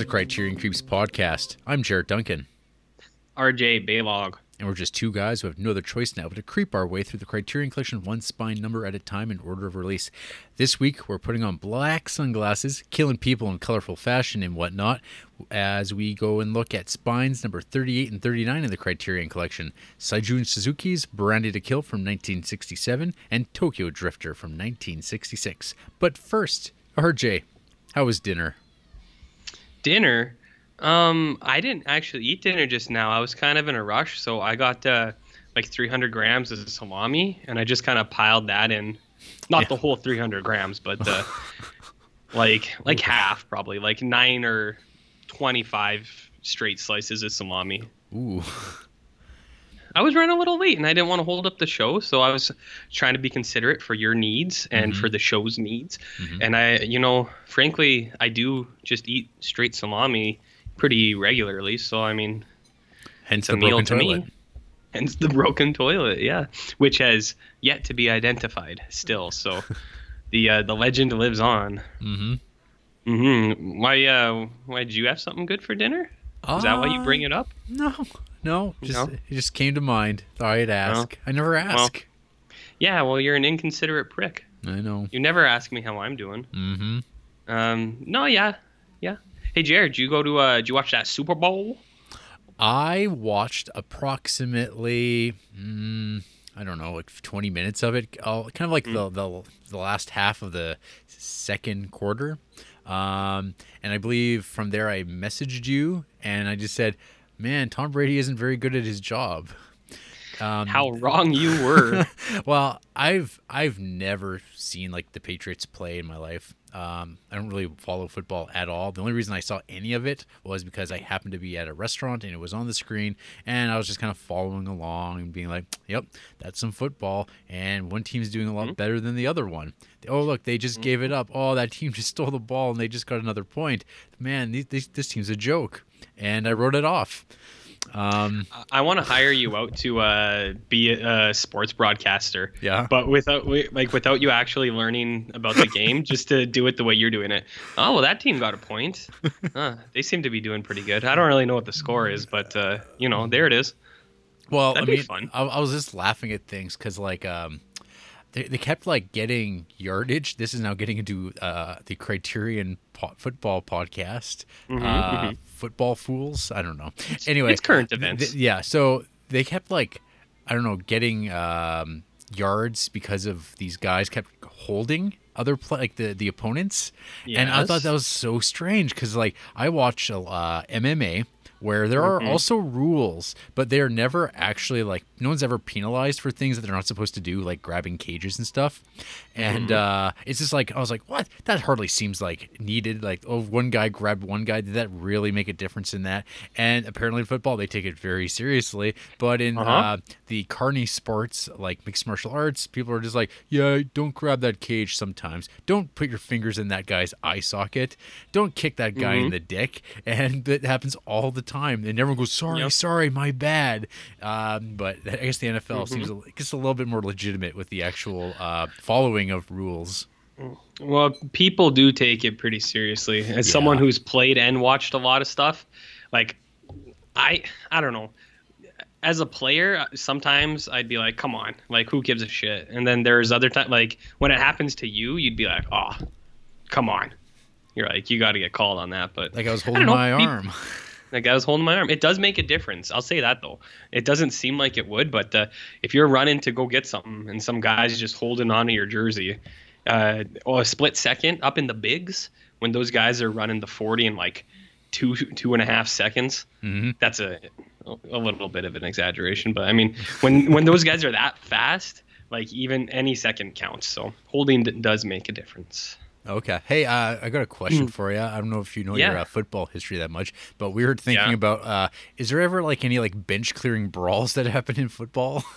The Criterion Creeps podcast. I'm Jared Duncan, RJ Baylog. and we're just two guys who have no other choice now but to creep our way through the Criterion Collection one spine number at a time in order of release. This week, we're putting on black sunglasses, killing people in colorful fashion and whatnot, as we go and look at spines number 38 and 39 in the Criterion Collection Seijun Suzuki's Branded to Kill from 1967 and Tokyo Drifter from 1966. But first, RJ, how was dinner? Dinner. Um, I didn't actually eat dinner just now. I was kind of in a rush, so I got uh, like 300 grams of salami, and I just kind of piled that in. Not Yeah. the whole 300 grams, but uh, like like half probably, like nine or 25 straight slices of salami. Ooh. I was running a little late, and I didn't want to hold up the show, so I was trying to be considerate for your needs and for the show's needs. Mhm. And I, you know, frankly, I do just eat straight salami pretty regularly. So I mean, Hence the meal broken to toilet. me. Hence the broken toilet, yeah, which has yet to be identified still. So the uh, the legend lives on. Mm-hmm. Mm-hmm. Why? Uh, why did you have something good for dinner? Is that why you bring it up? No, no, just No? it just came to mind. Thought I'd ask. I never ask. Yeah. Well, you're an inconsiderate prick. I know. You never ask me how I'm doing. Mm-hmm. Um. No. Yeah. Yeah. Hey, Jared, did you go to? Uh, did you watch that Super Bowl? I watched approximately, mm, I don't know, like 20 minutes of it. Uh, kind of like the, the the last half of the second quarter. Um, and I believe from there I messaged you and I just said, "Man, Tom Brady isn't very good at his job." Um, How wrong you were. well, I've I've never seen like the Patriots play in my life. Um, I don't really follow football at all. The only reason I saw any of it was because I happened to be at a restaurant and it was on the screen, and I was just kind of following along and being like, "Yep, that's some football." And one team's doing a lot better than the other one. Oh, look, they just gave it up. Oh, that team just stole the ball and they just got another point. Man, these, this, this team's a joke, and I wrote it off. Um, I want to hire you out to uh, be a, sports broadcaster. Yeah. But without like without you actually learning about the game, just to do it the way you're doing it. Oh well, that team got a point. They seem to be doing pretty good. I don't really know what the score is, but uh, you know, there it is. Well, That'd I mean, fun. I, I was just laughing at things because, like, um, they, they kept like getting yardage. This is now getting into uh, the Criterion po- Football podcast, uh, Football Fools. I don't know. Anyway, it's current events. th- yeah, so they kept like, I don't know, getting um, yards because of these guys kept holding other like the the opponents, and I thought that was so strange because like I watch uh, MMA where there are Mm-hmm. also rules, but they are never actually like no one's ever penalized for things that they're not supposed to do, like grabbing cages and stuff. And Mm-hmm. uh, it's just like I was like, what? That hardly seems like needed. Like, oh, one guy grabbed one guy. Did that really make a difference in that? And apparently, in football, they take it very seriously. But in Uh-huh. uh, the carny sports, like mixed martial arts, people are just like, yeah, don't grab that cage sometimes. Don't put your fingers in that guy's eye socket. Don't kick that guy Mm-hmm. in the dick. And that happens all the time. Time, and everyone goes, sorry, Yep. sorry, my bad. Um, but I guess the NFL Mm-hmm. seems a, gets a little bit more legitimate with the actual uh, following of rules. Well, people do take it pretty seriously. As someone who's played and watched a lot of stuff, like I I don't know. As a player, sometimes I'd be like, "Come on, like who gives a shit?" And then there's other times, like when it happens to you, you'd be like, "Oh, come on." You're like, you got to get called on that. But Like I was holding know, my arm. like I was holding my arm. It does make a difference. I'll say that though. It doesn't seem like it would, but uh, if you're running to go get something and some guy's just holding onto your jersey, uh, or a split second up in the bigs when those guys are running the 40 in like two two and a half seconds, Mhm. that's a a little bit of an exaggeration. But I mean, when when those guys are that fast, like even any second counts. So holding d- does make a difference. Okay. Hey, uh, I got a question for you. I don't know if you know your Hmm. Uh, football history that much, but we were thinking Yeah. about uh, is there ever like any like bench clearing brawls that happen in football?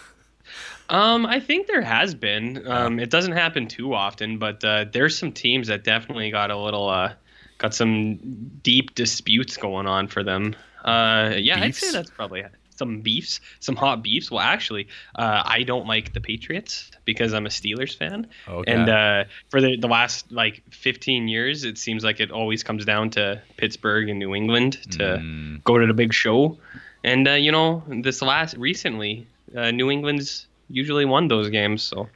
Um, I think there has been. Um, it doesn't happen too often, but uh, there's some teams that definitely got a little, uh, got some deep disputes going on for them. Uh, yeah, I'd say that's probably some beefs, some hot beefs. Well, actually, uh, I don't like the Patriots because I'm a Steelers fan, Okay. and uh, for the the last like 15 years, it seems like it always comes down to Pittsburgh and New England to Mm, go to the big show. And uh, you know, this last recently, uh, New England's usually won those games. So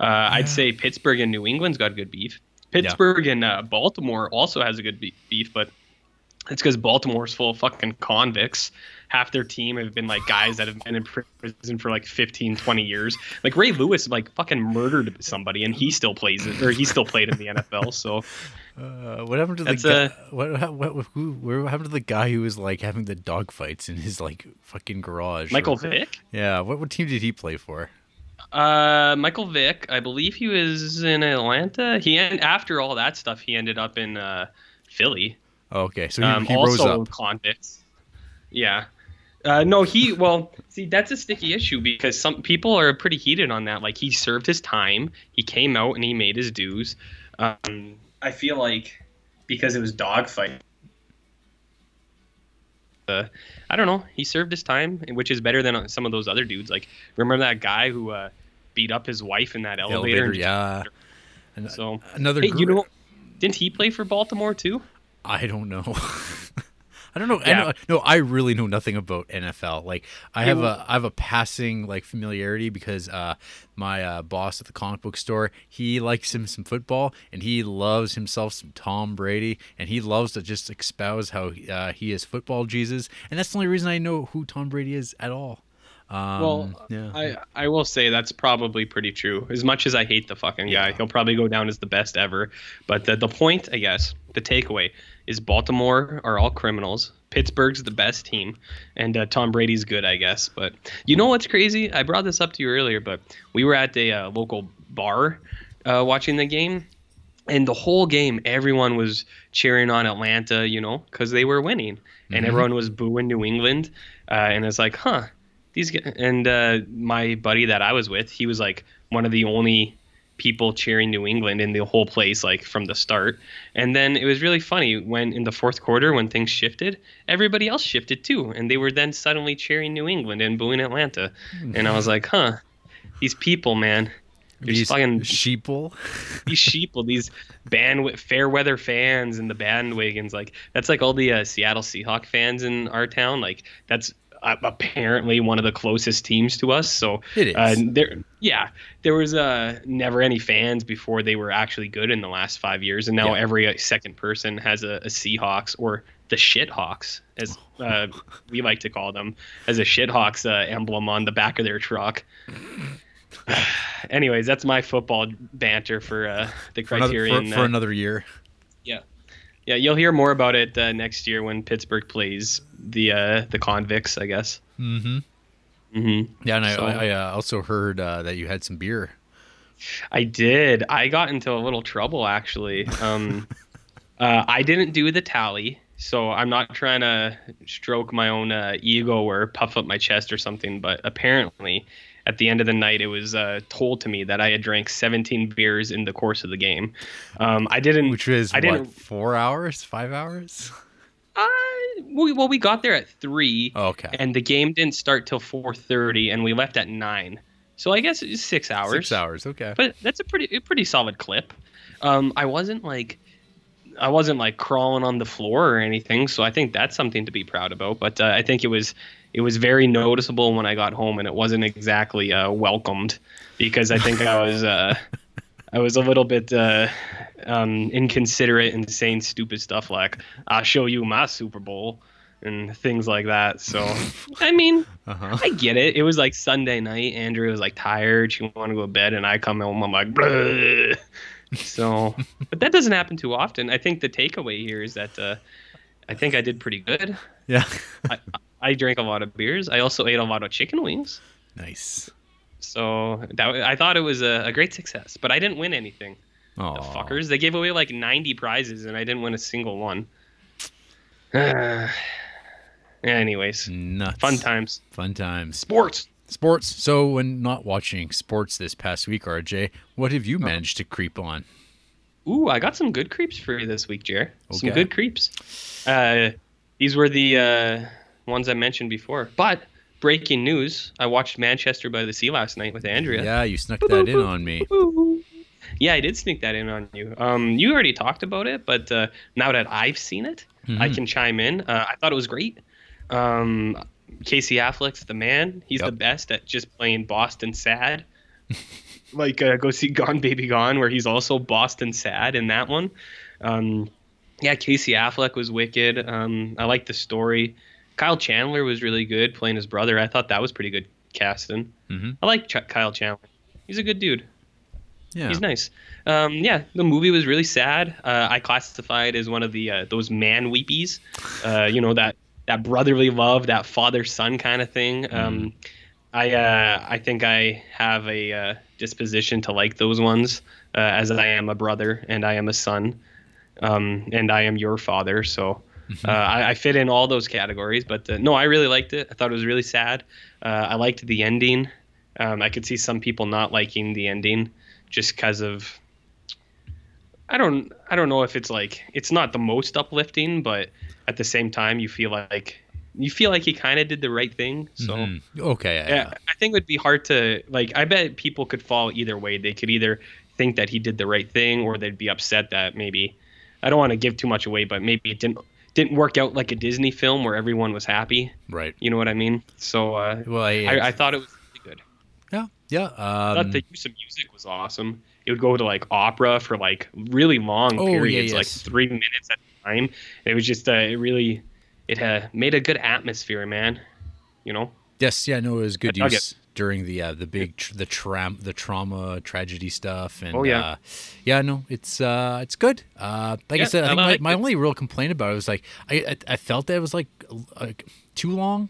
uh, I'd say Pittsburgh and New England's got good beef. Pittsburgh and uh, Baltimore also has a good beef, but it's because Baltimore's full of fucking convicts. Half their team have been like guys that have been in prison for like 15, 20 years. Like Ray Lewis, like fucking murdered somebody, and he still plays it, or he still played in the NFL. So uh, what happened to That's, the guy? uh, what, what, what, who, what happened to the guy who was like having the dog fights in his like fucking garage? Michael or- Vick. Yeah. What, what team did he play for? Uh, Michael Vick, I believe he was in Atlanta. He en- after all that stuff, he ended up in uh, Philly. Okay, so he, Um, he rose also up. convicts. Yeah. Uh, no, he well, see that's a sticky issue because some people are pretty heated on that. Like he served his time, he came out and he made his dues. Um, I feel like because it was dogfight. Uh, I don't know. He served his time, which is better than some of those other dudes. Like remember that guy who uh, beat up his wife in that elevator? elevator, yeah. And So another. hey, you know, didn't he play for Baltimore too? I don't know. I don't know. I know. No, I really know nothing about NFL. Like, I have a I have a passing like familiarity because uh, my uh, boss at the comic book store he likes him some football and he loves himself some Tom Brady and he loves to just espouse how uh, he is football Jesus and that's the only reason I know who Tom Brady is at all. Um, Well, yeah. I I will say that's probably pretty true. As much as I hate the fucking guy, Yeah. he'll probably go down as the best ever. But the the point, I guess, the takeaway is Baltimore are all criminals. Pittsburgh's the best team, and uh, Tom Brady's good, I guess. But you know what's crazy? I brought this up to you earlier, but we were at a uh, local bar uh, watching the game, and the whole game, everyone was cheering on Atlanta, you know, because they were winning, and Mhm. everyone was booing New England, uh, and it's like, huh, these guys. And uh, my buddy that I was with, he was like one of the only people cheering New England in the whole place, like from the start. And then it was really funny when in the fourth quarter, when things shifted, everybody else shifted too, and they were then suddenly cheering New England and booing Atlanta, and I was like, huh, these people, man. They're these fucking sheeple. these sheeple, these band fair weather fans and the bandwagons, like that's like all the uh, Seattle Seahawk fans in our town. Like that's apparently one of the closest teams to us. So It is. uh, there, yeah, there was uh, never any fans before they were actually good in the last five years, and now Yeah. every uh, second person has a, a Seahawks or the shithawks, as uh, we like to call them, as a shithawks uh, emblem on the back of their truck. Anyways, that's my football banter for uh, the for another, Criterion. for, for uh, another year. yeah, yeah, you'll hear more about it uh, next year when Pittsburgh plays the uh, the convicts, I guess. Mm-hmm. hmm Yeah, and I, So- I, I uh, also heard uh, that you had some beer. I did. I got into a little trouble actually. Um, uh, I didn't do the tally, so I'm not trying to stroke my own uh, ego or puff up my chest or something. But apparently, at the end of the night, it was uh, told to me that I had drank 17 beers in the course of the game. Um, I didn't. Which is I what, didn't- four hours, five hours? Uh, we, well, we got there at three. Oh, okay. and the game didn't start till 4:30 and we left at 9 so i guess it's six hours Six hours. Okay. but that's a pretty a pretty solid clip um i wasn't like i wasn't like crawling on the floor or anything so i think that's something to be proud about but uh, i think it was it was very noticeable when i got home and it wasn't exactly uh, welcomed because i think i was uh i was a little bit uh um inconsiderate and saying stupid stuff like i'll show you my super bowl and things like that so i mean Uh-huh. I get it. It was like Sunday night. Andrea was like tired. She wanted to go to bed, and I come home. I'm like, Bleh. so, but that doesn't happen too often. I think the takeaway here is that uh, I think I did pretty good. Yeah. I, I drank a lot of beers. I also ate a lot of chicken wings. nice. So that I thought it was a, a great success. But I didn't win anything. Oh, The fuckers. They gave away like 90 prizes, and I didn't win a single one. Anyways, Nuts. fun times. Fun times. Sports. Sports. So, when not watching sports this past week, RJ, what have you managed to creep on? Ooh, I got some good creeps for you this week, Jer. Some good creeps. Uh, these were the uh, ones I mentioned before. But breaking news. I watched Manchester by the Sea last night with Andrea. Yeah, you snuck that in on me. Yeah, I did sneak that in on you. Um, you already talked about it, but uh, now that I've seen it, I Mhm. can chime in. Uh, I thought it was great. Um, Casey Affleck's the man. He's Yep. the best at just playing Boston sad. like uh, go see Gone Baby Gone, where he's also Boston sad in that one. Um, yeah, Casey Affleck was wicked. Um, I like the story. Kyle Chandler was really good playing his brother. I thought that was pretty good casting. Mhm. I like Ch- Kyle Chandler. He's a good dude. Yeah. He's nice. Um, yeah, the movie was really sad. Uh, I classified as one of the uh, those man weepies. Uh, you know that that brotherly love, that father son kind of thing. Um, I uh, I think I have a uh, disposition to like those ones, uh, as I am a brother and I am a son, um, and I am your father. So. Uh, I, I fit in all those categories, but uh, no, I really liked it. I thought it was really sad. Uh, I liked the ending. Um, I could see some people not liking the ending just because of I don't I don't know if it's like it's not the most uplifting, but at the same time you feel like you feel like he kind of did the right thing. So Mhm. Okay. Yeah. yeah, I think it would be hard to like. I bet people could fall either way. They could either think that he did the right thing, or they'd be upset that maybe. I don't want to give too much away, but maybe it didn't didn't work out like a Disney film where everyone was happy. Right. You know what I mean? So uh, Well, I, I, I thought it was really good. yeah, yeah. I Um, thought the use of music was awesome. It would go to like opera for like really long Oh, yeah, periods, like three minutes at a time. It was just uh, it really it uh, made a good atmosphere, man. You know. yes, yeah. No, it was good I use during the uh, the big tr- the tram the trauma tragedy stuff and Oh, yeah. uh, yeah no it's uh it's good. Uh like I said I I think my, my only real complaint about it was like I I, I felt that it was like like too long.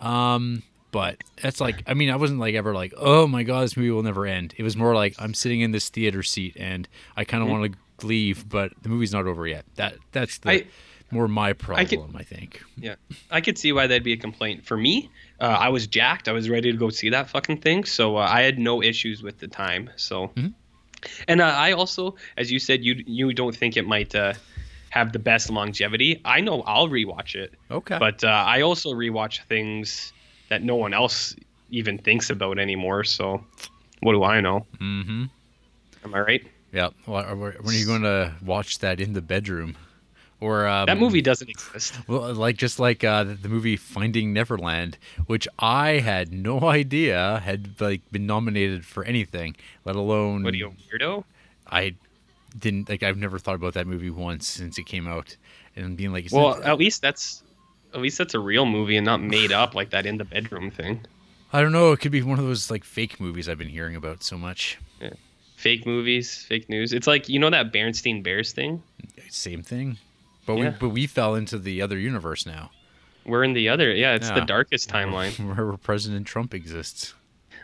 Um but that's like I mean I wasn't like ever like oh my god this movie will never end. It was more like I'm sitting in this theater seat and I kind of Mm-hmm. want to leave but the movie's not over yet. That that's the I- more my I problem could- I think Yeah, I could see why that'd be a complaint. For me, uh, I was jacked. I was ready to go see that fucking thing, so uh, I had no issues with the time. So, Mhm. and uh, I also, as you said, you you don't think it might uh, have the best longevity. I know I'll rewatch it, okay but uh, I also rewatch things that no one else even thinks about anymore. So, what do I know? mm-hmm Am I right? Yeah. Well, when are you going to watch that in the bedroom? Or um, That movie doesn't exist. Well, like just like uh, the movie Finding Neverland, which I had no idea had like been nominated for anything, let alone What are you, a weirdo? I didn't like. I've never thought about that movie once since it came out, and being like, Well, not- at least that's at least that's a real movie and not made up like that in the bedroom thing. I don't know. It could be one of those like fake movies I've been hearing about so much. Fake movies, fake news. It's like you know that Berenstain Bears thing. Same thing, but we but we fell into the other universe now, We're in the other. Yeah, it's Yeah. the darkest timeline. where President Trump exists.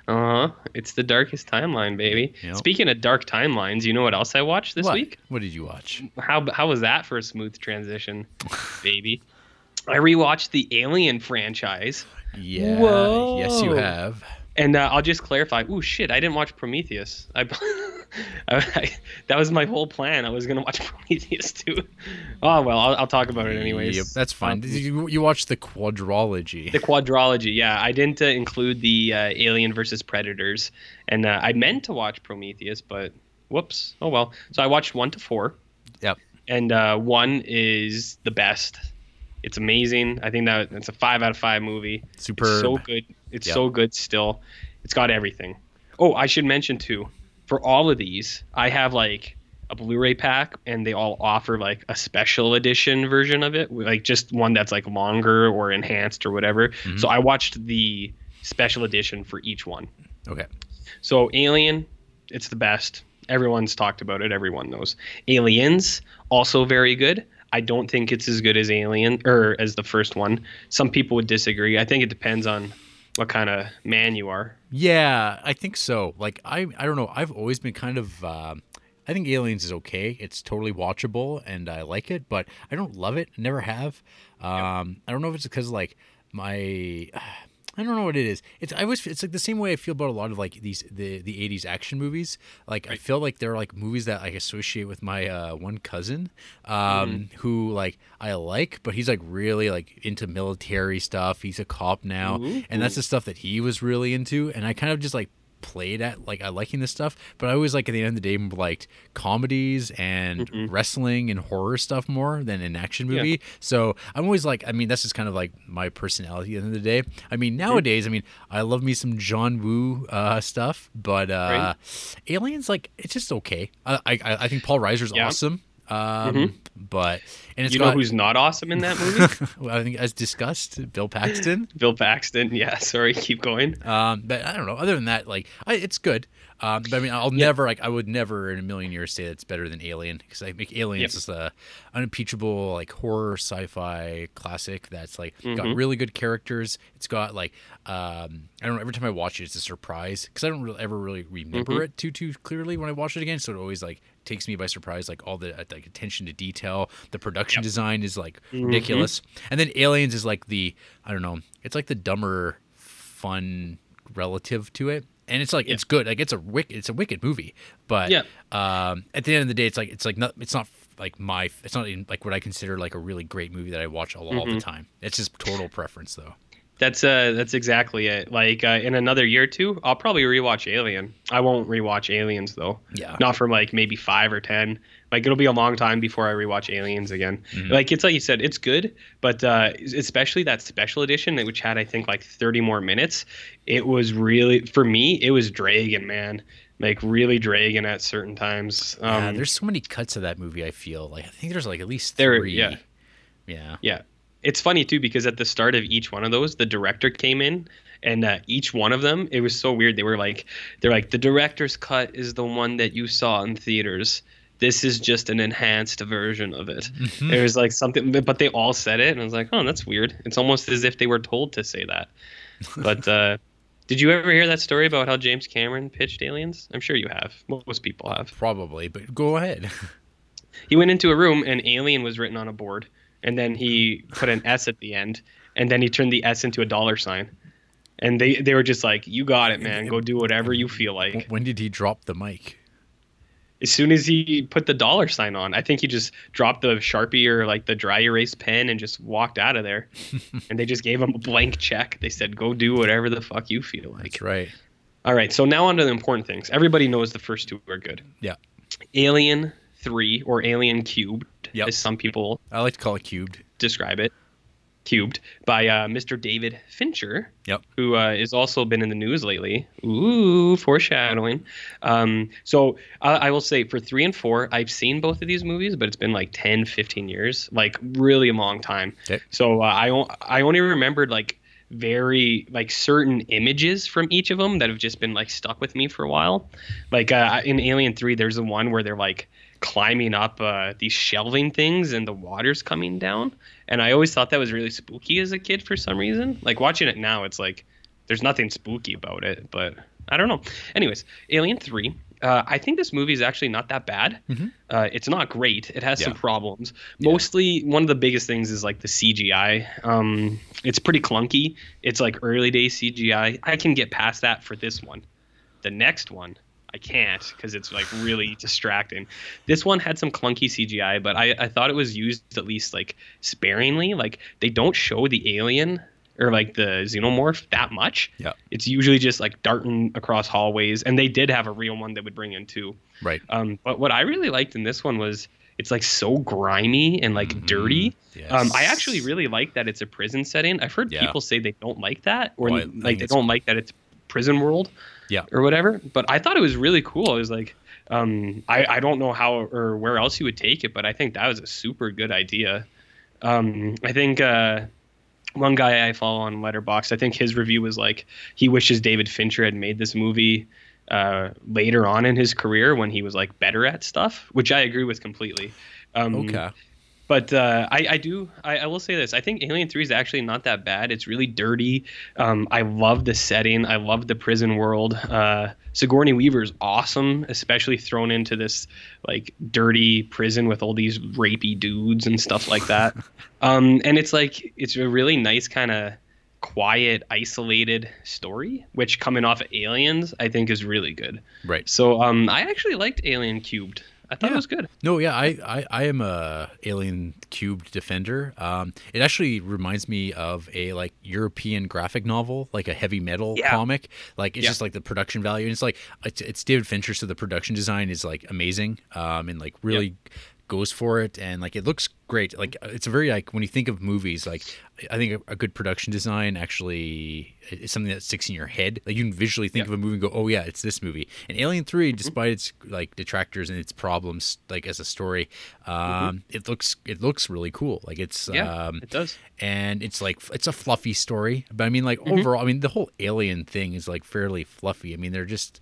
Uh huh. It's the darkest timeline, baby. Yep. Speaking of dark timelines, you know what else I watched this what? week? What did you watch? How how was that for a smooth transition, baby? I rewatched the Alien franchise, Yeah. Whoa. Yes, you have. And uh, I'll just clarify. Oh shit! I didn't watch Prometheus. I, I, that was my whole plan. I was gonna watch Prometheus too. Oh well, I'll, I'll talk about it anyways. Yep, that's fine. Um, you, you watched the quadrology. The quadrology, yeah. I didn't uh, include the uh, Alien versus Predators, and uh, I meant to watch Prometheus, but whoops. Oh well. So I watched one to four, Yep. and uh, one is the best. It's amazing. I think that it's a five out of five movie. Super. So good. It's Yep. so good still. It's got everything. Oh, I should mention too, for all of these, I have like a Blu-ray pack, and they all offer like a special edition version of it, like just one that's like longer or enhanced or whatever. Mhm. So I watched the special edition for each one. Okay. So Alien, it's the best. Everyone's talked about it. Everyone knows. Aliens, also very good. I don't think it's as good as Alien or as the first one. Some people would disagree. I think it depends on what kind of man you are. Yeah, I think so. Like I, I don't know. I've always been kind of. Uh, I think Aliens is okay. It's totally watchable, and I like it, but I don't love it. Never have. Um, I don't know if it's because like my. I don't know what it is. It's I was it's like the same way I feel about a lot of like these the the eighties action movies. Like I feel like they're like movies that I associate with my uh, one cousin, um, Mm-hmm. who like I like, but he's like really like into military stuff. He's a cop now, and that's the stuff that he was really into. And I kind of just like played at like I liking this stuff, but I always like at the end of the day liked comedies and Mm-hmm. wrestling and horror stuff more than an action movie. So I'm always like, I mean, that's just kind of like my personality at the end of the day. I mean, nowadays, I mean, I love me some John Woo uh, stuff, but uh, Aliens, like, it's just okay. I I, I think Paul Reiser's Yeah. awesome. Um, but and it's you know got, who's not awesome in that movie? well, I think as discussed, Bill Paxton. Bill Paxton. Yeah, sorry, keep going. Um, but I don't know. Other than that, like, I, it's good. Um, but I mean, I'll never like, I would never in a million years say that's better than Alien because I think Aliens Yep. is a unimpeachable like horror sci-fi classic that's like got Mhm. really good characters. It's got like, um, I don't know. Every time I watch it, it's a surprise because I don't really, ever really remember Mhm. it too too clearly when I watch it again. So it always like takes me by surprise. Like all the uh, like attention to detail, the production Yep. design is like Mhm. ridiculous. And then Aliens is like the I don't know. It's like the dumber fun relative to it and it's like Yeah. it's good like it's a wicked it's a wicked movie but Yeah. um at the end of the day it's like it's like not it's not like my it's not even like what i consider like a really great movie that i watch all, all the Mhm. time it's just total preference though That's uh that's exactly it. Like uh, in another year or two, I'll probably rewatch Alien. I won't rewatch Aliens though. yeah Not for like maybe five or ten. Like it'll be a long time before I rewatch Aliens again. Mhm. Like it's like you said, it's good, but uh, especially that special edition, which had I think like thirty more minutes. It was really for me. It was dragging, man. Like really dragging at certain times. Um, yeah, there's so many cuts of that movie i feel like i think there's like at least There- three yeah. yeah Yeah. It's funny too because at the start of each one of those, the director came in and uh, each one of them, it was so weird. They were like, they're like, the director's cut is the one that you saw in theaters. This is just an enhanced version of it. Mhm. It was like something, but they all said it, and I was like, oh, that's weird. It's almost as if they were told to say that. But uh, did you ever hear that story about how James Cameron pitched Aliens? I'm sure you have. Most people have. probably but go ahead He went into a room and alien was written on a board, and then he put an S at the end, and then he turned the S into a dollar sign. And they, they were just like, You got it, man. Go do whatever you feel like. when did he drop the mic As soon as he put the dollar sign on, I think he just dropped the Sharpie or like the dry erase pen and just walked out of there. and they just gave him a blank check. They said, Go do whatever the fuck you feel like. that's right All right, so now on to the important things. Everybody knows the first two are good. Yeah. Alien 3 or Alien Cubed, Yep. as some people i like to call it cubed describe it. Cubed by uh, Mr. David Fincher, Yep. who uh, has also been in the news lately. Ooh, foreshadowing. Um, so I I will say for three and four, I've seen both of these movies, but it's been like 10, 15 years, like really a long time. Okay. So uh, I, o- I only remembered like very like certain images from each of them that have just been like stuck with me for a while. Like uh, in Alien 3, there's the one where they're like climbing up uh, these shelving things and the water's coming down. And I always thought that was really spooky as a kid for some reason. Like watching it now, it's like there's nothing spooky about it, but I don't know. Anyways, Alien 3. Uh, I think this movie is actually not that bad. Mhm. Uh, it's not great. It has some Yeah. problems. Yeah. Mostly, one of the biggest things is like the CGI. Um, it's pretty clunky. It's like early day CGI. I can get past that for this one. The next one, I can't because it's like really distracting. This one had some clunky CGI, but I, I thought it was used at least like sparingly. Like they don't show the alien or like the xenomorph that much. Yeah. It's usually just like darting across hallways, and they did have a real one that would bring in too. right Um, but what I really liked in this one was it's like so grimy and like Mhm. dirty. Um, I actually really like that it's a prison setting. I've heard Yeah. people say they don't like that, or I like they don't like that it's prison world, Yeah. or whatever. But I thought it was really cool. I was like, um, I I don't know how or where else you would take it, but I think that was a super good idea. Um, I think uh, one guy I follow on Letterboxd, I think his review was like he wishes David Fincher had made this movie uh, later on in his career when he was like better at stuff, which I agree with completely. Um, okay but uh, I, I do I, I will say this I think Alien Three is actually not that bad. It's really dirty. Um, I love the setting. I love the prison world. Uh, Sigourney Weaver is awesome, especially thrown into this like dirty prison with all these rapey dudes and stuff like that. um, and it's like it's a really nice kind of quiet, isolated story, which coming off of Aliens, I think is really good. Right. So um, I actually liked Alien Cubed. I thought Yeah. it was good. No, yeah, I, I, I am a Alien Cubed defender. Um, it actually reminds me of a like European graphic novel, like a heavy metal Yeah. comic. Like it's Yeah. just like the production value, and it's like it's, it's David Fincher, so the production design is like amazing, um, and like really goes for it, and like it looks great. Like it's a very like when you think of movies, like I think a, a good production design actually is something that sticks in your head. Like you can visually think Yeah. of a movie and go, "Oh yeah, it's this movie." And Alien Three, despite its like detractors and its problems, like as a story, um, it looks it looks really cool. Like it's Yeah, um, it does. and it's like it's a fluffy story but i mean like Mm-hmm. overall i mean the whole alien thing is like fairly fluffy i mean they're just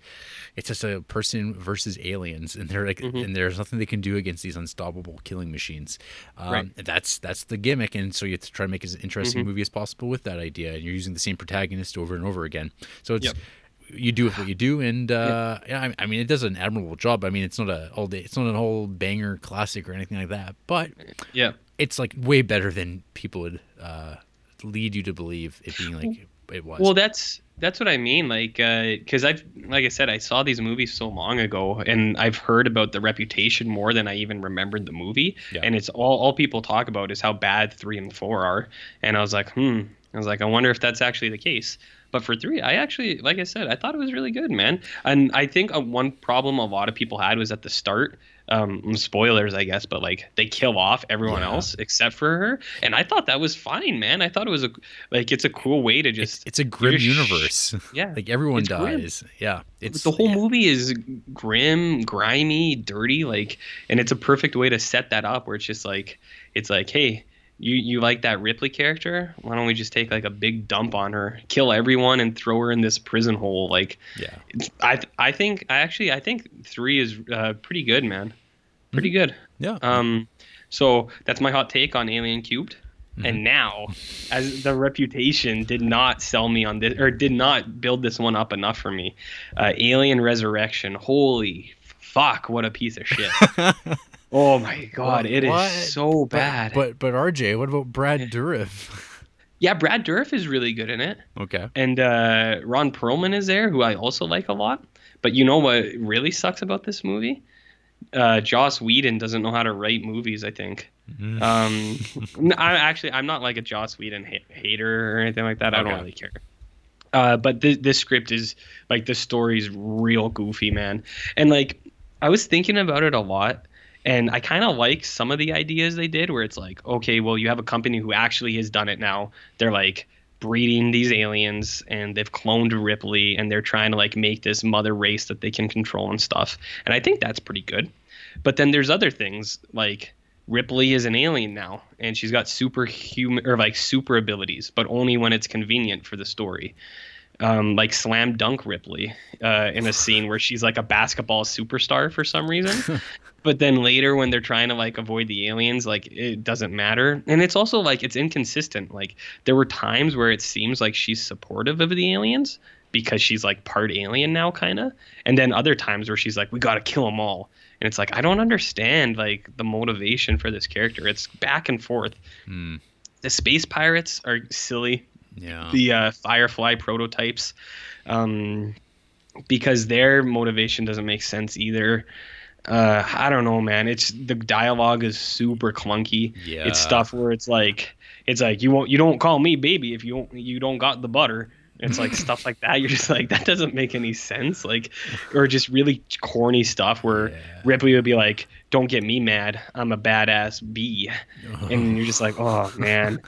it's just a person versus aliens and they're like Mm-hmm. and there's nothing they can do against these unstoppable killing machines um, Right. that's that's the gimmick and so you have to try to make as interesting Mm-hmm. movie as possible with that idea and you're using the same protagonist over and over again so it's Yep. you do with what you do, and uh, yeah, I, I mean, it does an admirable job. I mean, it's not a all day, it's not an whole banger classic or anything like that, but Yeah. it's like way better than people would uh, lead you to believe it being like it was. Well, that's that's what I mean. Like, because I've like I said, I saw these movies so long ago, and I've heard about the reputation more than I even remembered the movie. Yeah. And it's all all people talk about is how bad three and four are. And I was like, hmm. I was like, I wonder if that's actually the case. But for three, I actually, like I said, I thought it was really good, man. And I think uh, one problem a lot of people had was at the start. Um, spoilers, I guess, but like they kill off everyone Yeah. else except for her, and I thought that was fine, man. I thought it was a like it's a cool way to just it's a grim universe. yeah, like everyone It's grim. dies. Yeah, it's the whole yeah. movie is grim, grimy, dirty, like, and it's a perfect way to set that up. Where it's just like, it's like, hey, you you like that Ripley character? Why don't we just take like a big dump on her, kill everyone, and throw her in this prison hole? Like, Yeah, I I think I actually I think three is uh, pretty good, man, pretty good. yeah. Um, so that's my hot take on Alien Cubed. And now, as the reputation did not sell me on this, or did not build this one up enough for me, uh, Alien Resurrection. Holy fuck! What a piece of shit. oh my god, it is What? so bad. But, but RJ, what about Brad Dourif? yeah, Brad Dourif is really good in it, okay. and uh, Ron Perlman is there, who I also like a lot. But you know what really sucks about this movie? Uh, Joss Whedon doesn't know how to write movies. I think. Mhm. Um, I actually I'm not like a Joss Whedon ha- hater or anything like that. I don't really care. Uh, but th- this script is like the story's real goofy, man. And like I was thinking about it a lot, and I kind of like some of the ideas they did, where it's like, okay, well, you have a company who actually has done it now. They're like breeding these aliens and they've cloned Ripley and they're trying to like make this mother race that they can control and stuff. And I think that's pretty good. But then there's other things like Ripley is an alien now and she's got superhuman or like super abilities, but only when it's convenient for the story. Um, like slam dunk Ripley uh, in a scene where she's like a basketball superstar for some reason. but then later when they're trying to like avoid the aliens, like it doesn't matter. And it's also like it's inconsistent. Like there were times where it seems like she's supportive of the aliens because she's like part alien now kind of and then other times where she's like we got to kill them all and it's like i don't understand like the motivation for this character it's back and forth Hmm. the space pirates are silly Yeah. the uh, firefly prototypes um, because their motivation doesn't make sense either uh, i don't know man. It's the dialogue is super clunky. Yeah. it's stuff where it's like it's like you won't you don't call me baby if you don't you don't got the butter. It's like stuff like that. You're just like that doesn't make any sense. Like or just really corny stuff where Yeah. ripley would be like don't get me mad. I'm a badass bee and you're just like oh man.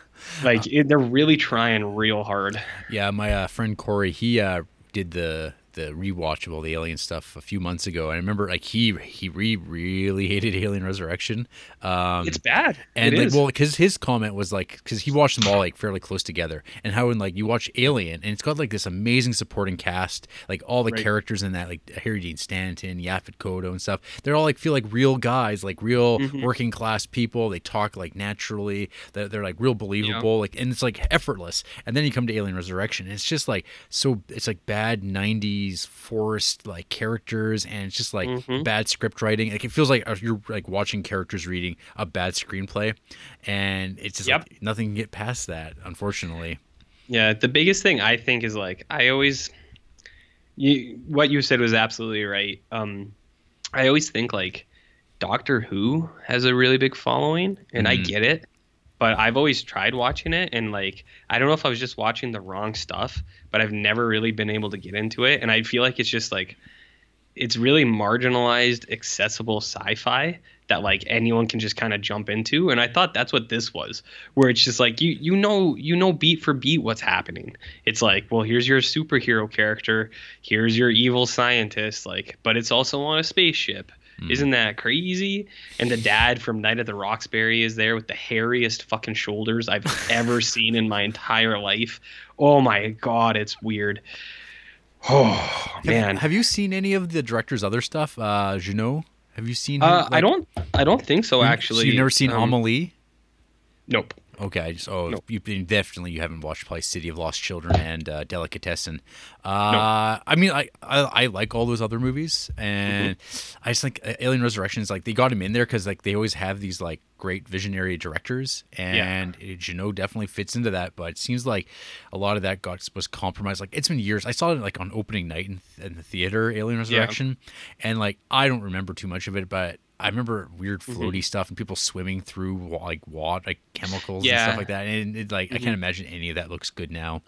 Like it, they're really trying real hard. Yeah, my uh, friend Corey, he uh, did the the rewatch of all the alien stuff a few months ago. I remember like he he re- really hated Alien Resurrection. Um, it's bad and It like well because his comment was like because he watched them all like fairly close together and how when like you watch alien and it's got like this amazing supporting cast like all the Right. characters in that like harry dean stanton yaphet kotto and stuff they're all like feel like real guys like real Mm-hmm. working class people they talk like naturally they're, they're like real believable like and it's like effortless and then you come to alien resurrection and it's just like so it's like bad 90s forced like characters and it's just like Mhm. bad script writing like it feels like uh, you're like watching characters reading a bad screenplay and it's just Yep. like nothing can get past that unfortunately Yeah, the biggest thing I think is like I always you what you said was absolutely right. Um I always think like Doctor Who has a really big following and I Mhm. get it, but I've always tried watching it and like I don't know if I was just watching the wrong stuff, but I've never really been able to get into it and I feel like it's just like it's really marginalized accessible sci-fi that like anyone can just kind of jump into and i thought that's what this was where it's just like you you know you know beat for beat what's happening. It's like well here's your superhero character here's your evil scientist like but it's also on a spaceship Mm. isn't that crazy and the dad from night at the roxbury is there with the hairiest fucking shoulders i've ever seen in my entire life oh my god it's weird oh Have- man have, you seen any of the director's other stuff? Uh, Jeunet, have you seen? Uh, him, I don't. I don't think so. Actually, so you've never seen um, Amelie? Nope. Okay, I just oh No. you definitely you haven't watched probably City of Lost Children and uh, Delicatessen. Uh, I mean I, I I like all those other movies and Mm-hmm. I just think uh, Alien Resurrection is like they got him in there because like they always have these like great visionary directors and yeah. Jeunet definitely fits into that. But it seems like a lot of that got was compromised. Like it's been years. I saw it like on opening night in, in the theater, Alien Resurrection, and like I don't remember too much of it, but I remember weird floaty Mm-hmm. stuff and people swimming through like water, like chemicals and stuff like that. And it, like I can't imagine any of that looks good now.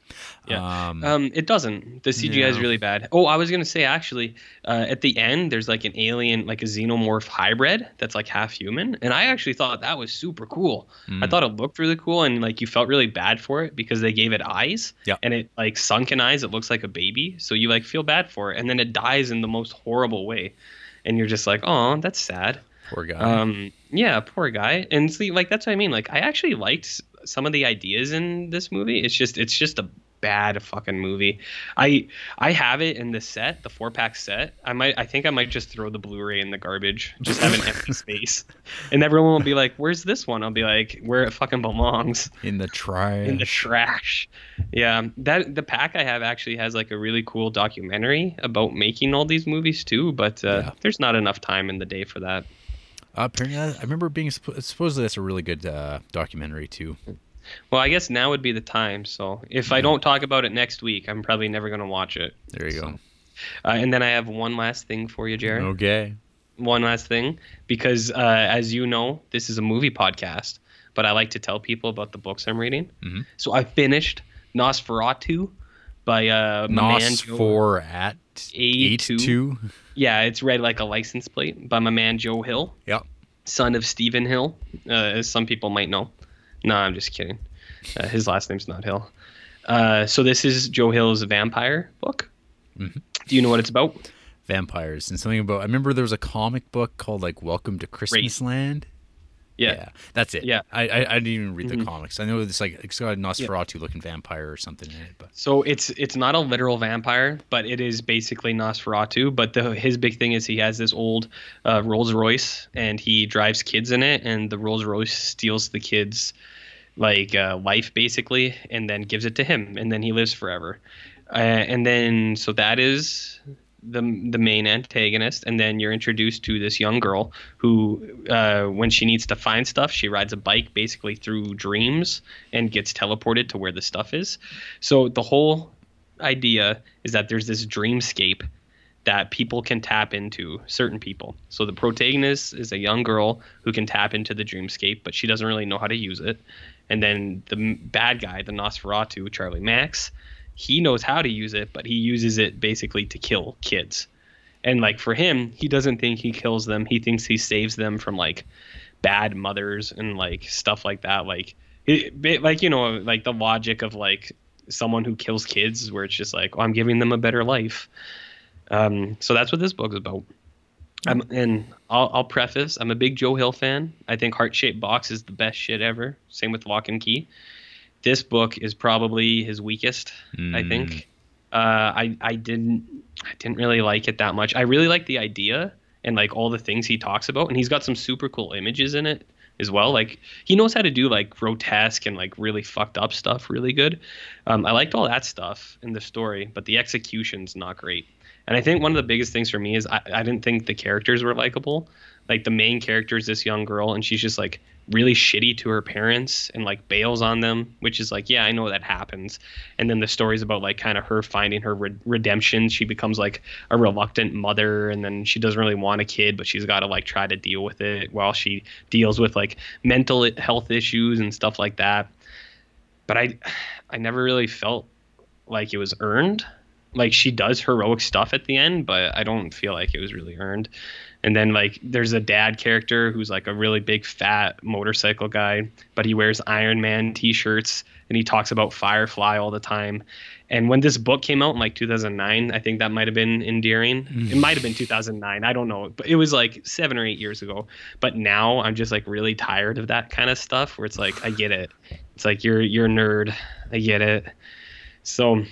Mm-hmm. Yeah. Um, Um, it doesn't. The CGI is really bad. Oh, I was gonna say actually, uh, at the end there's like an alien, like a xenomorph hybrid that's like half human, and I actually thought that was super cool. I Mm. thought it looked really cool, and like you felt really bad for it because they gave it eyes, Yeah. and it like sunken eyes. It looks like a baby, so you like feel bad for it, and then it dies in the most horrible way, and you're just like, oh, that's sad. poor guy. Um, yeah, poor guy. And see, like that's what I mean. Like I actually liked some of the ideas in this movie. It's just it's just a bad fucking movie. I I have it in the set, the four pack set. I might I think I might just throw the Blu-ray in the garbage. Just have an empty space. And everyone will be like, "Where's this one?" I'll be like, "Where it fucking belongs." in the trash. in the trash. Yeah, that the pack I have actually has like a really cool documentary about making all these movies too, but uh, Yeah. there's not enough time in the day for that. Uh, apparently, I remember being supposedly that's a really good uh, documentary too. Well, I guess now would be the time. So if I don't talk about it next week, I'm probably never going to watch it. There you go. Uh, and then I have one last thing for you. Jared. Okay. One last thing, because uh, as you know, this is a movie podcast, but I like to tell people about the books I'm reading. Mhm. So I finished NOS4A2 by uh, my Nos Joe- at eight A2. two. Yeah, it's read like a license plate by my man Joe Hill, Yep. son of Stephen Hill, uh, as some people might know. No, I'm just kidding. Uh, his last name's not Hill. Uh, so this is Joe Hill's vampire book. Mhm. Do you know what it's about? Vampires and something about. I remember there was a comic book called like Welcome to Christmas Land. Yeah. that's it. Yeah. I, I I didn't even read the Mhm. comics. I know it's like it's got a Nosferatu looking vampire or something in it, but So it's it's not a literal vampire, but it is basically Nosferatu. But the his big thing is he has this old uh, Rolls Royce and he drives kids in it, and the Rolls Royce steals the kids like uh, life basically, and then gives it to him, and then he lives forever. Uh, and then so that is the the main antagonist, and then you're introduced to this young girl who, uh, when she needs to find stuff, she rides a bike basically through dreams and gets teleported to where the stuff is. So the whole idea is that there's this dreamscape that people can tap into certain people. So the protagonist is a young girl who can tap into the dreamscape, but she doesn't really know how to use it. And then the bad guy, the Nosferatu, Charlie Manx, he knows how to use it, but he uses it basically to kill kids. And like for him, he doesn't think he kills them. He thinks he saves them from like bad mothers and like stuff like that. Like, it, like you know, like the logic of like someone who kills kids, where it's just like, oh, I'm giving them a better life. Um, so that's what this book is about. I'm, and I'll, I'll preface: I'm a big Joe Hill fan. I think Heart Shaped Box is the best shit ever. Same with Locke and Key. This book is probably his weakest. I Mm. think. Uh, I I didn't I didn't really like it that much. I really like the idea and like all the things he talks about, and he's got some super cool images in it as well. Like he knows how to do like grotesque and like really fucked up stuff really good. Um, I liked all that stuff in the story, but the execution's not great. And I think one of the biggest things for me is I, I didn't think the characters were likable. Like the main character is this young girl, and she's just like really shitty to her parents and like bails on them, which is like, yeah, I know that happens. And then the story's about like kind of her finding her re- redemption. She becomes like a reluctant mother, and then she doesn't really want a kid, but she's got to like try to deal with it while she deals with like mental health issues and stuff like that. But I, I never really felt like it was earned. Like she does heroic stuff at the end, but I don't feel like it was really earned. And then like there's a dad character who's like a really big fat motorcycle guy, but he wears Iron Man t-shirts and he talks about Firefly all the time. And when this book came out in like 2009, I think that might have been endearing. It mm. might have been 2009, I don't know, but it was like 7 or 8 years ago. But now I'm just like really tired of that kind of stuff where it's like I get it. It's like you're you're a nerd. I get it. So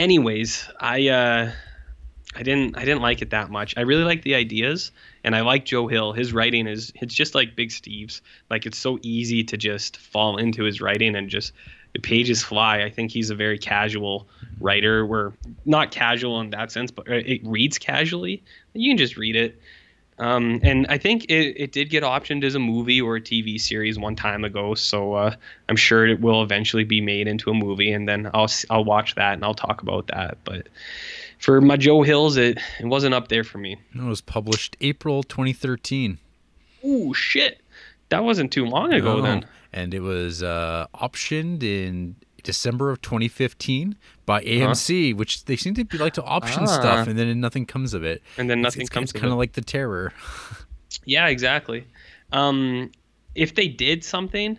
anyways, I uh I didn't I didn't like it that much. I really like the ideas and I like Joe Hill. His writing is it's just like Big Steve's. Like it's so easy to just fall into his writing and just the pages fly. I think he's a very casual writer. We're not casual in that sense, but uh, it reads casually. You can just read it. Um, and I think it, it did get optioned as a movie or a TV series one time ago, so uh, I'm sure it will eventually be made into a movie, and then I'll I'll watch that and I'll talk about that. But for my Joe Hills, it it wasn't up there for me. It was published April 2013. Ooh, shit. That wasn't too long ago No. then. And it was uh, optioned in December of 2015 by AMC, which they seem to be like to option. Ah. stuff, and then nothing comes of it. And then nothing it's, comes It's of kind it. of like the terror. Yeah, exactly. Um, if they did something,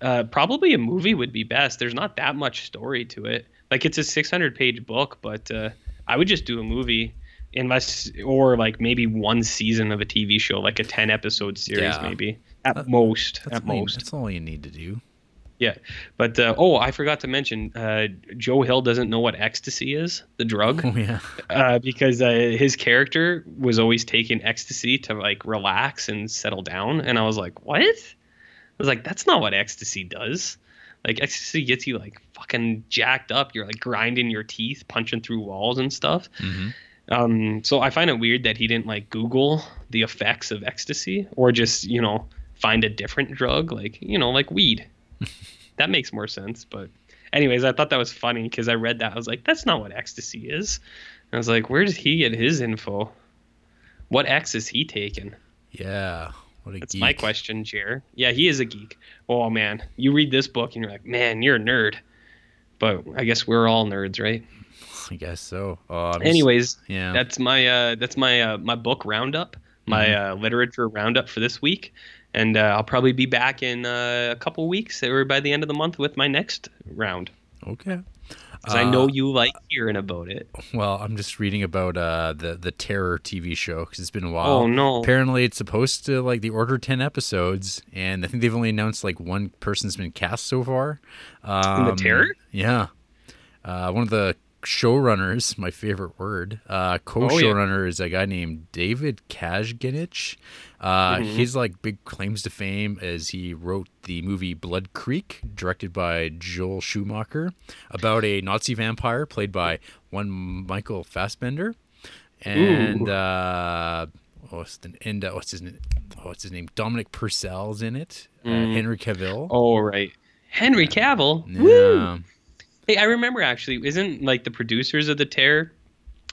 uh, probably a movie would be best. There's not that much story to it. Like it's a 600 page book, but uh, I would just do a movie, unless or like maybe one season of a TV show, like a 10 episode series, Yeah. maybe at That- most. At most. that's all you need to do. Yeah, but uh, oh, I forgot to mention, uh, Joe Hill doesn't know what ecstasy is, the drug, Oh yeah. uh, because uh, his character was always taking ecstasy to like relax and settle down, and I was like, what? I was like, that's not what ecstasy does. Like ecstasy gets you like fucking jacked up. You're like grinding your teeth, punching through walls and stuff. hmm Um, so I find it weird that he didn't like Google the effects of ecstasy or just you know find a different drug like you know like weed. that makes more sense. But anyways, I thought that was funny because I read that I was like, that's not what ecstasy is. And I was like, where did he get his info? What X is he taking? Yeah. What a That's geek. my question, Jer. Yeah, he is a geek. Oh man, you read this book and you're like, man, you're a nerd. But I guess we're all nerds, right? I guess so. Uh, I'm just- Anyways, yeah. that's my uh, that's my uh, my book roundup, my Mm-hmm. uh, literature roundup for this week, and uh, I'll probably be back in uh, a couple weeks or by the end of the month with my next round. okay. Because I know Uh, you like hearing about it. Well, I'm just reading about uh, the the Terror TV show because it's been a while. Oh no! Apparently, it's supposed to like the order ten episodes, and I think they've only announced like one person's been cast so far. Um, The Terror? Yeah. Uh, one of the showrunners, my favorite word, uh, co-showrunner is a guy named David Kajganich. Uh, Mm-hmm. His like big claims to fame is he wrote the movie Blood Creek, directed by Joel Schumacher, about a Nazi vampire played by one Michael Fassbender, and uh, what's the and uh, what's his name? What's his name? Dominic Purcell's in it. Uh, Mm. Henry Cavill. Oh right, Henry Cavill. Woo! Hey, I remember actually. Isn't like the producers of the Terror?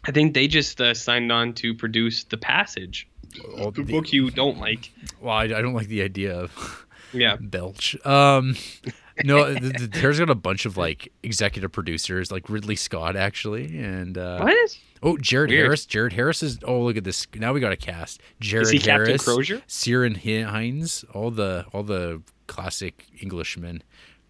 I think they just uh, signed on to produce The Passage, Oh, the book you don't like. Well, I, I don't like the idea of Yeah. belch. Um, no, the, the, there's got a bunch of like executive producers, like Ridley Scott actually, and uh, What? oh, Jared Weird. Harris. Jared Harris is. Oh, look at this. Now we got a cast. Jared Is he Captain Crozier? Ciaran Hinds, all the all the classic Englishmen.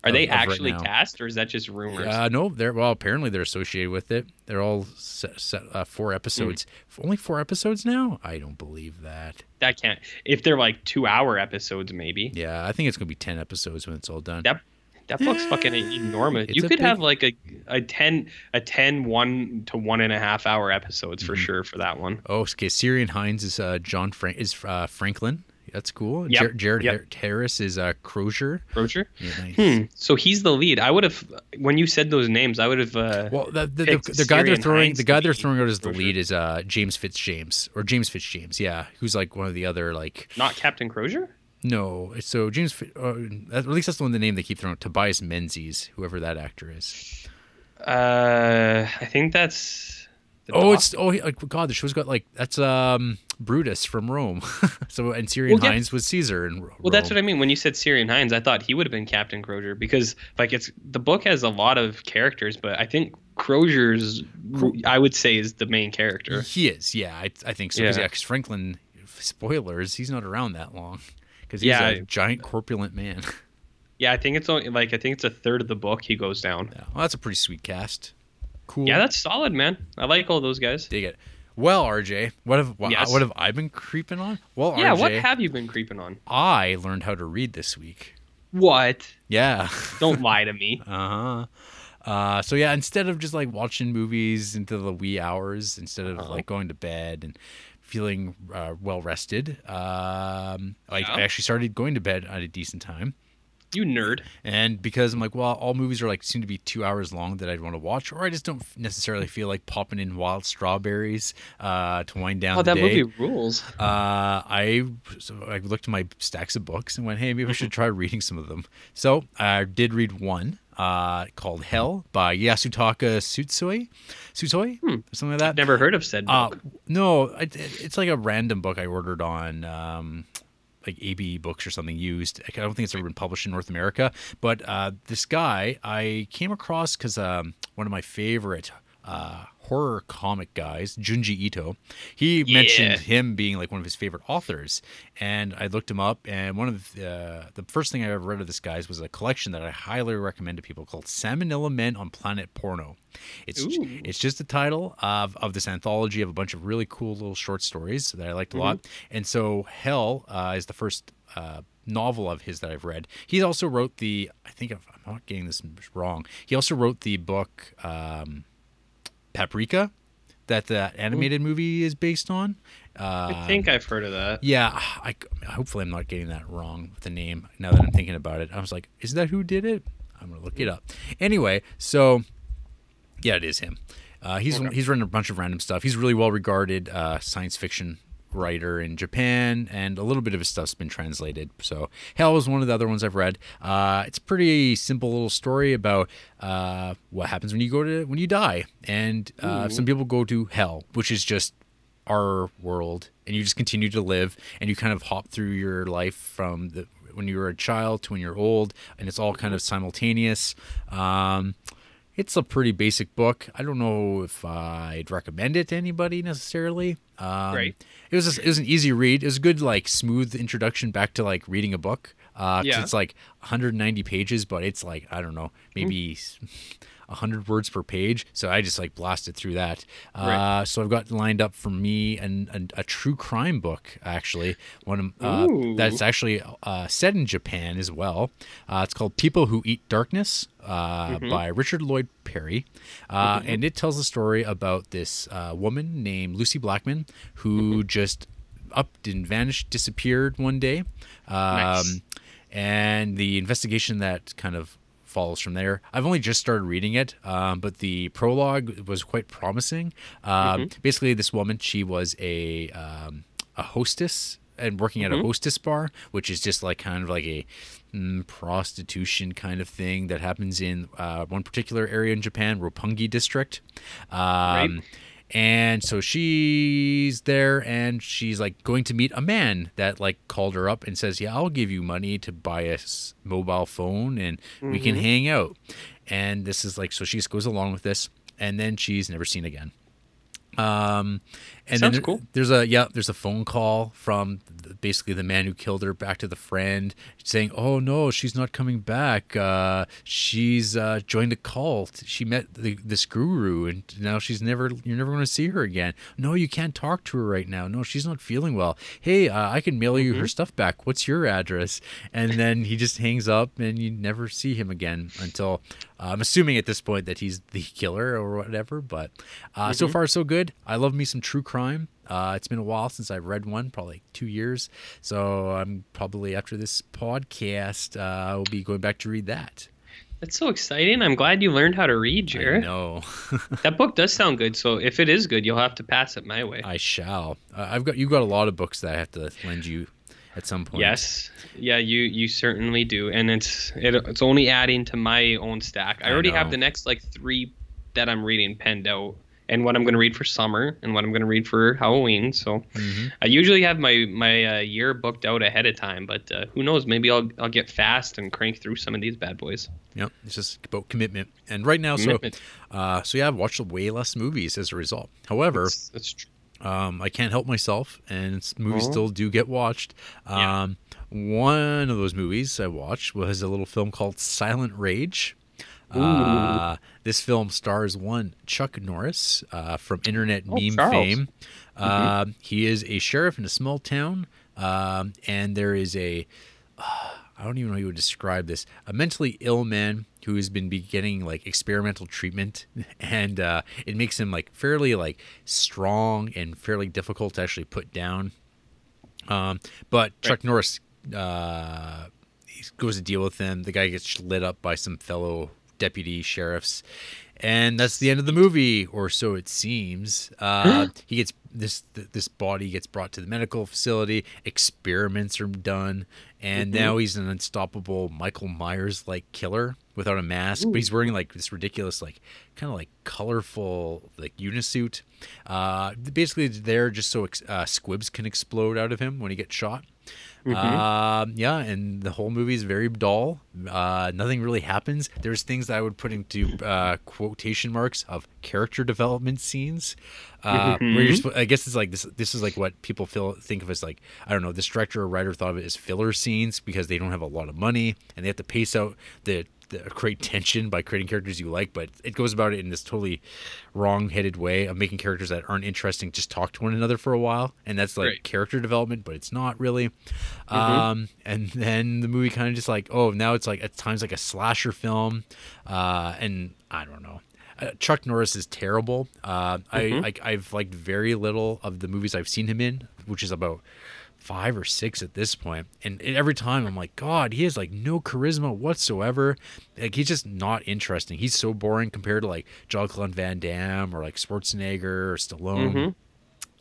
Are of- they of right actually cast, or is that just rumors? Uh, no, they're well. Apparently, they're associated with it. They're all set, set, uh, four episodes. Hmm. Only four episodes now. I don't believe that. that can't. If they're like two-hour episodes, maybe. Yeah, I think it's gonna be ten episodes when it's all done. That that book's fucking enormous. It's You could have like a a 10 a 10 one to one and a half hour episodes Mm-hmm. for sure for that one. Oh, okay. Ciaran Hinds is uh, John Frank is uh, Franklin That's cool. Yep, Jar- Jared yep. Harris is uh, Crozier. Roger. Yeah, nice. Hmm. So he's the lead. I would have when you said those names. I would have. Uh, Well, the the, the, the guy they're throwing Hinds the guy they're throwing out as the Crozier. lead is uh James Fitzjames or James Fitzjames, yeah, who's like one of the other like not Captain Crozier. no, so James uh, at least that's the one the name they keep throwing Tobias Menzies, whoever that actor is. Uh, I think that's. Oh, doc- it's oh like God, the show's got like that's um Brutus from Rome. so and Ciaran Well, yeah. Hinds was Caesar and Well, that's what I mean. When you said Ciaran Hinds, I thought he would have been Captain Crozier because, like, it's the book has a lot of characters, but I think Crozier's, I would say, is the main character. He is, yeah, I, I think so. Because Yeah. Franklin, spoilers, he's not around that long because he's Yeah. a giant corpulent man. Yeah, I think it's only like I think it's a third of the book he goes down. yeah, well, that's a pretty sweet cast. Cool. Yeah, that's solid, man. I like all those guys. dig it. Well, RJ, what have wha- Yes. what have I been creeping on? Well, Yeah, RJ, what have you been creeping on? I learned how to read this week. What? Yeah. Don't lie to me. Uh-huh. Uh So yeah, instead of just like watching movies into the wee hours, instead of Uh-huh. like going to bed and feeling uh, well rested, um, Yeah. I actually started going to bed at a decent time. You nerd. And because I'm like, well, all movies are like seem to be two hours long that I'd want to watch, or I just don't necessarily feel like popping in wild strawberries uh, to wind down Oh, that day. movie rules. Uh, I so I looked at my stacks of books and went, hey, maybe I should try reading some of them. So I did read one uh, called Hell by Yasutaka Tsutsui, Tsutsui, or something like that. I've never heard of said Uh, book. no, it, it's like a random book I ordered on um, like AbeBooks or something used. I don't think it's ever been published in North America. But uh, this guy I came across because um, one of my favorite uh, horror comic guys, Junji Ito, he mentioned him being like one of his favorite authors, and I looked him up. And one of the uh, the first thing I ever read of this guy's was a collection that I highly recommend to people called Salmonella Men on Planet Porno. It's Ooh. it's just the title of, of this anthology of a bunch of really cool little short stories that I liked a lot. And so Hell uh, is the first uh, novel of his that I've read. He also wrote the, I think I'm not getting this wrong, he also wrote the book um, Paprika that the animated movie is based on. Uh, I think I've heard of that. yeah, I, hopefully I'm not getting that wrong with the name. Now that I'm thinking about it, I was like, is that who did it? I'm gonna look it up. Anyway, so yeah, it is him. Uh, he's Okay. he's written a bunch of random stuff. He's really well regarded uh, science fiction writer in Japan, and a little bit of his stuff's been translated. So Hell is one of the other ones I've read. Uh, it's a pretty simple little story about uh, what happens when you go to when you die, and uh, some people go to hell, which is just our world and you just continue to live and you kind of hop through your life from the when you were a child to when you're old and it's all kind of simultaneous um, it's a pretty basic book i don't know if i'd recommend it to anybody necessarily um, Right. it was just, it was an easy read it was a good like smooth introduction back to like reading a book uh Yeah. it's like 190 pages but it's like i don't know maybe 100 words per page so i just like blasted through that Right. uh, so i've got lined up for me and, and a true crime book actually one uh, that's actually uh, set in japan as well uh, it's called people who eat darkness uh, Mm-hmm. by richard lloyd parry uh, and it tells a story about this uh, woman named lucie blackman who Mm-hmm. just upped and vanished disappeared one day um, Nice. and the investigation that kind of follows from there. I've only just started reading it, um, but the prologue was quite promising. Um, Basically, this woman, she was a um, a hostess and working at a hostess bar, which is just like kind of like a mm, prostitution kind of thing that happens in uh, one particular area in Japan, Roppongi district. Um, and so she's there and she's like going to meet a man that like called her up and says, Yeah, I'll give you money to buy a mobile phone and we can hang out. And this is like, so she just goes along with this and then she's never seen again. Um, and Sounds then cool. there's a yeah, there's a phone call from the, basically the man who killed her back to the friend saying, "Oh no, she's not coming back. Uh, she's uh, joined a cult. She met the, this guru, and now she's never. You're never going to see her again. No, you can't talk to her right now. No, she's not feeling well. Hey, uh, I can mail you Mm-hmm. her stuff back. What's your address?" And then he just hangs up, and you never see him again until uh, I'm assuming at this point that he's the killer or whatever. But uh, Mm-hmm. so far so good. I love me some true crime. Uh, it's been a while since I've read one, probably like two years. So I'm probably after this podcast, uh, I'll be going back to read that. That's so exciting. I'm glad you learned how to read, Jared. No, that book does sound good. So if it is good, you'll have to pass it my way. I shall. Uh, I've got you've got a lot of books that I have to lend you at some point. Yes, yeah, you you certainly do, and it's it, it's only adding to my own stack. I, I already know. have the next like three that I'm reading penned out, and what I'm going to read for summer, and what I'm going to read for Halloween. So Mhm. I usually have my my uh, year booked out ahead of time, but uh, who knows? Maybe I'll I'll get fast and crank through some of these bad boys. Yep, it's just about commitment. And right now, Commitment. so uh, so yeah, I've watched way less movies as a result. However, That's, that's true. um, I can't help myself, and movies Oh. still do get watched. Yeah. Um, One of those movies I watched was a little film called Silent Rage. Uh, this film stars one Chuck Norris uh, from internet Oh, meme Charles. fame. Uh, he is a sheriff in a small town, um, and there is a I don't even know how you would describe this. A mentally ill man who has been beginning like experimental treatment, and uh, it makes him like fairly like strong and fairly difficult to actually put down. Um, but Chuck Norris uh, he goes to deal with him. The guy gets lit up by some fellow deputy sheriffs, and that's the end of the movie, or so it seems. Uh, he gets this this body gets brought to the medical facility. Experiments are done, and now he's an unstoppable Michael Myers like killer without a mask. But he's wearing like this ridiculous like kind of like colorful like unisuit. Uh, basically, there just so ex- uh, squibs can explode out of him when he gets shot. Um, yeah, and the whole movie is very dull. Uh, nothing really happens. There's things that I would put into uh, quotation marks of character development scenes, uh, where you're. I guess it's like this. This is like what people feel think of as like I don't know. This director or writer thought of it as filler scenes because they don't have a lot of money and they have to pace out the. Create tension by creating characters you like, but it goes about it in this totally wrong-headed way of making characters that aren't interesting just talk to one another for a while, and that's like Right. character development, but it's not really. Um, and then the movie kind of just like, oh, now it's like at times like a slasher film, uh, and I don't know. Uh, Chuck Norris is terrible. Uh, I, I I've liked very little of the movies I've seen him in, which is about five or six at this point. And every time I'm like, God, he has like no charisma whatsoever. Like he's just not interesting. He's so boring compared to like Jean Claude Van Damme or like Schwarzenegger or Stallone.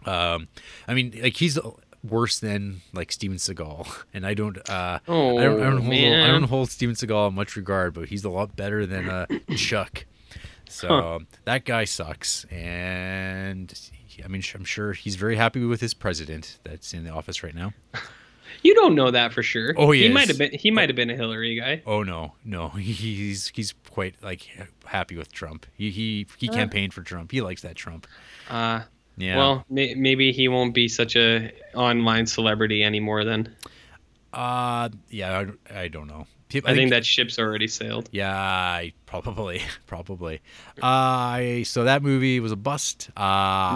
Um, I mean, like he's worse than like Steven Seagal, and I don't. Uh, I don't. I don't, Oh, hold, I don't hold Steven Seagal in much regard, but he's a lot better than uh, Chuck. So Huh. that guy sucks, and I mean, I'm sure he's very happy with his president that's in the office right now. You don't know that for sure. Oh, he he might have been. He might have been a Hillary guy. Oh no, no, he's he's quite like happy with Trump. He he he campaigned for Trump. He likes that Trump. Uh, Yeah. Well, may, maybe he won't be such a online celebrity anymore. Then uh, yeah, I, I don't know. Peop- I, think, that ship's already sailed. Yeah, probably, probably. Uh, I so that movie was a bust. Uh,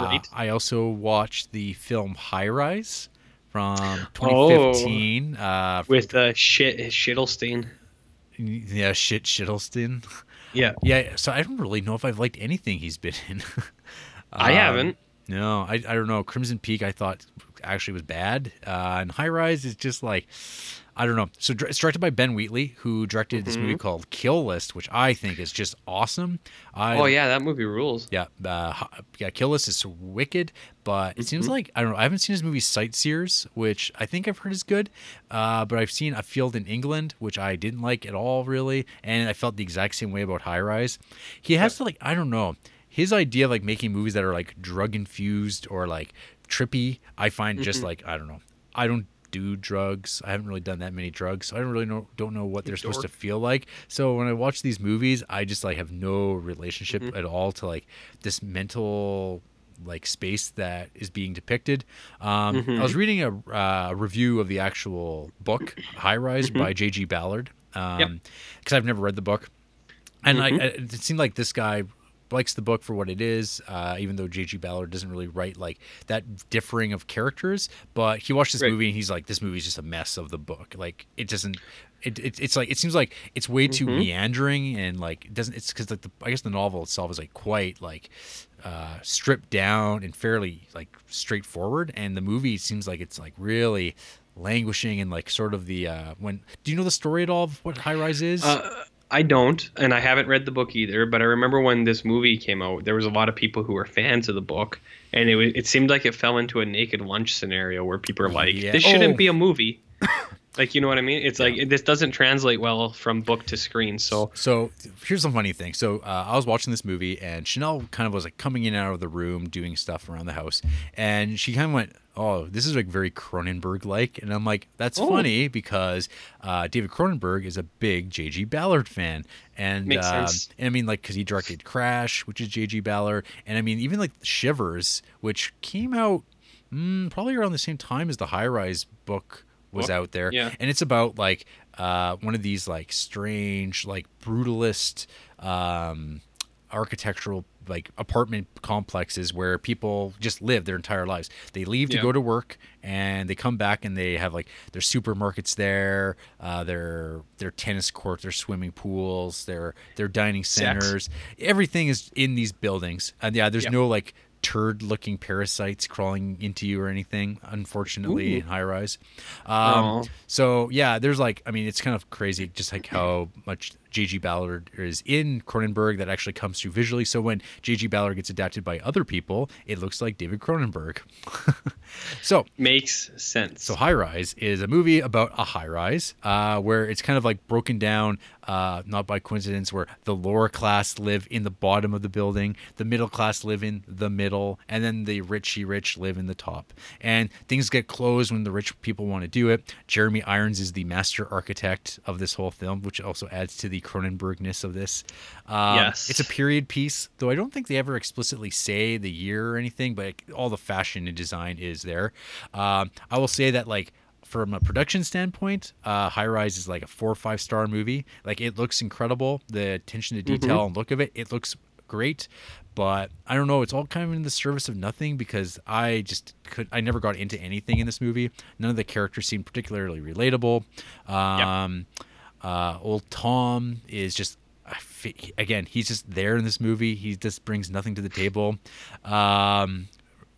Right. I also watched the film High Rise from Oh. 2015. Uh, With uh, shit Shittlestein. yeah, shit, Shittleston. Yeah, Yeah, so I don't really know if I've liked anything he's been in. I Um, haven't. No, I, I don't know. Crimson Peak I thought actually was bad, uh, and High Rise is just like I don't know. So it's directed by Ben Wheatley, who directed this Mm-hmm. movie called Kill List, which I think is just awesome. I, Oh yeah, that movie rules. yeah, uh, yeah. Kill List is wicked, but it seems Mm-hmm. like I don't know. I haven't seen his movie Sightseers, which I think I've heard is good, uh, but I've seen A Field in England, which I didn't like at all, really, and I felt the exact same way about High Rise. He has to like I don't know his idea of like making movies that are like drug infused or like trippy. I find Mm-hmm. just like I don't know. I don't do drugs. I haven't really done that many drugs, so I don't really know don't know what they're supposed to feel like. So when I watch these movies, I just like have no relationship Mm-hmm. at all to like this mental like space that is being depicted. Um, Mm-hmm. I was reading a uh, review of the actual book High Rise by J.G. Ballard because Mm-hmm. Yep. I've never read the book, and I, Mhm. I, it seemed like this guy likes the book for what it is, uh, even though J.G. Ballard doesn't really write like that differing of characters. But he watched this Right. movie and he's like, this movie is just a mess of the book. Like it doesn't It, it, it's like it seems like it's way too Mhm. meandering and like it doesn't. It's because like the I guess the novel itself is like quite like uh, stripped down and fairly like straightforward, and the movie seems like it's like really languishing and like sort of the uh when do you know the story at all of what high rise is Uh, I don't, and I haven't read the book either. But I remember when this movie came out, there was a lot of people who were fans of the book, and it it seemed like it fell into a naked lunch scenario where people are like, Yeah. "This shouldn't Oh. be a movie." like, you know what I mean? It's like this doesn't translate well from book to screen. So So here's the funny thing. So uh, I was watching this movie, and Chanel kind of was like coming in and out of the room, doing stuff around the house, and she kind of went, "Oh, this is like very Cronenberg like," and I'm like, "That's Oh. funny because uh, David Cronenberg is a big J.G. Ballard fan." And, Makes um, sense. and I mean, like, because he directed Crash, which is J.G. Ballard, and I mean, even like Shivers, which came out mm, probably around the same time as the High Rise book was out there, Yeah. and it's about like uh, one of these like strange, like brutalist um, architectural like apartment complexes where people just live their entire lives. They leave to Yeah. go to work and they come back and they have like their supermarkets there, uh, their their tennis courts, their swimming pools, their their dining Sex. centers. Everything is in these buildings. And yeah, there's Yep. no like turd looking parasites crawling into you or anything unfortunately Ooh. in high rise um, so yeah there's like i mean it's kind of crazy just like how much J.G. Ballard is in Cronenberg that actually comes through visually. So when J.G. Ballard gets adapted by other people, it looks like David Cronenberg. so makes sense. so High Rise is a movie about a high rise uh, where it's kind of like broken down, uh, not by coincidence, where the lower class live in the bottom of the building, the middle class live in the middle, and then the richy rich live in the top. And things get closed when the rich people want to do it. Jeremy Irons is the master architect of this whole film, which also adds to the Cronenbergness of this. Um, Yes. It's a period piece, though I don't think they ever explicitly say the year or anything, but all the fashion and design is there. Um, I will say that, like, from a production standpoint, uh, High Rise is like a four or five star movie. Like, it looks incredible. The attention to detail and look of it, it looks great. But I don't know, it's all kind of in the service of nothing because I just could, I never got into anything in this movie. None of the characters seemed particularly relatable. Um, uh, old Tom is just again he's just there in this movie. He just brings nothing to the table. Um,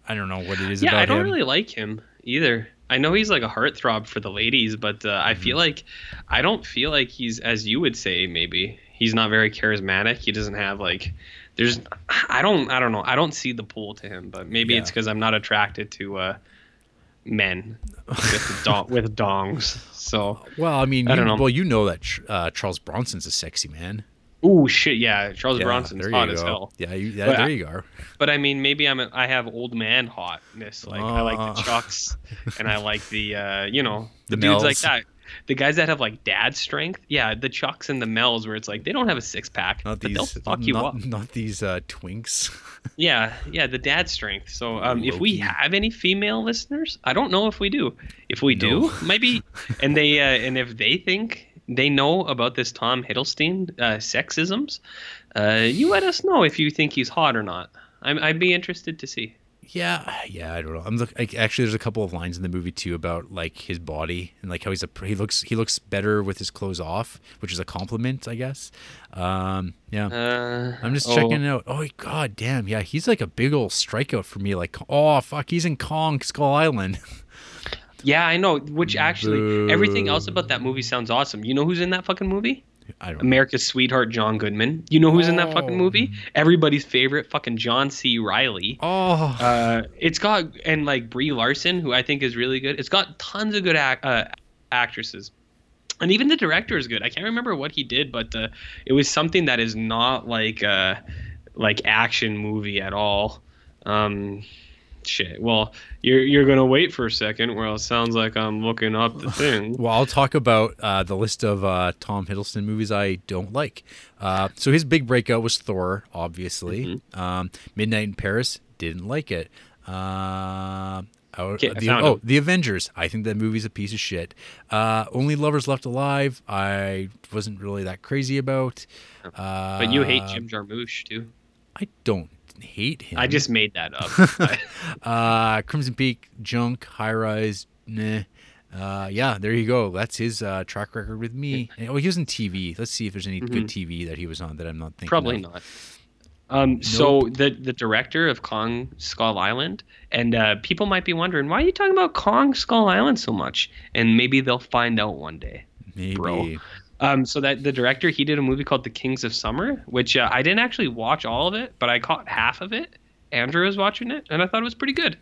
I don't know what it is yeah, I don't him. really like him either. I know he's like a heartthrob for the ladies, but uh, I Mm-hmm. feel like I don't feel like he's as you would say maybe he's not very charismatic. He doesn't have like there's I don't I don't know I don't see the pull to him, but maybe it's because I'm not attracted to uh, men with dong, with dongs. So Well, I mean, I you, well, you know that uh, Charles Bronson's a sexy man. Oh shit yeah, Charles Yeah, Bronson's hot as hell. Yeah, you, yeah there I- you are. But I mean, maybe I'm a, I have old man hotness. Like I like Uh. the chucks, and I like the uh, you know The the, dudes like that. The guys that have like dad strength, yeah, the chucks and the mel's where it's like they don't have a six pack, Not but these, they'll fuck you not, up. not these uh, twinks. Yeah, yeah, the dad strength. So um, if we have any female listeners, I don't know if we do. If we do, maybe, and they uh, and if they think they know about this Tom Hiddleston uh, sexisms, uh, you let us know if you think he's hot or not. I'm, I'd be interested to see. Yeah, yeah, I don't know. I'm look. Like, actually, there's a couple of lines in the movie too about like his body and like how he's a he looks he looks better with his clothes off, which is a compliment, I guess. Um, yeah. Uh, I'm just oh. checking out. Oh god damn, yeah, he's like a big old strikeout for me. Like, oh fuck, he's in Kong Skull Island. Yeah, I know. Which actually, everything else about that movie sounds awesome. You know who's in that fucking movie? I don't. know. America's sweetheart, John Goodman. You know who's in that fucking Oh. movie? Everybody's favorite, fucking John C. Reilly. Oh, Uh, it's got and like Brie Larson, who I think is really good. It's got tons of good ac- uh, actresses, and even the director is good. I can't remember what he did, but uh, it was something that is not like like action movie at all. Um, shit. Well, you're you're gonna wait for a second, Well, it sounds like I'm looking up the thing. well, I'll talk about uh, the list of uh, Tom Hiddleston movies I don't like. Uh, so his big breakout was Thor, obviously. Mm-hmm. Um, Midnight in Paris, didn't like it. Uh, Okay, the, oh, him. The Avengers. I think that movie's a piece of shit. Uh, Only Lovers Left Alive. I wasn't really that crazy about. Uh, But you hate Jim Jarmusch too. I don't hate him. I just made that up. uh, Crimson Peak, Junk, High Rise, nah. uh, yeah, there you go. That's his uh, track record with me. And- Oh, he was in TV. Let's see if there's any good TV that he was on that I'm not thinking. Mm-hmm. Probably of. not. Um, So the the director of Kong Skull Island, and uh, people might be wondering why are you talking about Kong Skull Island so much, and maybe they'll find out one day. Maybe. bro. Um, so that the director he did a movie called The Kings of Summer, which uh, I didn't actually watch all of it, but I caught half of it. Andrew was watching it, and I thought it was pretty good.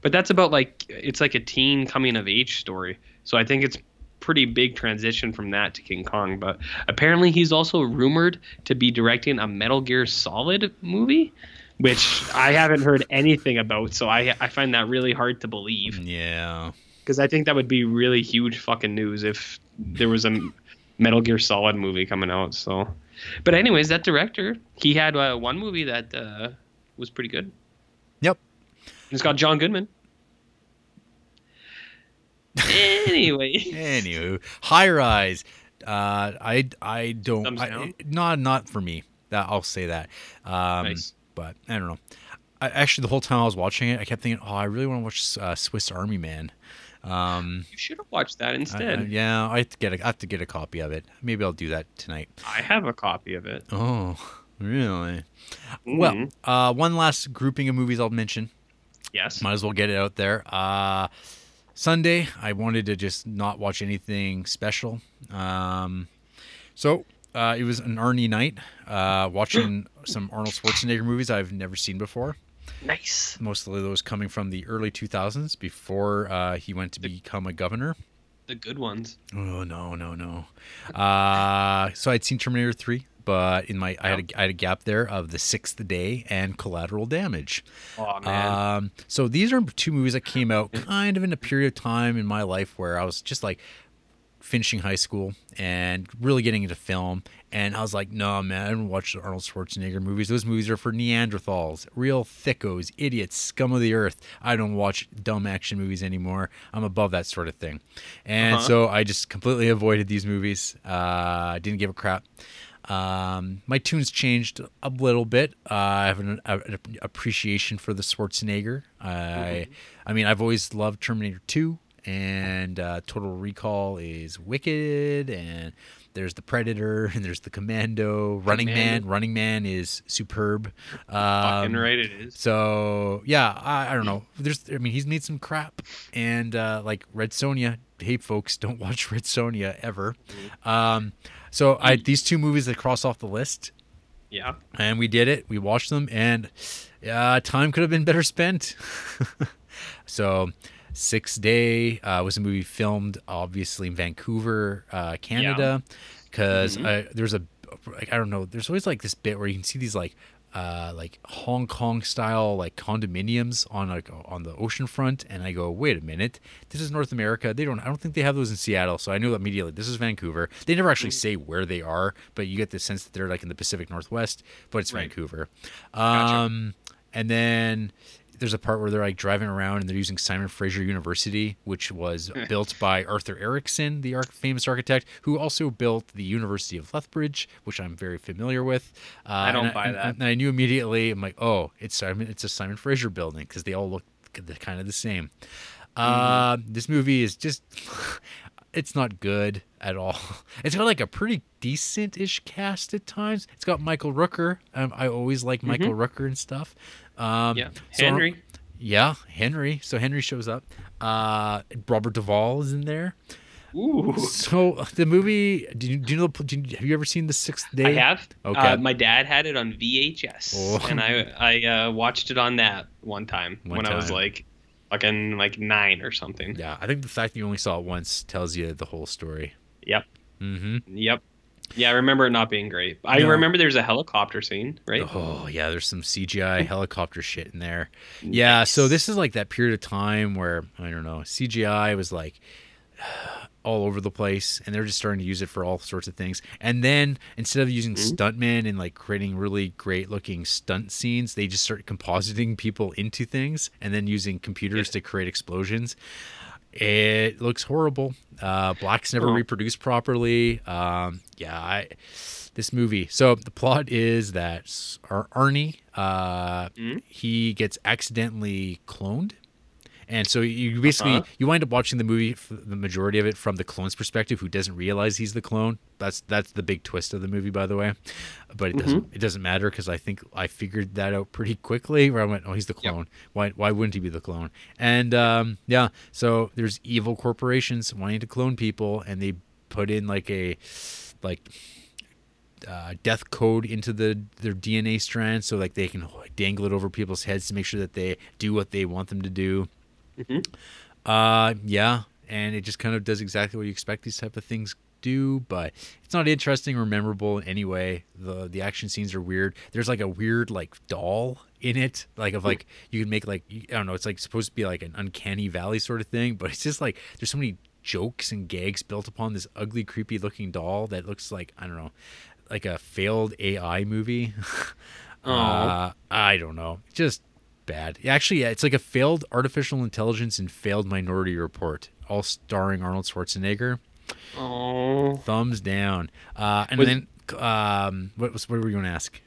But that's about like it's like a teen coming of age story. So I think it's pretty big transition from that to King Kong. But apparently he's also rumored to be directing a Metal Gear Solid movie, which I haven't heard anything about. So I I find that really hard to believe Yeah. because I think that would be really huge fucking news if there was a Metal Gear Solid movie coming out. So, but anyways, that director he had uh, one movie that uh, was pretty good. Yep. It's got John Goodman. anyway, Anywho, high rise. Uh, I I don't. I, not not for me. That I'll say that. Um, Nice. But I don't know. I, actually, the whole time I was watching it, I kept thinking, "Oh, I really want to watch uh, Swiss Army Man." Um, you should have watched that instead. I- yeah, I have to get a, I have to get a copy of it. Maybe I'll do that tonight. I have a copy of it. Oh, really? Well, Mhm. uh, one last grouping of movies I'll mention. yes, Might as well get it out there. Uh, Sunday, I wanted to just not watch anything special. Um, so uh, it was an Arnie night, uh, watching some Arnold Schwarzenegger movies I've never seen before. Nice. Mostly those coming from the early 2000s before uh, he went to become a governor. The good ones. Oh no no no! Uh, so I'd seen Terminator three, but in my I had a, I had a gap there of the Sixth Day and Collateral Damage. Oh man, Um, so these are two movies that came out kind of in a period of time in my life where I was just like finishing high school and really getting into film. And I was like, no, man, I don't watch the Arnold Schwarzenegger movies. Those movies are for Neanderthals, real thickos, idiots, scum of the earth. I don't watch dumb action movies anymore. I'm above that sort of thing. And Uh-huh. so I just completely avoided these movies. Uh, I didn't give a crap. Um, my tunes changed a little bit. Uh, I have an, a- an appreciation for the Schwarzenegger. I, I mean, I've always loved Terminator 2, and uh, Total Recall is wicked, and there's the Predator, and there's the Commando. Running Man. Running Man is superb. fucking Um, right it is. so yeah, I, I don't know. There's, I mean, he's made some crap, and uh, like Red Sonja. Hey, folks, don't watch Red Sonja ever. Um, so I these two movies that cross off the list, Yeah. and we did it. We watched them, and uh, time could have been better spent. so, Six Day uh, was a movie filmed obviously in Vancouver, uh, Canada, because there's a like, I don't know. There's always like this bit where you can see these like uh, like Hong Kong style like condominiums on like on the ocean front, and I go, wait a minute, this is North America. They don't. I don't think they have those in Seattle. So I knew immediately this is Vancouver. They never actually say where they are, but you get the sense that they're like in the Pacific Northwest, but it's Right. Vancouver. Gotcha. Um, and then there's a part where they're like driving around and they're using Simon Fraser University, which was built by Arthur Erickson, the famous architect, who also built the University of Lethbridge, which I'm very familiar with. Uh, I don't buy and- that. And I knew immediately. I'm like, oh, it's Simon. It's a Simon Fraser building because they all look kind of the same. Uh, this movie is just. It's not good at all. It's got like a pretty decent-ish cast at times. It's got Michael Rooker. Um, I always like Michael Rooker and stuff. Um, Yeah. so- Henry. yeah, Henry. So Henry shows up. Uh, Robert Duvall is in there. Ooh. So the movie. Do you, do you know? Do you, have you ever seen the Sixth Day? I have. Okay. Uh, my dad had it on VHS, Oh. and I I uh, watched it on that one time One when I was like, fucking like nine or something. Yeah, I think the fact that you only saw it once tells you the whole story. Yep. Mm-hmm. Yep. Yeah, I remember it not being great. I No. remember there's a helicopter scene, right? Oh yeah, there's some CGI helicopter shit in there. Yeah, so this is like that period of time where I don't know, CGI was like all over the place and they're just starting to use it for all sorts of things. And then instead of using mm-hmm. stuntmen and like creating really great looking stunt scenes, they just start compositing people into things and then using computers to create explosions. It looks horrible. Uh, blacks never Oh. reproduced properly. Um, yeah, I, this movie. So the plot is that Ar- Arnie, uh, Mhm. he gets accidentally cloned, And so you basically Uh-huh. you wind up watching the movie, the majority of it from the clone's perspective, who doesn't realize he's the clone. That's that's the big twist of the movie, by the way. But it doesn't Mm-hmm. it doesn't matter because I think I figured that out pretty quickly. Where I went, oh, he's the clone. Why why wouldn't he be the clone? And um, yeah, so there's evil corporations wanting to clone people, and they put in like a like uh, death code into the their DNA strand, so like they can dangle it over people's heads to make sure that they do what they want them to do. Mhm. Uh, yeah, and it just kind of does exactly what you expect these type of things do, but it's not interesting or memorable in any way. the The action scenes are weird. There's like a weird like doll in it, like of like you can make like I don't know. It's like supposed to be like an uncanny valley sort of thing, but it's just like there's so many jokes and gags built upon this ugly, creepy looking doll that looks like I don't know, like a failed AI movie. uh, I don't know, just bad. Actually, yeah, it's like a failed artificial intelligence and failed Minority Report, all starring Arnold Schwarzenegger. Oh. Thumbs down. Uh, and Was- then um, what was what were you going to ask?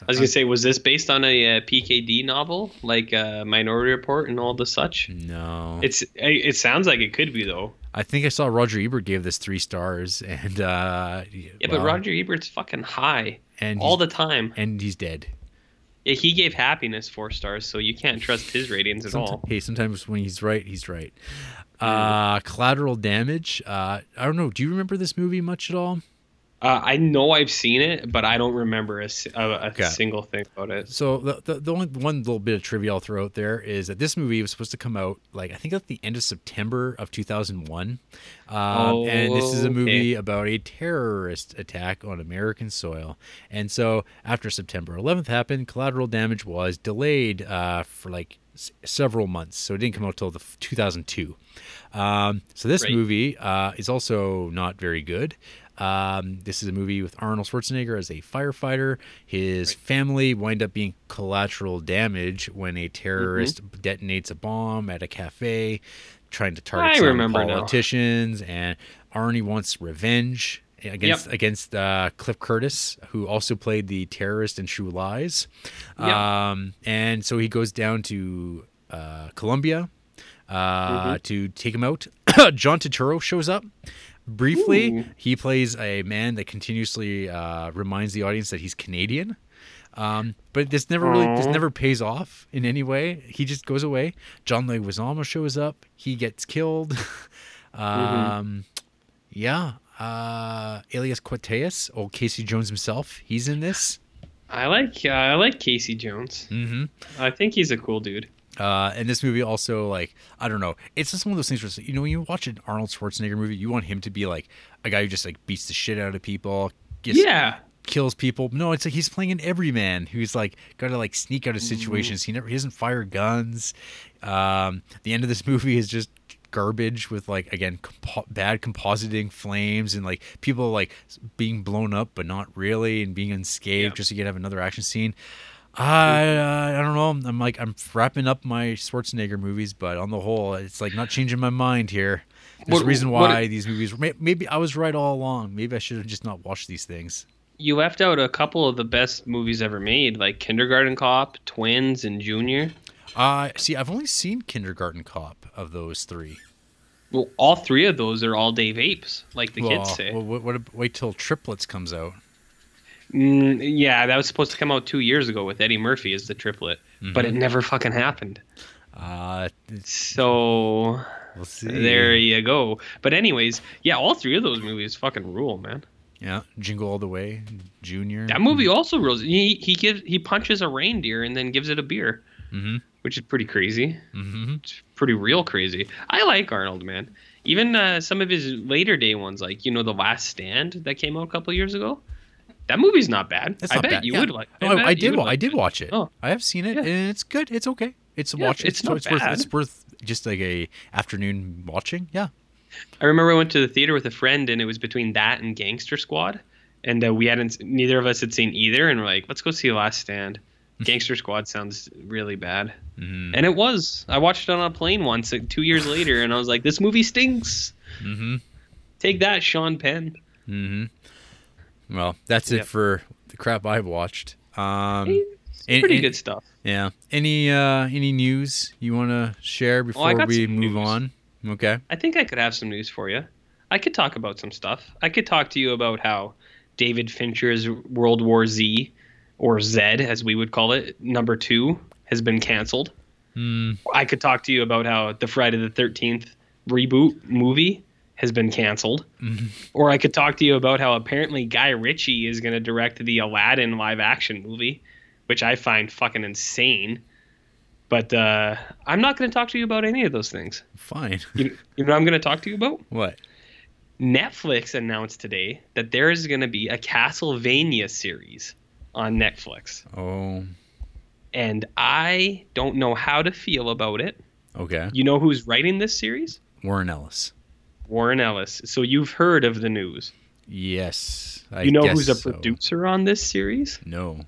I was gonna say, was this based on a, uh PKD novel, like uh, Minority Report and all the such? No, It's it sounds like it could be though. I think I saw Roger Ebert gave this three stars, and uh, Yeah, but Roger Ebert's fucking high and all the time. and he's dead. Yeah, he gave Happiness four stars, so you can't trust his ratings at all. Hey, sometimes when he's right, he's right. Mm. Uh, Collateral Damage. Uh, I don't know. Do you remember this movie much at all? Uh, I know I've seen it, but I don't remember a, a, a Okay. single thing about it. So the, the the only one little bit of trivia I'll throw out there is that this movie was supposed to come out like I think at the end of September of 2001, um, and this is a Oh, movie about a terrorist attack on American soil. And so after September 11th happened, Collateral Damage was delayed uh, for like s- several months, so it didn't come out till the f- 2002. Um, so this Right. movie uh, is also not very good. Um, this is a movie with Arnold Schwarzenegger as a firefighter. His family wind up being collateral damage when a terrorist detonates a bomb at a cafe, trying to target I some remember now. politicians. And Arnie wants revenge against against uh, Cliff Curtis, who also played the terrorist in True Lies. Yep. Um, and so he goes down to uh, Colombia uh, Mm-hmm. to take him out. John Turturro shows up. Briefly, Ooh. he plays a man that continuously uh, reminds the audience that he's Canadian. Um, but this never really, this never pays off in any way. He just goes away. John Leguizamo shows up. He gets killed. um, yeah. Uh, Elias Koteas, old Casey Jones himself, he's in this. I like uh, I like Casey Jones. hmm I think he's a cool dude. Uh, and this movie also like I don't know. It's just one of those things where you know when you watch an Arnold Schwarzenegger movie, you want him to be like a guy who just like beats the shit out of people, gets, Yeah, kills people. No, it's like he's playing an everyman who's like got to like sneak out of situations. He never he doesn't fire guns. Um, the end of this movie is just garbage with like again compo- bad compositing flames and like people like being blown up but not really and being unscathed Yeah. just so you can have another action scene. I uh, I don't know. I'm like I'm wrapping up my Schwarzenegger movies, but on the whole, it's like not changing my mind here. There's What- a reason what- why these movies. may- Maybe I was right all along. Maybe I should have just not watched these things. you left out a couple of the best movies ever made, like Kindergarten Cop, Twins, and Junior. Uh see, I've only seen Kindergarten Cop of those three. Well, all three of those are all Dave Apes, like the well, kids say. Well, what, what, wait till Triplets comes out. Mm, yeah, that was supposed to come out two years ago with Eddie Murphy as the triplet, but it never fucking happened. Uh, So we'll see. there you go. But anyways, yeah, all three of those movies fucking rule, man. Yeah, Jingle All the Way, Junior. That movie also rules. He he gives he punches a reindeer and then gives it a beer, Mm-hmm. which is pretty crazy. Mm-hmm. It's pretty real crazy. I like Arnold, man. Even uh, some of his later day ones, like you know, The Last Stand that came out a couple years ago. That movie's not bad. It's I not bet bad. you yeah. would like. No, I, I did. would wa- I did watch it. Oh. I have seen it, Yeah. and it's good. It's okay. It's a Yeah, watch. it's It's, not it's worth. bad. It's worth just like a afternoon watching. Yeah. I remember I went to the theater with a friend, and it was between that and Gangster Squad, and uh, we hadn't. Neither of us had seen either, and we're like, let's go see Last Stand. Gangster Squad sounds really bad, Mm-hmm. and it was. I watched it on a plane once, like, two years later, and I was like, this movie stinks. Mm-hmm. Take that, Sean Penn. Mm-hmm. Well, that's it for the crap I've watched. Um, And- Pretty and- good stuff. Yeah. Any uh any news you want to share before got we move news. on? Okay. I think I could have some news for you. I could talk about some stuff. I could talk to you about how David Fincher's World War Z, or Z as we would call it, number two, has been canceled. Hmm. I could talk to you about how the Friday the 13th reboot movie has been canceled. Mhm. Or I could talk to you about how apparently Guy Ritchie is going to direct the Aladdin live action movie, which I find fucking insane. But uh, I'm not going to talk to you about any of those things. Fine. You, you know what I'm going to talk to you about? what? Netflix announced today that there is going to be a Castlevania series on Netflix. Oh. And I don't know how to feel about it. Okay. You know who's writing this series? Warren Ellis. Warren Ellis. So you've heard of the news. Yes. I you know who's a so. producer on this series? No.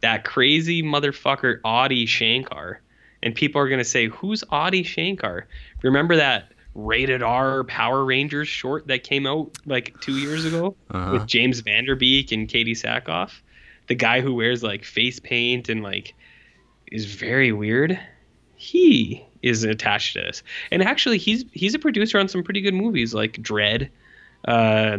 That crazy motherfucker Adi Shankar. And people are going to say, Who's Adi Shankar? Remember that rated R Power Rangers short that came out like two years ago Uh-huh. with James Van Der Beek and Katee Sackhoff? The guy who wears like face paint and like is very weird. He is attached to this. And actually he's he's a producer on some pretty good movies like Dredd, uh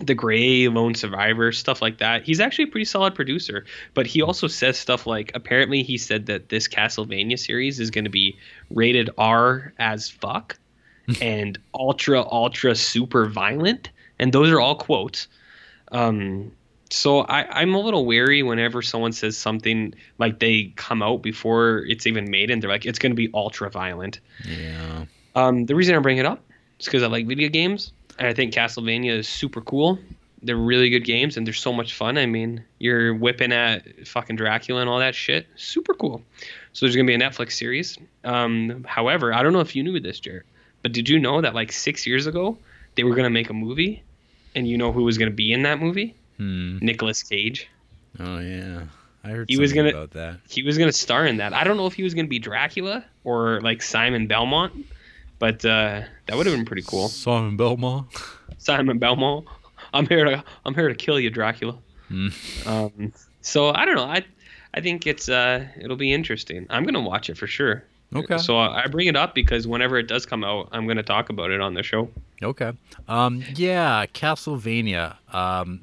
the Grey, Lone Survivor, stuff like that. He's actually a pretty solid producer, but he also says stuff like apparently he said that this Castlevania series is going to be rated R as fuck and ultra ultra super violent, and those are all quotes. Um, so I, I'm a little wary whenever someone says something like they come out before it's even made, and they're like it's going to be ultra violent. Yeah. Um, the reason I bring it up is because I like video games, and I think Castlevania is super cool. They're really good games, and they're so much fun. I mean, you're whipping at fucking Dracula and all that shit. Super cool. So there's gonna be a Netflix series. Um, however, I don't know if you knew this, Jared, but did you know that like six years ago they were gonna make a movie, and you know who was gonna be in that movie? Hmm. Nicolas Cage. Oh yeah. I heard He was gonna- about that. He was gonna star in that. I don't know if he was gonna be Dracula or like Simon Belmont, but uh, that would have been pretty cool. Simon Belmont. Simon Belmont. I'm here to I'm here to kill you, Dracula. Hmm. Um, so I don't know. I I think it's uh it'll be interesting. I'm gonna watch it for sure. Okay. So I bring it up because whenever it does come out, I'm gonna talk about it on the show. Okay. Um, yeah, Castlevania. Um,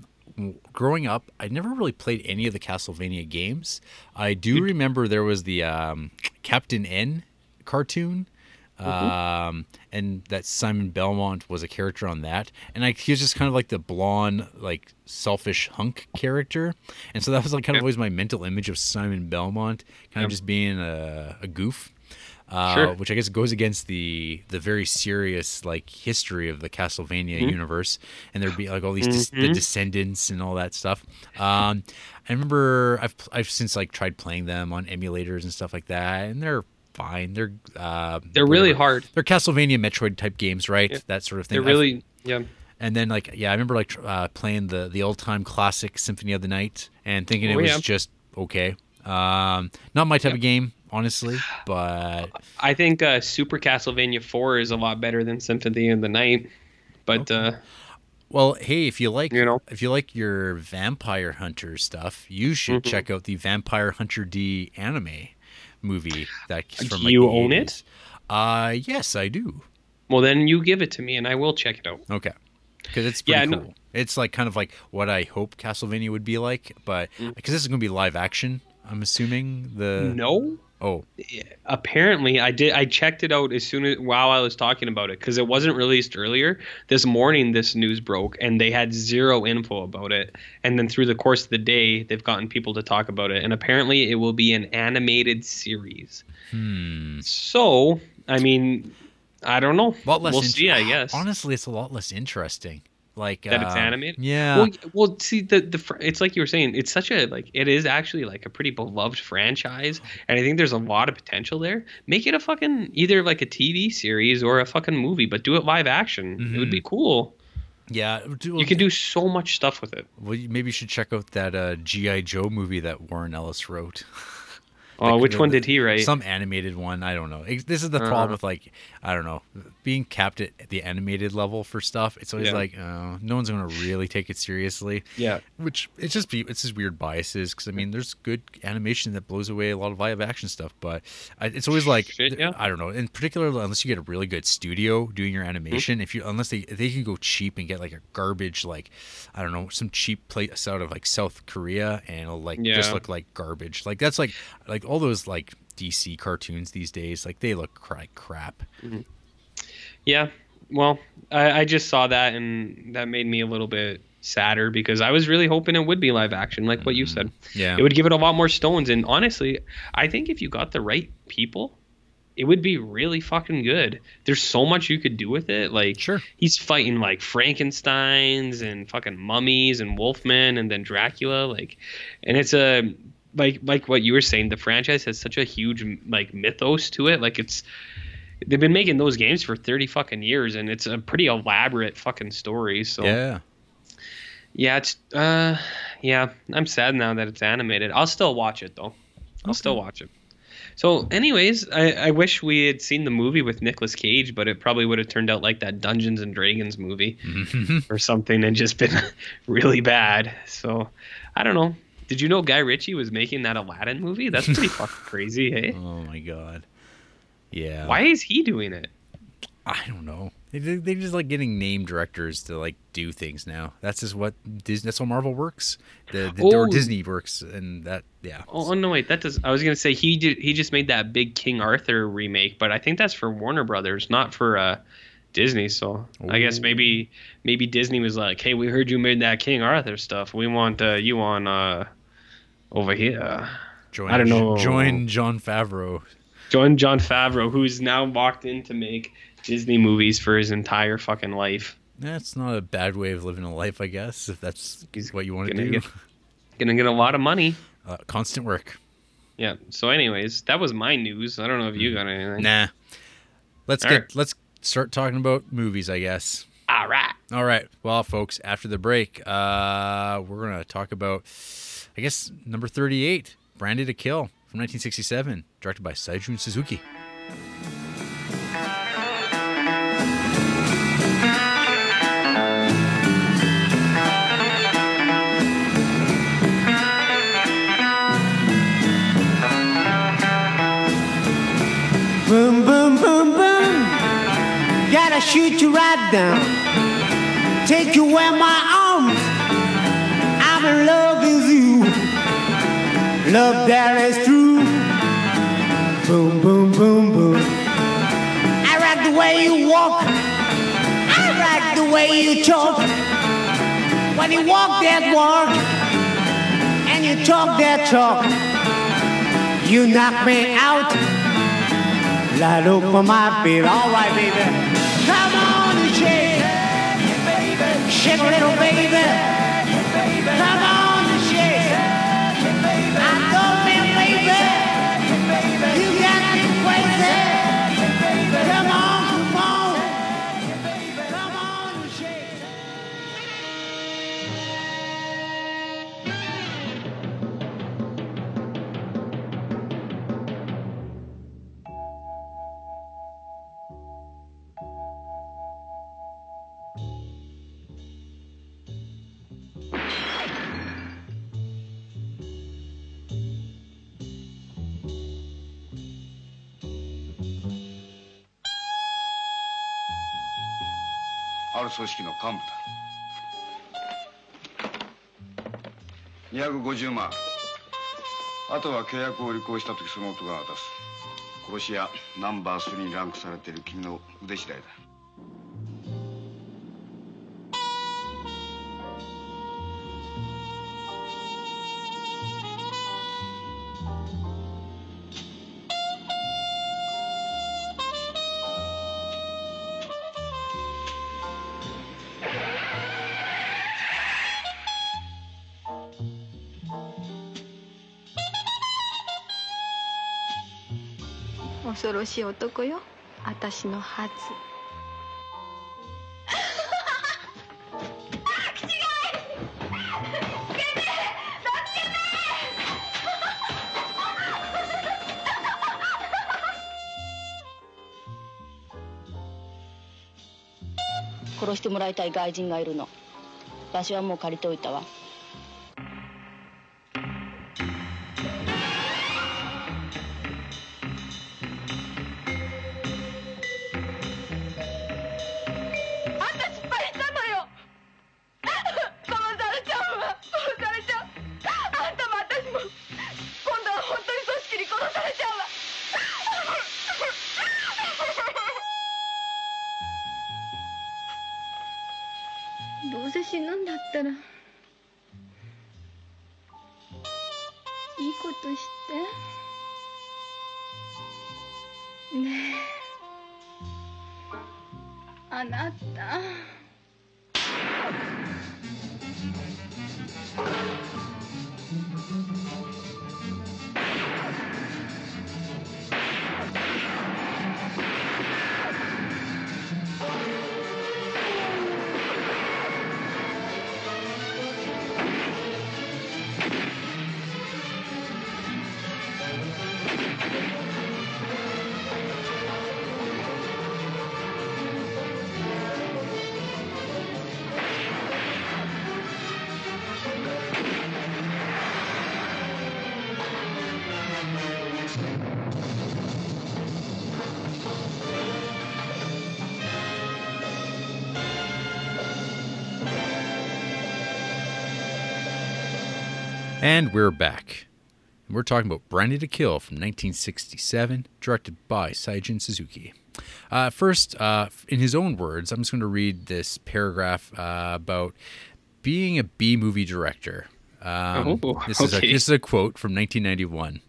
growing up, I never really played any of the Castlevania games. I do remember there was the um, Captain N cartoon. Um, and that Simon Belmont was a character on that, and I, he was just kind of like the blonde, like selfish hunk character, and so that was like kind of always my mental image of Simon Belmont, kind of just being a, a goof uh, Sure. which I guess goes against the the very serious like history of the Castlevania Mm-hmm. universe, and there'd be like all these des- the descendants and all that stuff. Um, I remember I've I've since like tried playing them on emulators and stuff like that, and they're fine. They're uh, They're really hard. They're Castlevania Metroid type games, right? Yeah. That sort of thing. They're I've- really yeah. and then like yeah, I remember like uh, playing the the old time classic Symphony of the Night and thinking it Oh, was yeah. just okay. Um, not my type Yeah. of game, honestly, but I think uh, Super Castlevania 4 is a lot better than Symphony of the Night. But uh, Well, hey, if you like You know? if you like your vampire hunter stuff, you should Mhm. check out the Vampire Hunter D anime movie that's from like, you own 80s. Uh yes, I do. well, then you give it to me and I will check it out. Okay. Cuz it's pretty Yeah, cool. no- It's like kind of like what I hope Castlevania would be like, but Mm. because this is going to be live action, I'm assuming the No, Oh, apparently I did. I checked it out as soon as while I was talking about it because it wasn't released earlier. This morning, this news broke, and they had zero info about it. And then through the course of the day, they've gotten people to talk about it, and apparently it will be an animated series. hmm. So, I mean, I don't know. A lot less we'll see. I guess. Honestly, it's a lot less interesting. Like That it's um, animated? Yeah. Well, well, see the the it's like you were saying, it's such a like it is actually like a pretty beloved franchise, and I think there's a lot of potential there. Make it a fucking either like a TV series or a fucking movie, but do it live action. It would be cool. yeah. do- You can do so much stuff with it. Well, maybe you should check out that uh, GI Joe movie that Warren Ellis wrote. Oh, which one did he write? Some animated one. I don't know. This is the Uh-huh. problem with like I don't know being capped at the animated level for stuff. It's always Yeah. like oh, no one's gonna really take it seriously. Yeah. Which it's just it's just weird biases because I mean there's good animation that blows away a lot of live action stuff, but it's always like Shit, yeah. I don't know. In particular, unless you get a really good studio doing your Mm-hmm. animation, if you unless they they can go cheap and get like a garbage like I don't know some cheap place out of like South Korea and it'll like just look like garbage. Like that's like like all those like DC cartoons these days. Like they look like crap. Mm-hmm. Yeah. Well, I, I just saw that and that made me a little bit sadder because I was really hoping it would be live action, like what you said. Mm-hmm. Yeah. It would give it a lot more stones. And honestly, I think if you got the right people, it would be really fucking good. There's so much you could do with it. Like, Sure. he's fighting like Frankenstein's and fucking mummies and Wolfman and then Dracula. Like, and it's a like like what you were saying. The franchise has such a huge like mythos to it. Like, it's they've been making those games for 30 fucking years and it's a pretty elaborate fucking story. So Yeah. yeah, it's uh yeah, I'm sad now that it's animated. I'll still watch it though. I'll still watch it. So anyways, I, I wish we had seen the movie with Nicolas Cage, but it probably would have turned out like that Dungeons and Dragons movie or something and just been really bad. So I don't know. Did you know Guy Ritchie was making that Aladdin movie? That's pretty fucking crazy, hey? Oh my god. Yeah. Why is he doing it? I don't know. They they just like getting name directors to like do things now. That's just what Disney. That's how Marvel works. The, the or Oh. Disney works, and that yeah. Oh no, wait, that does. I was gonna say he did. He just made that big King Arthur remake, but I think that's for Warner Brothers, not for uh, Disney. So I guess maybe maybe Disney was like, "Hey, we heard you made that King Arthur stuff. We want uh, you on uh, over here." Join, I don't know. Join Jon Favreau. Join Jon Favreau, who's now locked in to make Disney movies for his entire fucking life. That's not a bad way of living a life, I guess. If that's He's what you want to do. get- Gonna get a lot of money. Uh, constant work. Yeah. So, anyways, that was my news. I don't know if you got anything. Nah. Let's All get right. let's start talking about movies, I guess. All right. All right. Well, folks, after the break, uh, we're gonna talk about, I guess, number thirty-eight, Branded to Kill from 1967, directed by Seijun Suzuki. Boom, boom, boom, boom. Gotta shoot you right down. Take you where my arms. I'm in love. Love that is true. Boom, boom, boom, boom. I like the way you walk. I like the way you talk. When you walk that walk and you talk that talk, you knock me out. Light up my beat. All right, baby. Come on and shake. Shake a little, baby. Come on る組織の幹部だ。250万。あとは契約を履行した時その男が渡す。殺し屋ナンバー3にランクされている君の腕次第だ。恐ろしい男よ。私の 殺してもらいたい外人がいるの。私はもう借りておいたわ。啊 And we're back. And we're talking about Branded to Kill from 1967, directed by Seijun Suzuki. Uh, first, uh, in his own words, I'm just going to read this paragraph uh, about being a B movie director. Um, Oh, this, is a, this is a quote from 1991.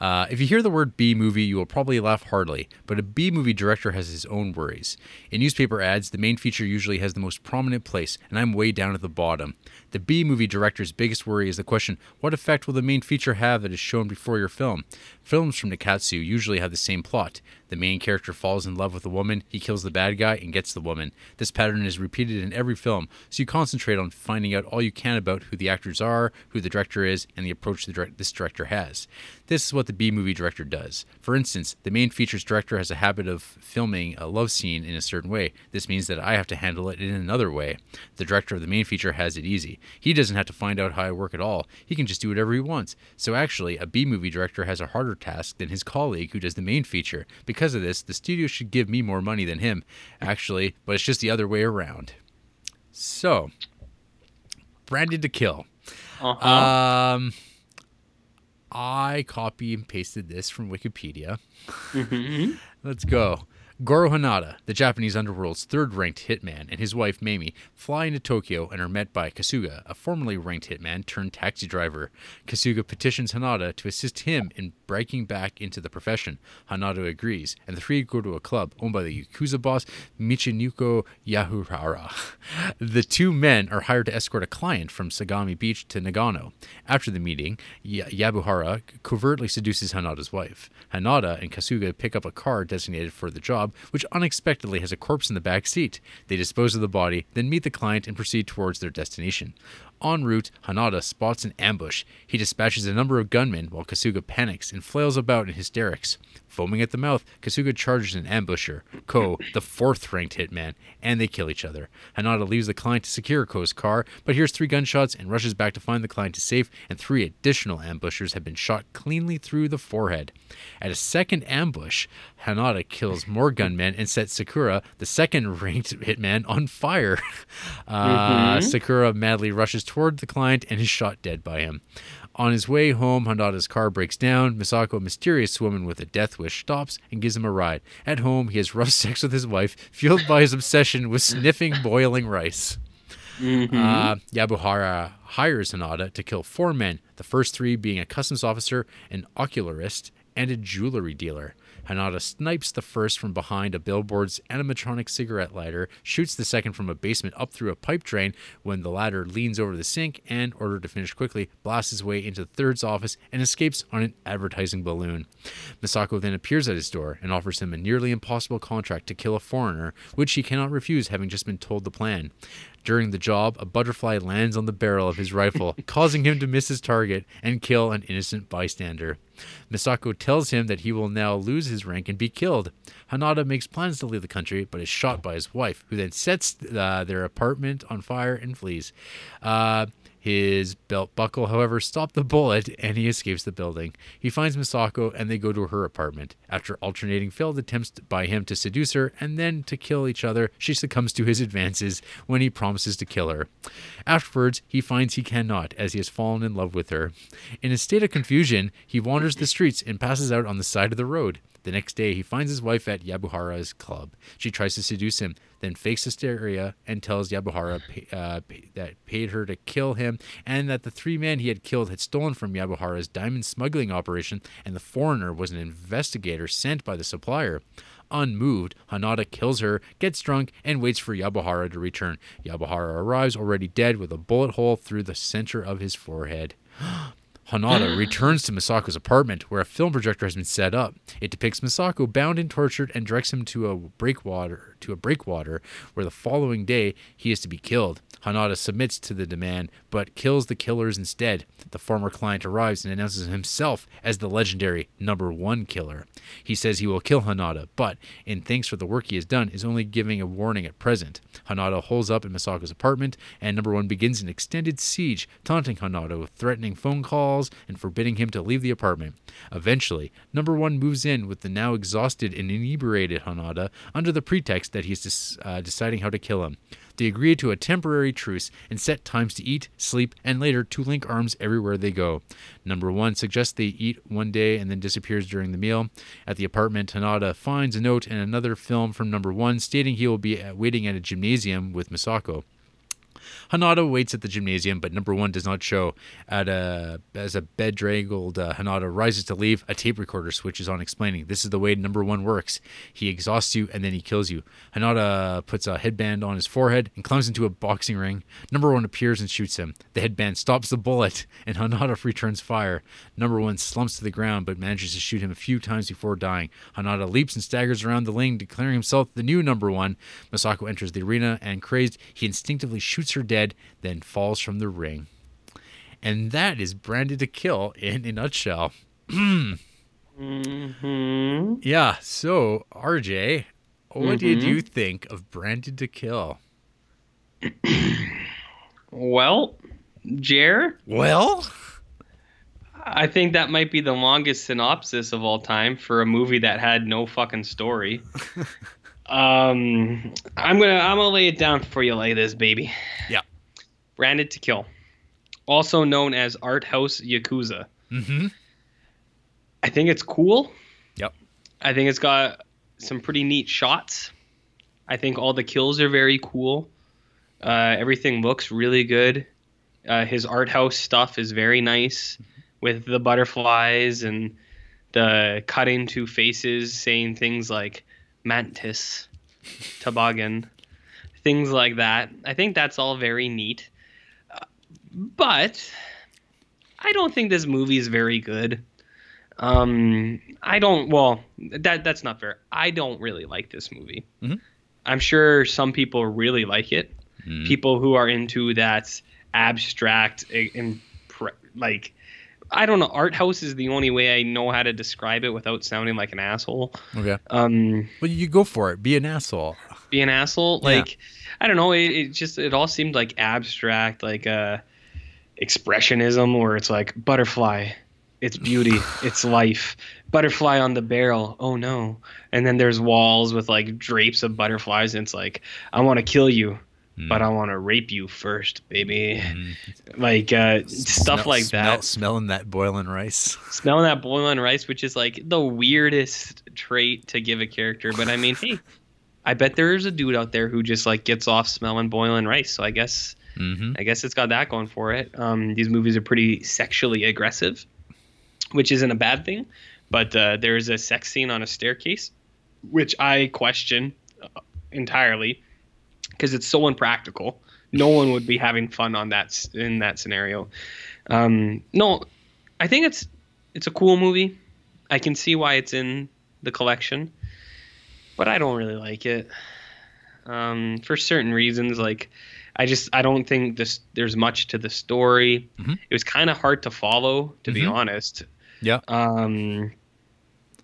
Uh, if you hear the word B movie, you will probably laugh hardly, but a B movie director has his own worries. In newspaper ads, the main feature usually has the most prominent place, and I'm way down at the bottom. The B movie director's biggest worry is the question what effect will the main feature have that is shown before your film? Films from Nikkatsu usually have the same plot. The main character falls in love with a woman, he kills the bad guy, and gets the woman. This pattern is repeated in every film, so you concentrate on finding out all you can about who the actors are, who the director is, and the approach the this director has. This is what the B movie director does. For instance, the main features director has a habit of filming a love scene in a certain way. This means that I have to handle it in another way. The director of the main feature has it easy. He doesn't have to find out how I work at all. He can just do whatever he wants. So actually, a B movie director has a harder task than his colleague who does the main feature. Because of this, the studio should give me more money than him, actually, but it's just the other way around. So, Branded to Kill. Uh-huh. Um, I copy and pasted this from Wikipedia. Let's go. Goro Hanada, the Japanese underworld's third ranked hitman, and his wife Mamie fly into Tokyo and are met by Kasuga, a formerly ranked hitman turned taxi driver. Kasuga petitions Hanada to assist him in breaking back into the profession. Hanada agrees, and the three go to a club owned by the Yakuza boss Michihiko Yabuhara. The two men are hired to escort a client from Sagami Beach to Nagano. After the meeting, y- Yabuhara covertly seduces Hanada's wife. Hanada and Kasuga pick up a car designated for the job, which unexpectedly has a corpse in the back seat. They dispose of the body, then meet the client and proceed towards their destination. En route, Hanada spots an ambush. He dispatches a number of gunmen while Kasuga panics and flails about in hysterics. Foaming at the mouth, Kasuga charges an ambusher, Ko, the fourth ranked hitman, and they kill each other. Hanada leaves the client to secure Ko's car, but hears three gunshots and rushes back to find the client is safe, and three additional ambushers have been shot cleanly through the forehead. At a second ambush, Hanada kills more gunmen and sets Sakura, the second ranked hitman, on fire. Uh, Sakura madly rushes toward the client and is shot dead by him. On his way home, Hanada's car breaks down. Misako, a mysterious woman with a death wish, stops and gives him a ride. At home, he has rough sex with his wife, fueled by his obsession with sniffing boiling rice. Uh, Yabuhara hires Hanada to kill four men, the first three being a customs officer, an ocularist, and a jewelry dealer. Hanada snipes the first from behind a billboard's animatronic cigarette lighter, shoots the second from a basement up through a pipe drain when the latter leans over the sink, and, ordered to finish quickly, blasts his way into the third's office and escapes on an advertising balloon. Misako then appears at his door and offers him a nearly impossible contract to kill a foreigner, which he cannot refuse having just been told the plan. During the job, a butterfly lands on the barrel of his rifle, causing him to miss his target and kill an innocent bystander. Misako tells him that he will now lose his rank and be killed. Hanada makes plans to leave the country, but is shot by his wife, who then sets uh, their apartment on fire and flees. Uh, his belt buckle, however, stopped the bullet and he escapes the building. He finds Misako and they go to her apartment. After alternating failed attempts by him to seduce her and then to kill each other, she succumbs to his advances when he promises to kill her. Afterwards, he finds he cannot as he has fallen in love with her. In a state of confusion, he wanders the streets and passes out on the side of the road. The next day, he finds his wife at Yabuhara's club. She tries to seduce him, then fakes hysteria and tells Yabuhara uh, that paid her to kill him and that the three men he had killed had stolen from Yabuhara's diamond smuggling operation and the foreigner was an investigator sent by the supplier. Unmoved, Hanada kills her, gets drunk, and waits for Yabuhara to return. Yabuhara arrives already dead with a bullet hole through the center of his forehead. Hanada returns to Misako's apartment where a film projector has been set up. It depicts Misako bound and tortured and directs him to a breakwater to a breakwater where the following day he is to be killed. Hanada submits to the demand but kills the killers instead. The former client arrives and announces himself as the legendary number 1 killer. He says he will kill Hanada, but in thanks for the work he has done is only giving a warning at present. Hanada holds up in Misako's apartment and number 1 begins an extended siege, taunting Hanada with threatening phone calls and forbidding him to leave the apartment. Eventually, number 1 moves in with the now exhausted and inebriated Hanada under the pretext that he's des- uh, deciding how to kill him. They agree to a temporary truce and set times to eat, sleep, and later to link arms everywhere they go. Number one suggests they eat one day and then disappears during the meal. At the apartment, Hanada finds a note and another film from number one stating he will be waiting at a gymnasium with Misako. Hanada waits at the gymnasium, but number one does not show. At a, as a bedraggled uh, Hanada rises to leave, a tape recorder switches on, explaining this is the way number one works. He exhausts you and then he kills you. Hanada puts a headband on his forehead and climbs into a boxing ring. Number one appears and shoots him. The headband stops the bullet, and Hanada returns fire. Number one slumps to the ground but manages to shoot him a few times before dying. Hanada leaps and staggers around the ring, declaring himself the new number one. Masako enters the arena and, crazed, he instinctively shoots her dead, then falls from the ring. And that is Branded to Kill in a nutshell. hmm Yeah, so RJ, what did Mhm. you think of Branded to Kill? Well, Jer, Well, I think that might be the longest synopsis of all time for a movie that had no fucking story. um, I'm gonna I'm gonna lay it down for you like this, baby. Yeah. Branded to Kill, also known as Art House Yakuza. mm-hmm. I think it's cool. Yep. I think it's got some pretty neat shots. I think all the kills are very cool. Uh, everything looks really good. Uh, his art house stuff is very nice with the butterflies and the cut into faces saying things like mantis, toboggan, things like that. I think that's all very neat. But I don't think this movie is very good. Um, I don't. Well, that that's not fair. I don't really like this movie. Mhm. I'm sure some people really like it. Mm. People who are into that abstract eh, and like, I don't know. Art house is the only way I know how to describe it without sounding like an asshole. Okay. Um, Well, you go for it. Be an asshole. be an asshole. Yeah. Like, I don't know. It, it just it all seemed like abstract, like uh, expressionism, where it's like butterfly, it's beauty, it's life. Butterfly on the barrel. Oh no! And then there's walls with like drapes of butterflies, and it's like I want to kill you, but I want to rape you first, baby. Mm. Like uh, stuff Smell- like smell- that. Smelling that boiling rice. Smelling that boiling rice, which is like the weirdest trait to give a character. But I mean, hey, I bet there's a dude out there who just like gets off smelling boiling rice. So I guess Mm-hmm. I guess it's got that going for it. Um, these movies are pretty sexually aggressive, which isn't a bad thing. But uh, there's a sex scene on a staircase, which I question uh, entirely because it's so impractical. No one would be having fun on that in that scenario. Um, no, I think it's it's a cool movie. I can see why it's in the collection, but I don't really like it um, for certain reasons. Like, I just I don't think this there's much to the story. Mhm. It was kind of hard to follow, to be Mhm. honest. Yeah. Um,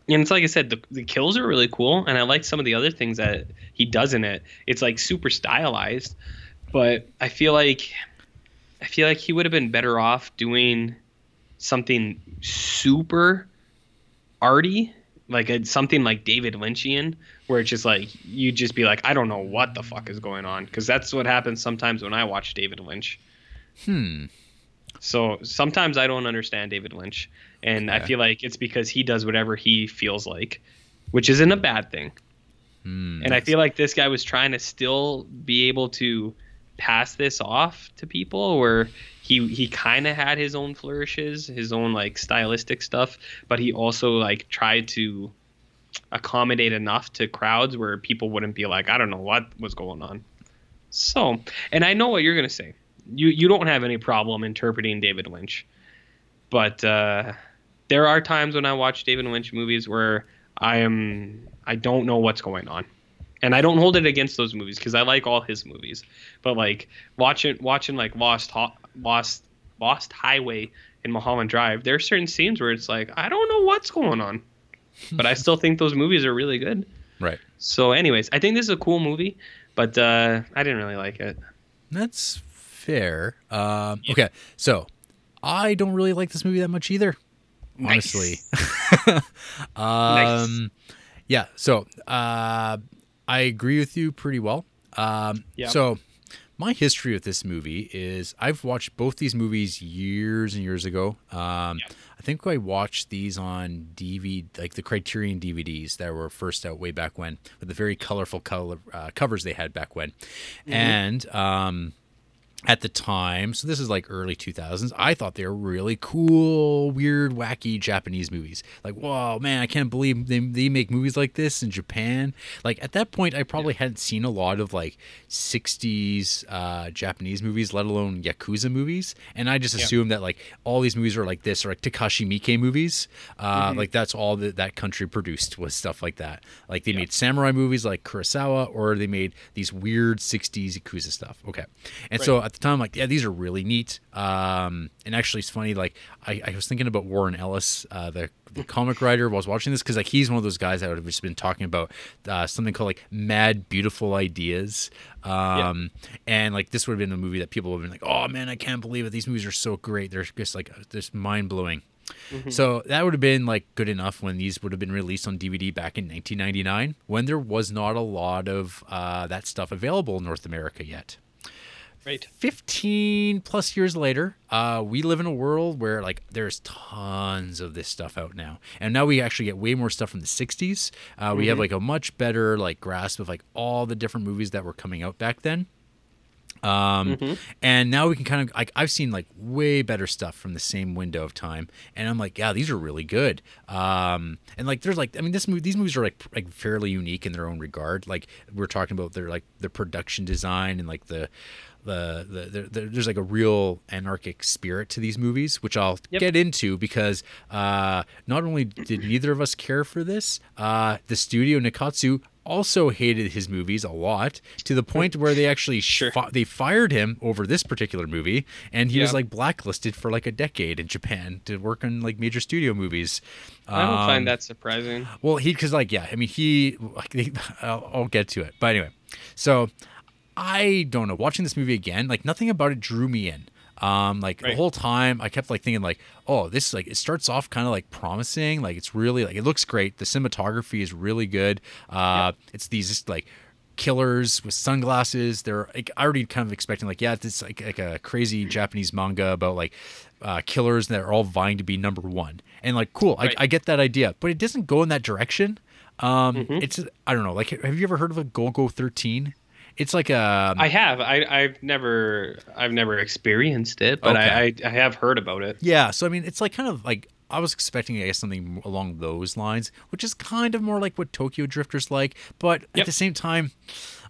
and it's like I said, the, the kills are really cool, and I like some of the other things that he does in it. It's like super stylized, but I feel like I feel like he would have been better off doing something super arty, like a, something like David Lynchian, where it's just like you just be like, I don't know what the fuck is going on, because that's what happens sometimes when I watch David Lynch. Hmm. So sometimes I don't understand David Lynch, and I feel like it's because he does whatever he feels like, which isn't a bad thing. Hmm. And I feel like this guy was trying to still be able to pass this off to people, where he he kind of had his own flourishes, his own like stylistic stuff, but he also like tried to accommodate enough to crowds where people wouldn't be like, I don't know what was going on. So, and I know what you're gonna say. You you don't have any problem interpreting David Lynch, but uh, there are times when I watch David Lynch movies where I am I don't know what's going on, and I don't hold it against those movies because I like all his movies. But like watching watching like Lost Lost Lost Highway and Mulholland Drive, there are certain scenes where it's like I don't know what's going on, but I still think those movies are really good. right. So, anyways, I think this is a cool movie, but uh, I didn't really like it. That's fair. Um, Okay, so I don't really like this movie that much either. Honestly. um, Yeah. So uh, I agree with you pretty well. Um, Yeah. So my history with this movie is I've watched both these movies years and years ago. Um, I think I watched these on DVD, like the Criterion DVDs that were first out way back when, with the very colorful color uh, covers they had back when, and um, at the time, so this is like early 2000s, I thought they were really cool, weird, wacky Japanese movies. Like, whoa, man, I can't believe they, they make movies like this in Japan. Like, at that point, I probably hadn't seen a lot of like 60s uh, Japanese movies, let alone Yakuza movies. And I just assumed that like all these movies were like this, or like Takashi Miike movies. Uh, Like, that's all that that country produced was stuff like that. Like, they made samurai movies like Kurosawa, or they made these weird 60s Yakuza stuff. Okay. And so at the time, I'm like, yeah, these are really neat. Um, and actually, it's funny. Like, I, I was thinking about Warren Ellis, uh, the, the comic writer, while I was watching this because like he's one of those guys that would have just been talking about uh, something called like mad beautiful ideas. Um, and like this would have been a movie that people would have been like, oh man, I can't believe it. These movies are so great. They're just like just mind blowing. So that would have been like good enough when these would have been released on DVD back in 1999, when there was not a lot of uh, that stuff available in North America yet. Right. 15 plus years later, uh, we live in a world where like there's tons of this stuff out now, and now we actually get way more stuff from the 60s. Uh, We have like a much better like grasp of like all the different movies that were coming out back then. Um, and now we can kind of like I've seen like way better stuff from the same window of time, and I'm like, yeah, these are really good. Um, and like there's like I mean this movie these movies are like like fairly unique in their own regard. Like we're talking about their like the production design and like the the, the, the, the there's like a real anarchic spirit to these movies, which I'll Yep. get into because uh, not only did neither of us care for this, uh, the studio Nikkatsu also hated his movies a lot to the point where they actually Sure. fi- they fired him over this particular movie, and he was like blacklisted for like a decade in Japan to work on like major studio movies. I don't Um, find that surprising. well, he because like yeah, I mean he. Like, I'll, I'll get to it, but anyway, so I don't know. Watching this movie again, like nothing about it drew me in. Um, like the whole time, I kept like thinking like, oh, this like it starts off kind of like promising. Like it's really like it looks great. The cinematography is really good. Uh, it's these just like killers with sunglasses. They're like I already kind of expecting like yeah, it's like like a crazy Japanese manga about like uh, killers that are all vying to be number one. And like cool, Right. I, I get that idea, but it doesn't go in that direction. Um, it's I don't know. Like, have you ever heard of a Golgo Thirteen? It's like a I have. I, I've never. I've never experienced it, but I, I. I have heard about it. yeah. So I mean, it's like kind of like I was expecting, I guess, something along those lines, which is kind of more like what Tokyo Drifters like, but at the same time.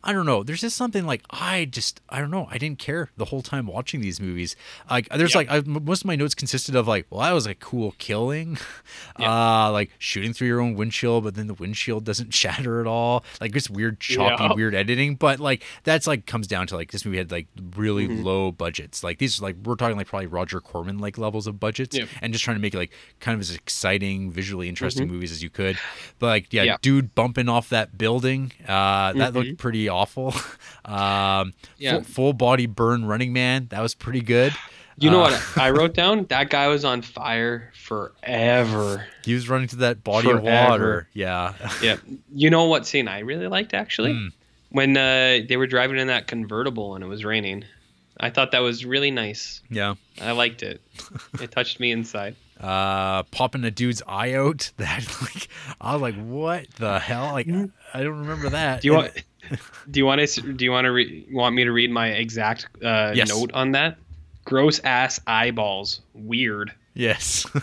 I don't know. There's just something like I just I don't know. I didn't care the whole time watching these movies. Like there's Yep. like I, most of my notes consisted of like, well, that was a cool killing, uh, like shooting through your own windshield, but then the windshield doesn't shatter at all. Like just weird choppy, Yeah. weird editing. But like that's like comes down to like this movie had like really Mm-hmm. low budgets. Like these like we're talking like probably Roger Corman like levels of budgets, and just trying to make it like kind of as exciting, visually interesting movies as you could. But like yeah, Mm-hmm. Yeah. dude bumping off that building, uh, that looked pretty awful. um, Yeah. full, full body burn Running Man, that was pretty good. You know Uh, what I wrote down? That guy was on fire forever. He was running to that body of water. Yeah. Yeah. You know what scene I really liked actually? Hmm. When uh, they were driving in that convertible and it was raining. I thought that was really nice. yeah. I liked it. It touched me inside. Uh, popping a dude's eye out. That like, I was like, what the hell? Like, I don't remember that. Do you want? Do you want to? Do you want to? Re, want me to read my exact uh, Yes. note on that? Gross ass eyeballs. Weird. Yes.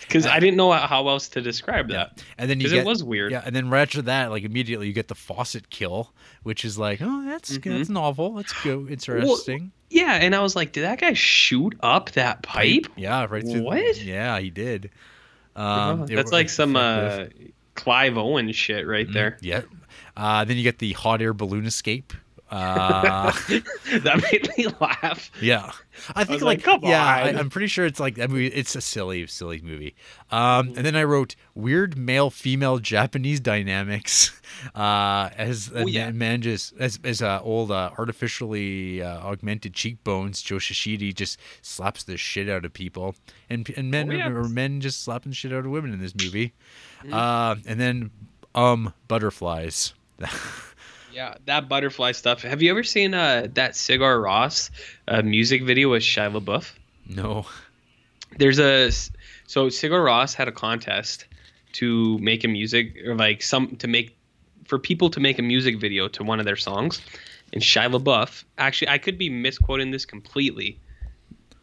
Because I didn't know how else to describe that. and then you get it was weird. Yeah, and then right after that, like immediately you get the faucet kill, which is like, oh, that's that's novel. That's good. Interesting. Yeah, and I was like, did that guy shoot up that pipe? Yeah, right. Through, What? Yeah, he did. Oh, Um, it that's wa- like some uh, Clive Owen shit right there. Yeah. Uh, then you get the hot air balloon escape. Uh, that made me laugh. yeah, I think was like, like, come yeah, I. I'm pretty sure it's like that movie. It's a silly, silly movie. Um, and then I wrote weird male female Japanese dynamics uh, as Oh, yeah. man manages as as uh, old uh, artificially uh, augmented cheekbones. Jo Shishido just slaps the shit out of people, and and men Oh, yeah. or men just slapping shit out of women in this movie. Uh, and then um butterflies. Yeah, that butterfly stuff. Have you ever seen uh, that Sigur Rós uh, music video with Shia LaBeouf? no. There's a so Sigur Rós had a contest to make a music or like some to make for people to make a music video to one of their songs, and Shia LaBeouf. Actually, I could be misquoting this completely,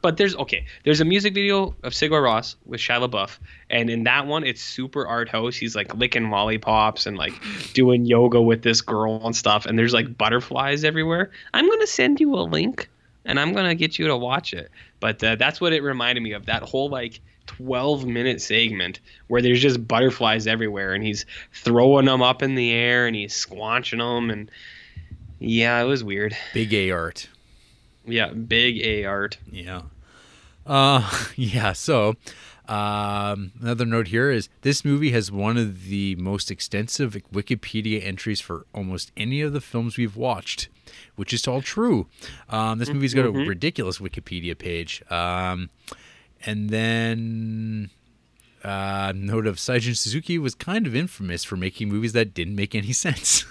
but there's okay. There's a music video of Sigur Rós with Shia LaBeouf, and in that one, it's super art house. He's like licking lollipops and like doing yoga with this girl and stuff, and there's like butterflies everywhere. I'm gonna send you a link, and I'm gonna get you to watch it. But uh, that's what it reminded me of. That whole like 12 minute segment where there's just butterflies everywhere, and he's throwing them up in the air and he's squanching them, and yeah, it was weird. Big A art. Yeah, big A art. Yeah. Uh, yeah. So, um, another note here is this movie has one of the most extensive Wikipedia entries for almost any of the films we've watched, which is all true. Um, this movie's got a ridiculous Wikipedia page. Um, and then uh, note of Seijun Suzuki was kind of infamous for making movies that didn't make any sense.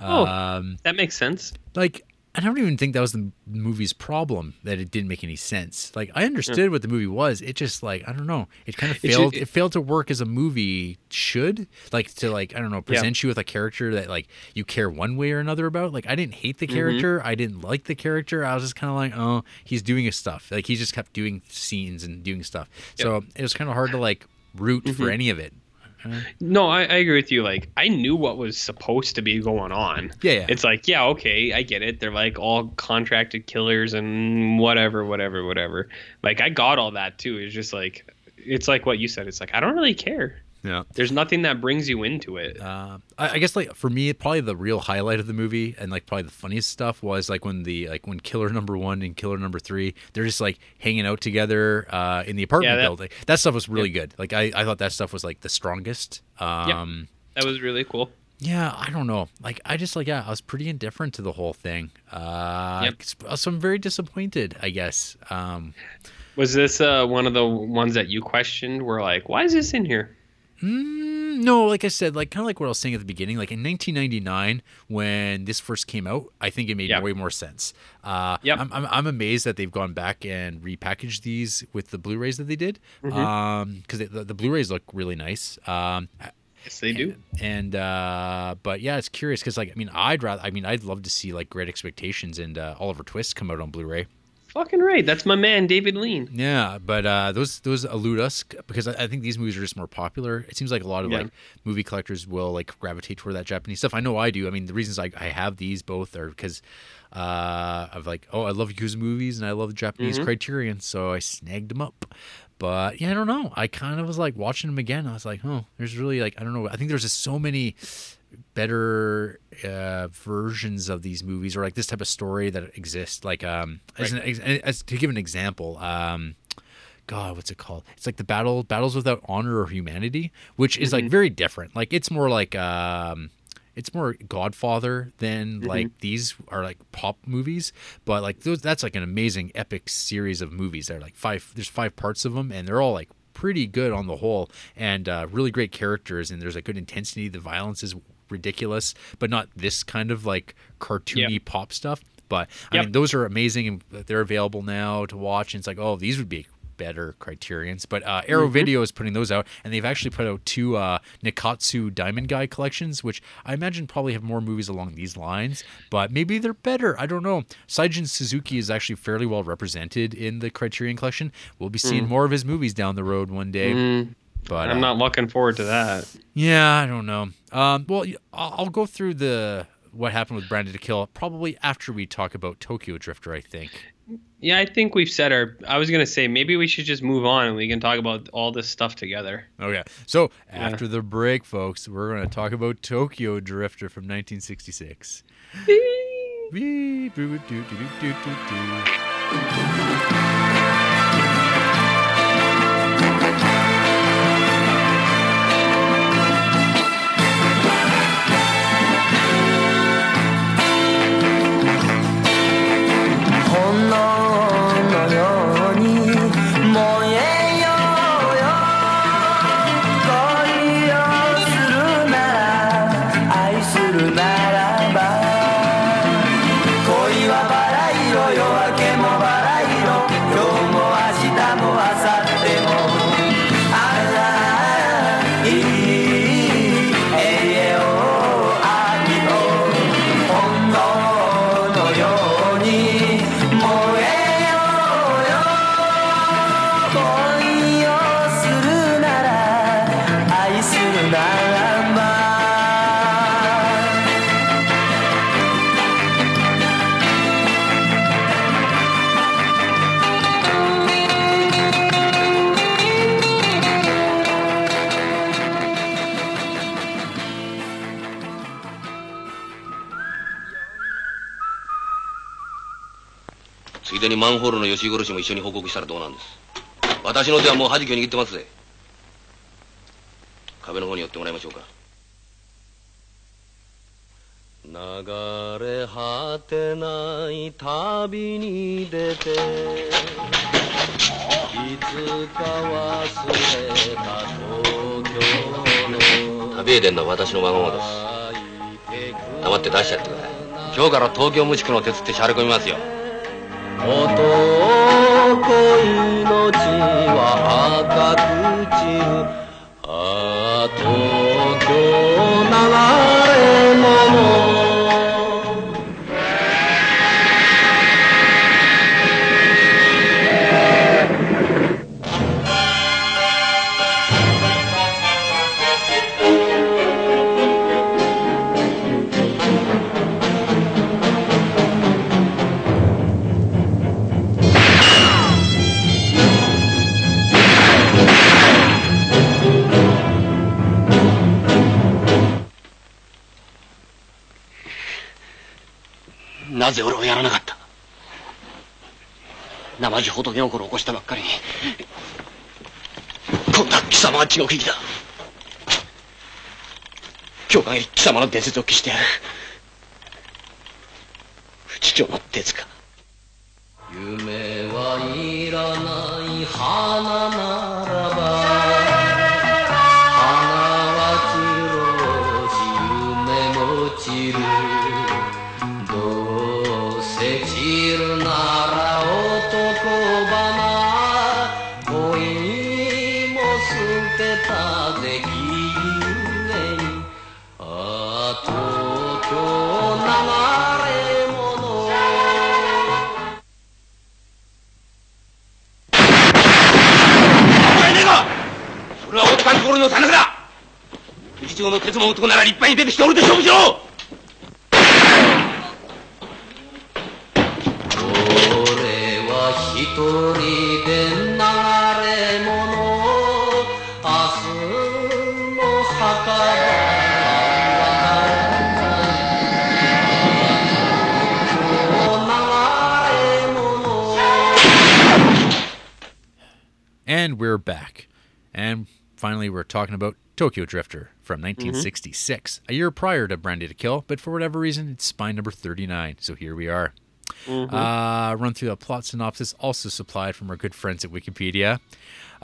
Oh. um, That makes sense. like I don't even think that was the movie's problem that it didn't make any sense. Like I understood what the movie was. It just like I don't know. It kind of It failed. should- it failed to work as a movie should. Like to like I don't know present you with a character that like you care one way or another about. Like I didn't hate the Mm-hmm. character. I didn't like the character. I was just kind of like oh he's doing his stuff. Like he just kept doing scenes and doing stuff. So it was kind of hard to like root Mm-hmm. for any of it. Mm-hmm. No, I, I agree with you. Like, I knew what was supposed to be going on. Yeah, yeah. It's like, yeah, okay, I get it. They're like all contracted killers and whatever, whatever, whatever. Like, I got all that too. It's just like, it's like what you said. It's like, I don't really care. Yeah. There's nothing that brings you into it. Uh, I, I guess like for me, probably the real highlight of the movie and like probably the funniest stuff was like when the like when Killer Number One and Killer Number Three they're just like hanging out together uh, in the apartment Yeah, that- building. That stuff was really good. Like I, I thought that stuff was like the strongest. Um, that was really cool. yeah, I don't know. Like I just like yeah, I was pretty indifferent to the whole thing. Uh, Yep. so I'm very disappointed. I guess. Um, Was this uh, one of the ones that you questioned? Were like, why is this in here? Mm, no, like I said, like kind of like what I was saying at the beginning, like in 1999 when this first came out, I think it made Yep. way more sense. Uh, Yep. I'm, I'm, I'm amazed that they've gone back and repackaged these with the Blu-rays that they did, Mm-hmm. um, because the, the Blu-rays look really nice. Um, Yes, they do. and uh, but yeah, it's curious because like I mean, I'd rather, I mean, I'd love to see like Great Expectations and uh, Oliver Twist come out on Blu-ray. Fucking right. That's my man, David Lean. Yeah, but uh, those those elude us because I, I think these movies are just more popular. It seems like a lot of Yeah. like movie collectors will like gravitate toward that Japanese stuff. I know I do. I mean, the reasons I, I have these both are because uh, of like, oh, I love Yakuza movies and I love the Japanese Mm-hmm. Criterion, so I snagged them up. But yeah, I don't know. I kind of was like watching them again. I was like, oh, there's really like I don't know. I think there's just so many better uh, versions of these movies or like this type of story that exists. Like um, as, an, ex- as to give an example, um, God, what's it called? It's like the battle battles without honor or humanity, which is like very different. Like it's more like um, it's more Godfather than like these are like pop movies, but like those that's like an amazing epic series of movies. They're like five. There's five parts of them, and they're all like pretty good on the whole, and uh, really great characters. And there's a good intensity. The violence is ridiculous, but not this kind of like cartoony Yep. pop stuff. But I Yep. mean, those are amazing, and they're available now to watch. And it's like, oh, these would be better criterions but uh, arrow video is putting those out and they've actually put out two uh, nikkatsu diamond guy collections which i imagine probably have more movies along these lines but maybe they're better i don't know seijun suzuki is actually fairly well represented in the criterion collection we'll be seeing more of his movies down the road one day but I'm uh, not looking forward to that. yeah, I don't know. Um, well, I'll go through the what happened with Branded to Kill probably after we talk about Tokyo Drifter. I think. Yeah, I think we've said our. I was gonna say maybe we should just move on and we can talk about all this stuff together. Okay, so after the break, folks, we're going to talk about Tokyo Drifter from 1966. Wee, boo, ついでにマンホールの吉井殺しも一緒に報告したらどうなんです。私の手はもう弾きを握ってますぜ。壁の方に寄ってもらいましょうか。流れ果てない旅に出ていつか忘れた東京の旅へ出んのは私のわがままです。黙って出しちゃってください今日から東京無宿の鉄ってしゃれ込みますよ男命は赤く散る。なぜ俺はやらなかった？生地仏心を起こしたばっかりに。今度は貴様は地獄行きだ。今日限り貴様の伝説を消してやる。不死鳥の鉄か夢はいらない花なの鉄も男なら立派に出てきて俺と勝負しろ。一人で流れ者明日の墓場 And we're back. And finally, we're talking about Tokyo Drifter from 1966, a year prior to Branded to Kill, but for whatever reason, it's spine number 39. So here we are. Uh, run through the plot synopsis, also supplied from our good friends at Wikipedia.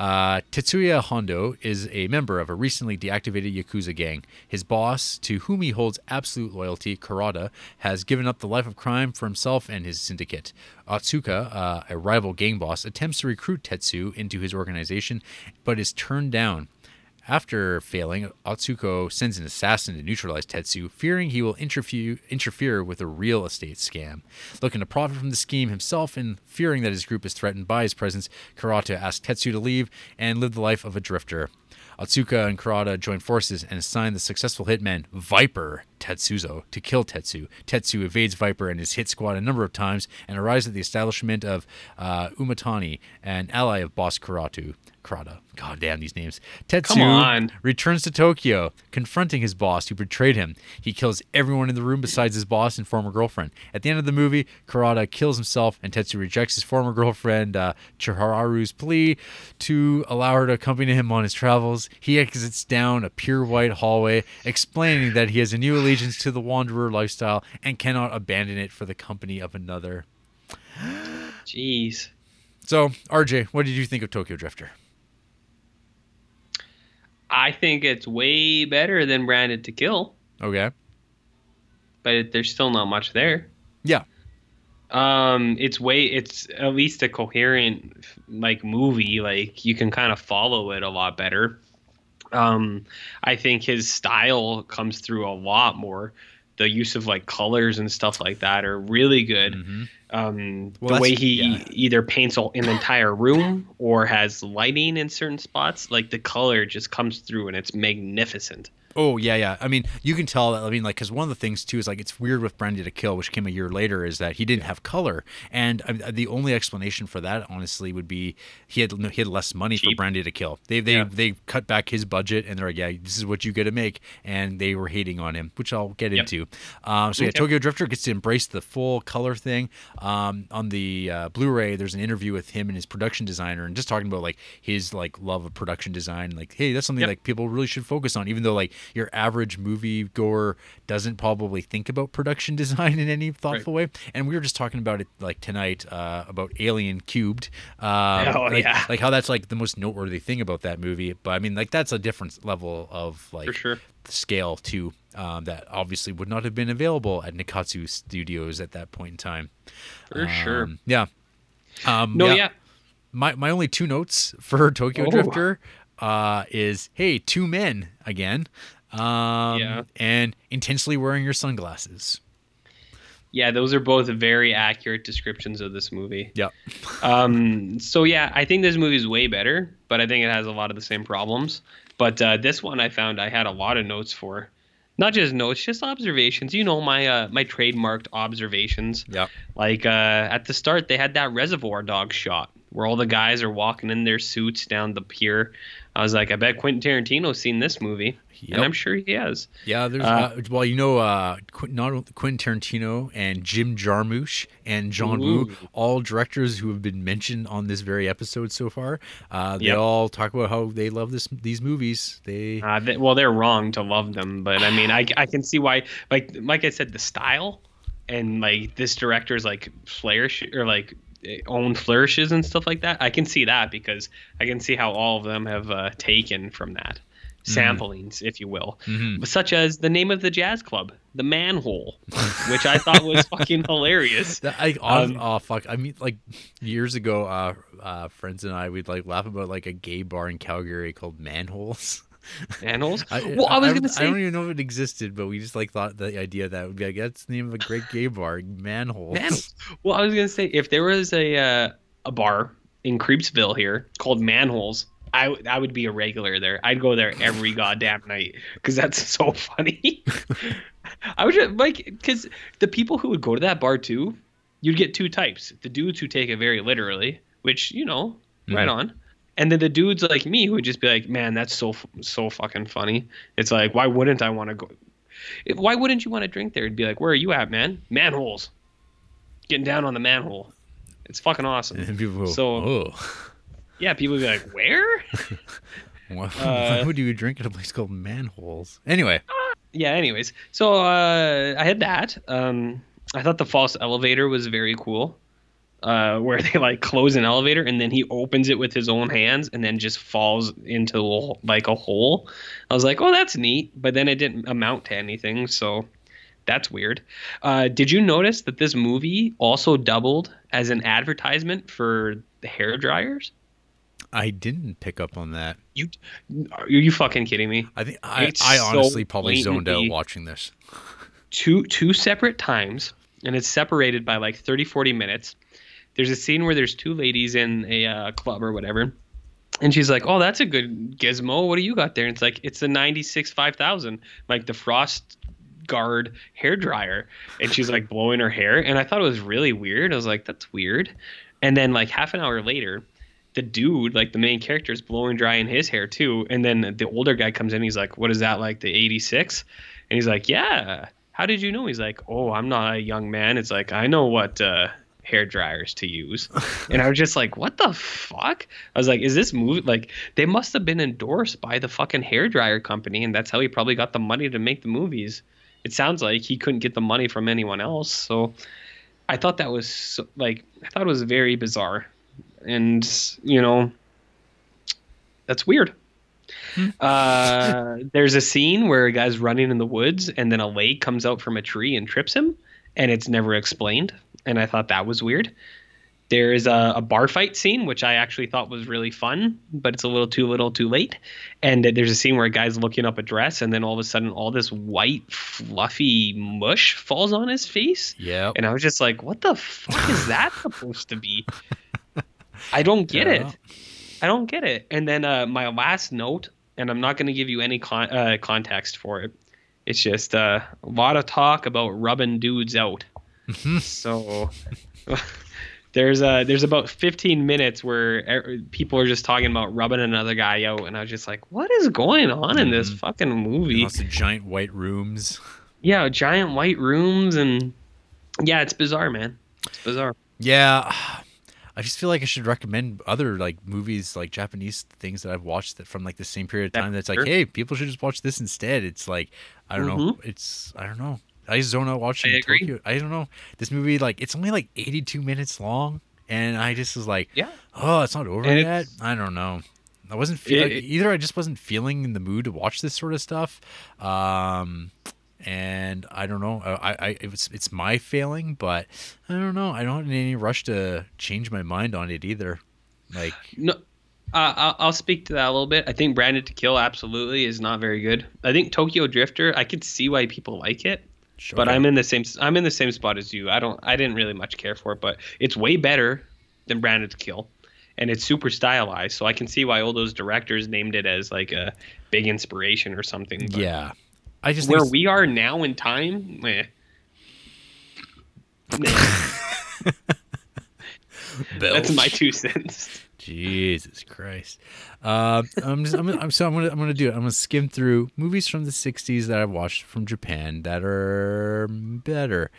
Uh, Tetsuya Hondo is a member of a recently deactivated Yakuza gang. His boss, to whom he holds absolute loyalty, Karada, has given up the life of crime for himself and his syndicate. Atsuka, uh, a rival gang boss, attempts to recruit Tetsu into his organization, but is turned down. After failing, Atsuko sends an assassin to neutralize Tetsu, fearing he will interfere, with a real estate scam. Looking to profit from the scheme himself and fearing that his group is threatened by his presence, Karata asks Tetsu to leave and live the life of a drifter. Atsuka and Kurata join forces and assign the successful hitman Viper Tetsuzo to kill Tetsu. Tetsu evades Viper and his hit squad a number of times and arrives at the establishment of uh, Umatani, an ally of boss Kuratu. Kurata. God damn these names. Tetsu returns to Tokyo, confronting his boss who betrayed him. He kills everyone in the room besides his boss and former girlfriend. At the end of the movie, Karada kills himself, and Tetsu rejects his former girlfriend uh, Chihararu's plea to allow her to accompany him on his travels. He exits down a pure white hallway, explaining that he has a new allegiance to the wanderer lifestyle and cannot abandon it for the company of another. Jeez. So, RJ, what did you think of Tokyo Drifter? I think it's way better than Branded to Kill, Okay. but it, there's still not much there. Yeah. Um, it's way it's at least a coherent like movie. Like you can kind of follow it a lot better. Um, I think his style comes through a lot more. The use of like colors and stuff like that are really good. Mhm. Um, Well, the way he yeah. either paints a- an entire room or has lighting in certain spots, like the color just comes through and it's magnificent. Oh yeah, yeah. I mean, you can tell that. I mean, like, because one of the things too is like it's weird with Branded to Kill, which came a year later, is that he didn't have color, and the only explanation for that, honestly, would be he had he had less money for Cheap. Branded to Kill. They they Yeah. they cut back his budget, and they're like, yeah, this is what you get to make, and they were hating on him, which I'll get Yep. into. Um, so yeah, Okay. Tokyo Drifter gets to embrace the full color thing. Um, on the uh, Blu-ray, there's an interview with him and his production designer, and just talking about like his like love of production design. Like, hey, that's something Yep. like people really should focus on, even though like your average movie goer doesn't probably think about production design in any thoughtful way. And we were just talking about it like tonight uh, about Alien Cubed. Um, Oh, like, yeah. like how that's like the most noteworthy thing about that movie. But I mean, like that's a different level of like For sure. scale too. Um, that obviously would not have been available at Nikkatsu Studios at that point in time. For sure. Um, Yeah. Um, No, yeah. My my only two notes for Tokyo Oh. Drifter uh, is hey, two men again. Um, Yeah. And intensely wearing your sunglasses. Yeah, those are both very accurate descriptions of this movie. Yep. Um, so yeah, I think this movie is way better, but I think it has a lot of the same problems. But uh, this one I found I had a lot of notes for, not just notes, just observations. You know my uh, my trademarked observations. Yep. Like uh, at the start, they had that Reservoir Dog shot where all the guys are walking in their suits down the pier. I was like, I bet Quentin Tarantino's seen this movie, Yep. and I'm sure he has. Yeah, there's Uh, uh, well, you know, uh, Qu- not Quentin Tarantino and Jim Jarmusch and John Woo, all directors who have been mentioned on this very episode so far. Uh, they Yep. all talk about how they love this these movies. They Uh, they, well, they're wrong to love them, but I mean, I, I can see why. Like like I said, the style and like this director's like flourish or like own flourishes and stuff like that. I can see that because I can see how all of them have uh, taken from that samplings, if you will, Mhm. such as the name of the jazz club, the Manhole, which I thought was fucking hilarious. That- I- Um, oh fuck! I mean, like years ago, uh, uh, friends and I we'd like laugh about like a gay bar in Calgary called Manholes. Manholes. I, well, I was don't- gonna say. I don't even know if it existed, but we just like thought the idea that would be like that's the name of a great gay bar, Manholes. Man, well, I was gonna say if there was a uh, a bar in Creepsville here called Manholes, I w- I would be a regular there. I'd go there every goddamn night because that's so funny. I would just, like because the people who would go to that bar too, you'd get two types: the dudes who take it very literally, which you know, right Mhm. on, and then the dudes like me who would just be like, "Man, that's so so fucking funny." It's like, why wouldn't I want to go? Why wouldn't you want to drink there? It'd be like, "Where are you at, man? Manholes, getting down on the manhole." It's fucking awesome. And people go, So- oh, Yeah, people would be like, "Where?" why, Uh, why would you drink at a place called Manholes? Anyway, yeah anyways so uh i had that um i thought the false elevator was very cool uh where they like close an elevator and then he opens it with his own hands and then just falls into like a hole. I was like oh that's neat but then it didn't amount to anything so that's weird. Uh did you notice that this movie also doubled as an advertisement for the hair dryers? I didn't pick up on that. you are you fucking kidding me? I think I, It's I so honestly probably zoned out watching this. two two separate times and it's separated by like 30 40 minutes there's a scene where there's two ladies in a uh, club or whatever and she's like oh that's a good gizmo. What do you got there? And it's like it's a 96 5000 like the frost guard hair dryer. And she's like blowing her hair and i thought it was really weird. I was like that's weird. And then like half an hour later the dude like the main character is blowing drying his hair too. And then the older guy comes in he's like what is that like the 86 and he's like yeah. How did you know? He's like oh i'm not a young man. It's like i know what uh hair dryers to use. And i was just like what the fuck? I was like is this movie like they must have been endorsed by the fucking hair dryer company and that's how he probably got the money to make the movies. It sounds like he couldn't get the money from anyone else so i thought that was so, like i thought it was very bizarre. And you know that's weird. Uh, there's a scene where a guy's running in the woods and then a leg comes out from a tree and trips him and it's never explained and i thought that was weird there's a, a bar fight scene which i actually thought was really fun but it's a little too little too late and there's a scene where a guy's looking up a dress and then all of a sudden all this white fluffy mush falls on his face Yeah. and I was just like, what the fuck is that supposed to be? I don't get Yeah. it. I don't get it. And then uh, my last note, and I'm not going to give you any con- uh, context for it. It's just uh, a lot of talk about rubbing dudes out. So there's uh, there's about 15 minutes where er- people are just talking about rubbing another guy out, and I was just like, what is going on in this Mhm. fucking movie? Lots of giant white rooms. Yeah, giant white rooms and yeah, it's bizarre, man. It's bizarre. Yeah. I just feel like I should recommend other like movies, like Japanese things that I've watched that from like the same period of time. That's like, hey, people should just watch this instead. It's like, I don't know. It's I don't know. I just don't know watching. I agree. Tokyo. I don't know. This movie, like, it's only like 82 minutes long, and I just was like, Yeah. oh, it's not over And yet. I don't know. I wasn't feel like, either. I just wasn't feeling in the mood to watch this sort of stuff. Um, and I don't know. I, I it was, it's my failing, but I don't know. I don't in any rush to change my mind on it either. Like, No, uh, I'll, I'll speak to that a little bit. I think Branded to Kill absolutely is not very good. I think Tokyo Drifter, I could see why people like it, but. I'm in the same I'm in the same spot as you. I don't I didn't really much care for it, but it's way better than Branded Kill, and it's super stylized. So I can see why all those directors named it as like a big inspiration or something. but yeah. I just where we are now in time, eh. That's my two cents. Jesus Christ. Um, I'm just, I'm, I'm so I'm gonna I'm gonna do it. I'm gonna skim through movies from the '60s that I've watched from Japan that are better.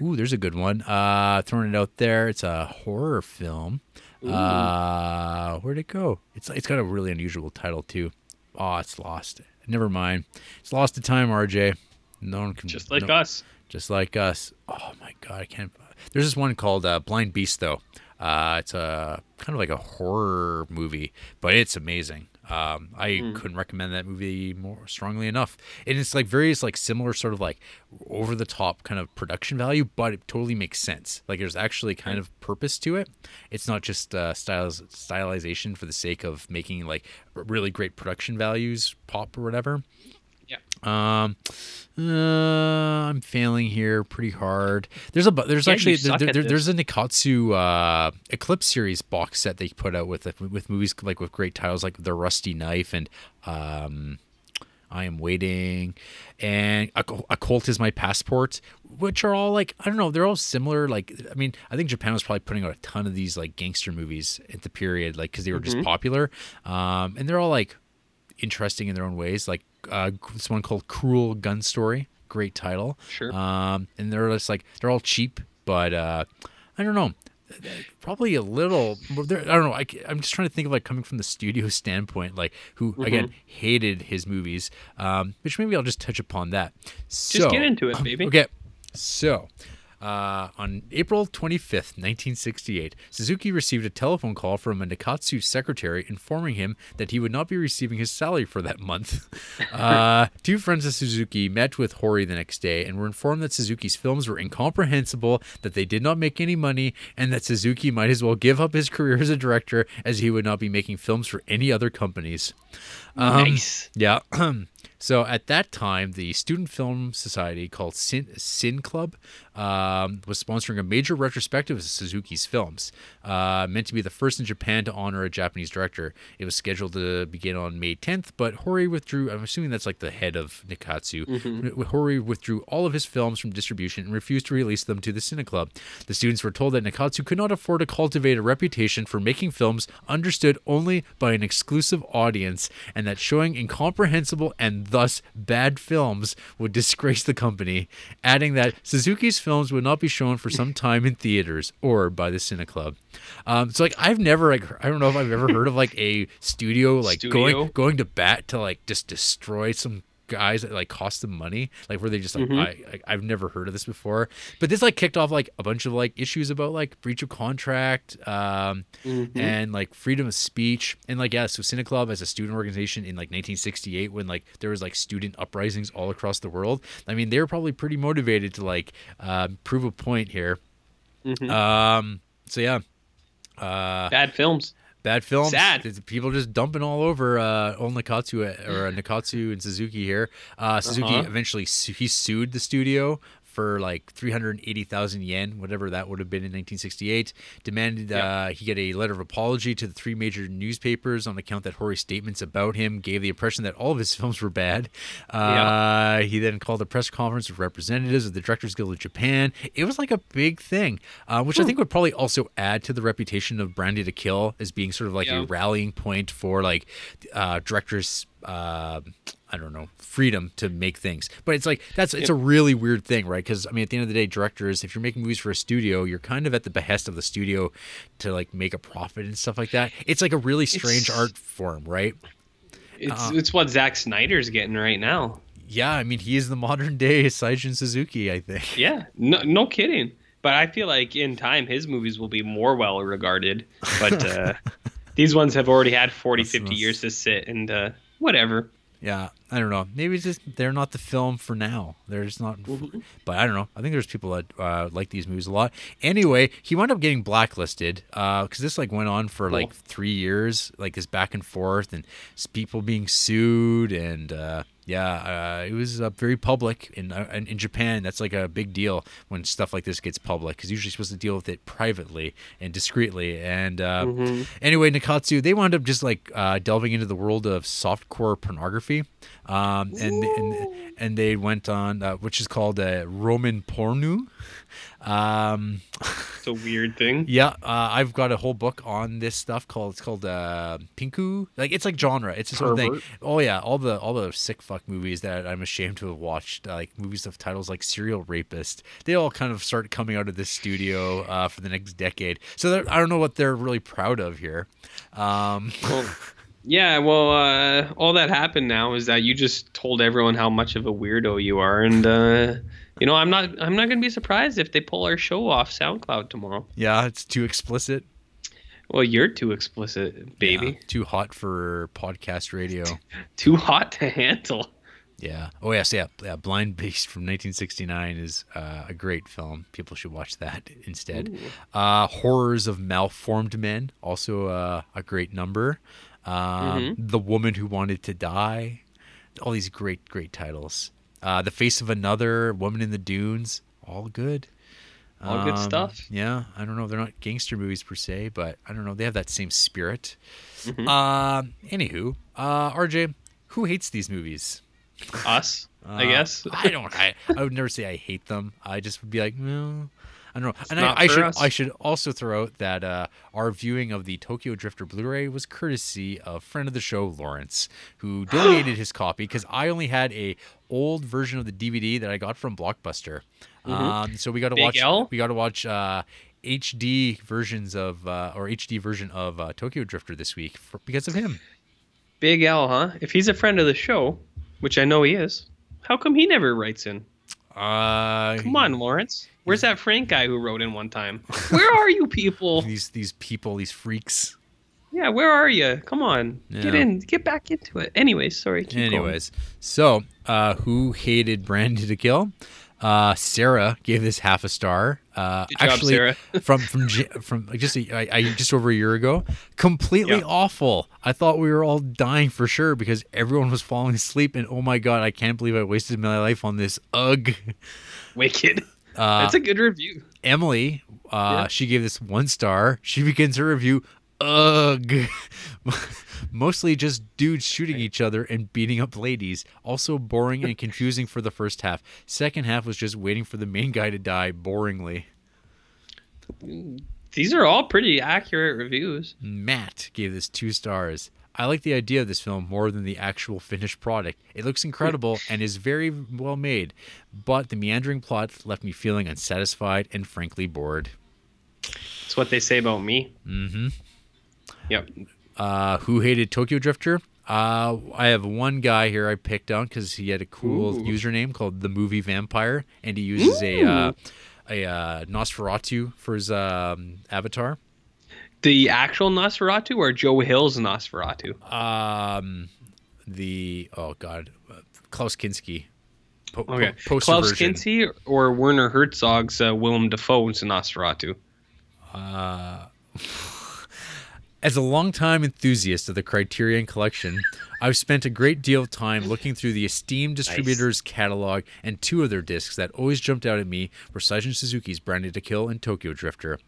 Ooh, there's a good one. Uh, throwing it out there. It's a horror film. Uh, where'd it go? It's it's got a really unusual title too. Oh, it's lost. Never mind. It's lost to time, RJ. No one can Just like no- us. just like us. Oh my god, I can't. There's this one called uh, Blind Beast though. Uh, it's a kind of like a horror movie, but it's amazing. Um, I couldn't recommend that movie more strongly enough. And it's like various like similar sort of like over the top kind of production value, but it totally makes sense. Like there's actually kind of purpose to it. It's not just uh, styles stylization for the sake of making like really great production values pop or whatever. Yeah. Um, uh, I'm failing here pretty hard. There's a there's Yeah, actually there, there- there's a Nikkatsu uh, Eclipse series box set they put out with with movies like with great titles like The Rusty Knife and um, I Am Waiting and a, Colt is My Passport, which are all like I don't know, they're all similar. Like I mean, I think Japan was probably putting out a ton of these like gangster movies at the period, like because they were just popular, um, and they're all like interesting in their own ways. Like uh, this one called Cruel Gun Story, great title. Sure. Um, and they're just like they're all cheap, but uh, I don't know. Probably a little. I don't know. I, am just trying to think of like coming from the studio standpoint, like who Mm-hmm. again hated his movies. Um, which maybe I'll just touch upon that. Just get into it, baby. Okay, so uh, on April 25th, 1968, Suzuki received a telephone call from a Nikkatsu secretary informing him that he would not be receiving his salary for that month. Uh, two friends of Suzuki met with Hori the next day and were informed that Suzuki's films were incomprehensible, that they did not make any money, and that Suzuki might as well give up his career as a director as he would not be making films for any other companies. Um, nice. Yeah. so at that time, the Student Film Society called Sin, Sin Club um, was sponsoring a major retrospective of Suzuki's films, uh, meant to be the first in Japan to honor a Japanese director. It was scheduled to begin on May 10th, but Hori withdrew. I'm assuming that's like the head of Nikkatsu. Hori withdrew all of his films from distribution and refused to release them to the Cine Club. The students were told that Nikkatsu could not afford to cultivate a reputation for making films understood only by an exclusive audience, and that showing incomprehensible and thus bad films would disgrace the company, adding that Suzuki's films would not be shown for some time in theaters or by the Cine Club. Um, so like I've never like I don't know if I've ever heard of like a studio like Studio? going going to bat to like just destroy some guys that like cost them money like where they just like I, I I've never heard of this before. But this like kicked off like a bunch of like issues about like breach of contract um and like freedom of speech. And like yeah so Cine Club as a student organization in like 1968 when like there was like student uprisings all across the world I mean they were probably pretty motivated to like um, prove a point here. Um so yeah. Uh Bad films. Bad films. Sad. People just dumping all over uh, old Nikkatsu or uh, Nikkatsu and Suzuki here. Uh, Suzuki Uh-huh. eventually su- he sued the studio for like 380,000 yen, whatever that would have been in 1968. Demanded uh, he get a letter of apology to the three major newspapers on account that Hori's statements about him gave the impression that all of his films were bad. Uh, He then called a press conference with representatives of the Directors Guild of Japan. It was like a big thing, uh, which I think would probably also add to the reputation of Branded to Kill as being sort of like Yeah. a rallying point for like uh, directors. Uh, I don't know freedom to make things, but it's like that's it's a really weird thing, right? Because I mean, at the end of the day, directors, if you're making movies for a studio, you're kind of at the behest of the studio to like make a profit and stuff like that. It's like a really strange It's- art form, right? It's Uh-huh. it's what Zack Snyder's getting right now. Yeah, I mean, he is the modern day Seijun Suzuki, I think. Yeah, no, no kidding. But I feel like in time his movies will be more well regarded. But uh, these ones have already had 40, That's- 50 that's- years to sit and uh, whatever. Yeah, I don't know. Maybe it's just they're not the film for now. They're just not. But I don't know. I think there's people that uh, like these movies a lot. Anyway, he wound up getting blacklisted because this like went on for like three years, like this back and forth, and people being sued, and uh, yeah, uh, it was uh, very public in, uh, in Japan. That's like a big deal when stuff like this gets public because usually supposed to deal with it privately and discreetly. And uh, anyway, Nikkatsu they wound up just like uh, delving into the world of softcore pornography, um, and, and and they went on uh, which is called uh, Roman porno. Um, a weird thing. yeah, uh, I've got a whole book on this stuff called it's called uh, Pinku. Like it's like genre. It's this whole thing. Oh yeah, all the all the sick fuck movies that I'm ashamed to have watched, uh, like movies of titles like Serial Rapist. They all kind of start coming out of this studio uh, for the next decade. So I don't know what they're really proud of here. Um, Well, yeah, well, uh, all that happened now is that you just told everyone how much of a weirdo you are, and uh, you know, I'm not, I'm not gonna be surprised if they pull our show off SoundCloud tomorrow. yeah, it's too explicit. Well, you're too explicit, baby. Yeah, too hot for podcast radio. Too hot to handle. Yeah. Oh yes, yeah, yeah. Blind Beast from 1969 is uh, a great film. People should watch that instead. Uh, Horrors of Malformed Men, also uh, a great number. Um, The Woman Who Wanted to Die. all these great, great titles. Uh, the Face of Another, Woman in the Dunes, all good. All good Um, stuff. Yeah, I don't know. They're not gangster movies per se, but I don't know. They have that same spirit. Mhm. Uh, anywho, uh, RJ, who hates these movies? Us, I Uh, guess. I don't. I, I would never say I hate them. I just would be like, no. I don't know. and I, I should us. I should also throw out that uh, our viewing of the Tokyo Drifter Blu-ray was courtesy of friend of the show Lawrence, who donated his copy because I only had a old version of the DVD that I got from Blockbuster. Um, so we got to Mm-hmm. Big watch. L? We got to watch. Uh, HD versions of uh, or HD version of uh, Tokyo Drifter this week for, because of him. Big L, huh? If he's a friend of the show, which I know he is, how come he never writes in? Uh, Come on, Lawrence. Where's that Frank guy who wrote in one time? Where are you people? these these people, these freaks. Yeah, where are you? Come on, get in, get back into it. Anyways, sorry. keep going. Anyways, so uh, who hated Branded to Kill? Uh, Sarah gave this half a star. Uh, job, actually, Sarah. from from from just a, I, I, just over a year ago, completely Yeah. awful. I thought we were all dying for sure because everyone was falling asleep, and oh my god, I can't believe I wasted my life on this. Ugh. Wicked. Uh, That's a good review. Emily, uh, Yeah. she gave this one star. She begins her review. Ugh. Mostly just dudes shooting each other and beating up ladies. Also boring and confusing for the first half. Second half was just waiting for the main guy to die boringly. These are all pretty accurate reviews. Matt gave this two stars. I like the idea of this film more than the actual finished product. It looks incredible and is very well made, but the meandering plot left me feeling unsatisfied and frankly bored. That's what they say about me. Mm-hmm. Yep. uh, who hated Tokyo Drifter. Uh, I have one guy here I picked on because he had a cool Ooh. username called the Movie Vampire, and he uses a uh, a uh, Nosferatu for his um, avatar. The actual Nosferatu or Joe Hill's NOS4A2? Um, the oh god, Klaus Kinski. Po- po- Okay. poster Klaus. Kinski or Werner Herzog's uh, Willem Dafoe's Nosferatu? Uh, as a longtime enthusiast of the Criterion Collection, I've spent a great deal of time looking through the esteemed distributor's catalog, and two of their discs that always jumped out at me were Seijun Suzuki's Branded to Kill and Tokyo Drifter.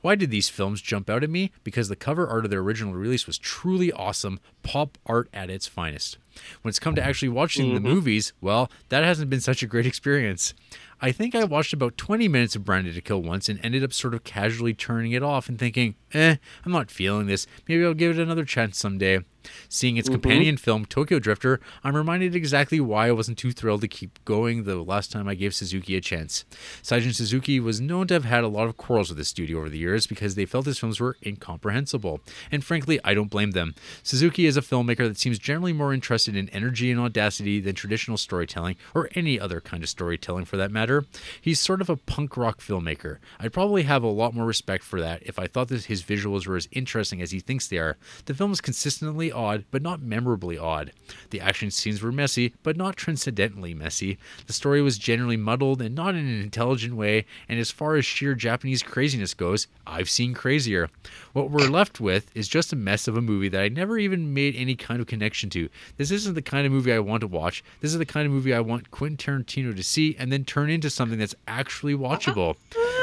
Why did these films jump out at me? Because the cover art of their original release was truly awesome, pop art at its finest. When it's come to actually watching the mm-hmm. movies, well, that hasn't been such a great experience. I think I watched about 20 minutes of Branded to Kill once and ended up sort of casually turning it off and thinking, eh, I'm not feeling this. Maybe I'll give it another chance someday. Seeing its companion film, Tokyo Drifter, I'm reminded exactly why I wasn't too thrilled to keep going the last time I gave Suzuki a chance. Seijun Suzuki was known to have had a lot of quarrels with the studio over the years because they felt his films were incomprehensible. And frankly, I don't blame them. Suzuki is a filmmaker that seems generally more interested in energy and audacity than traditional storytelling, or any other kind of storytelling for that matter. He's sort of a punk rock filmmaker. I'd probably have a lot more respect for that if I thought that his visuals were as interesting as he thinks they are. The film is consistently odd, but not memorably odd. The action scenes were messy, but not transcendently messy. The story was generally muddled and not in an intelligent way, and as far as sheer Japanese craziness goes, I've seen crazier. What we're left with is just a mess of a movie that I never even made any kind of connection to. This isn't the kind of movie I want to watch. This is the kind of movie I want Quentin Tarantino to see and then turn into something that's actually watchable.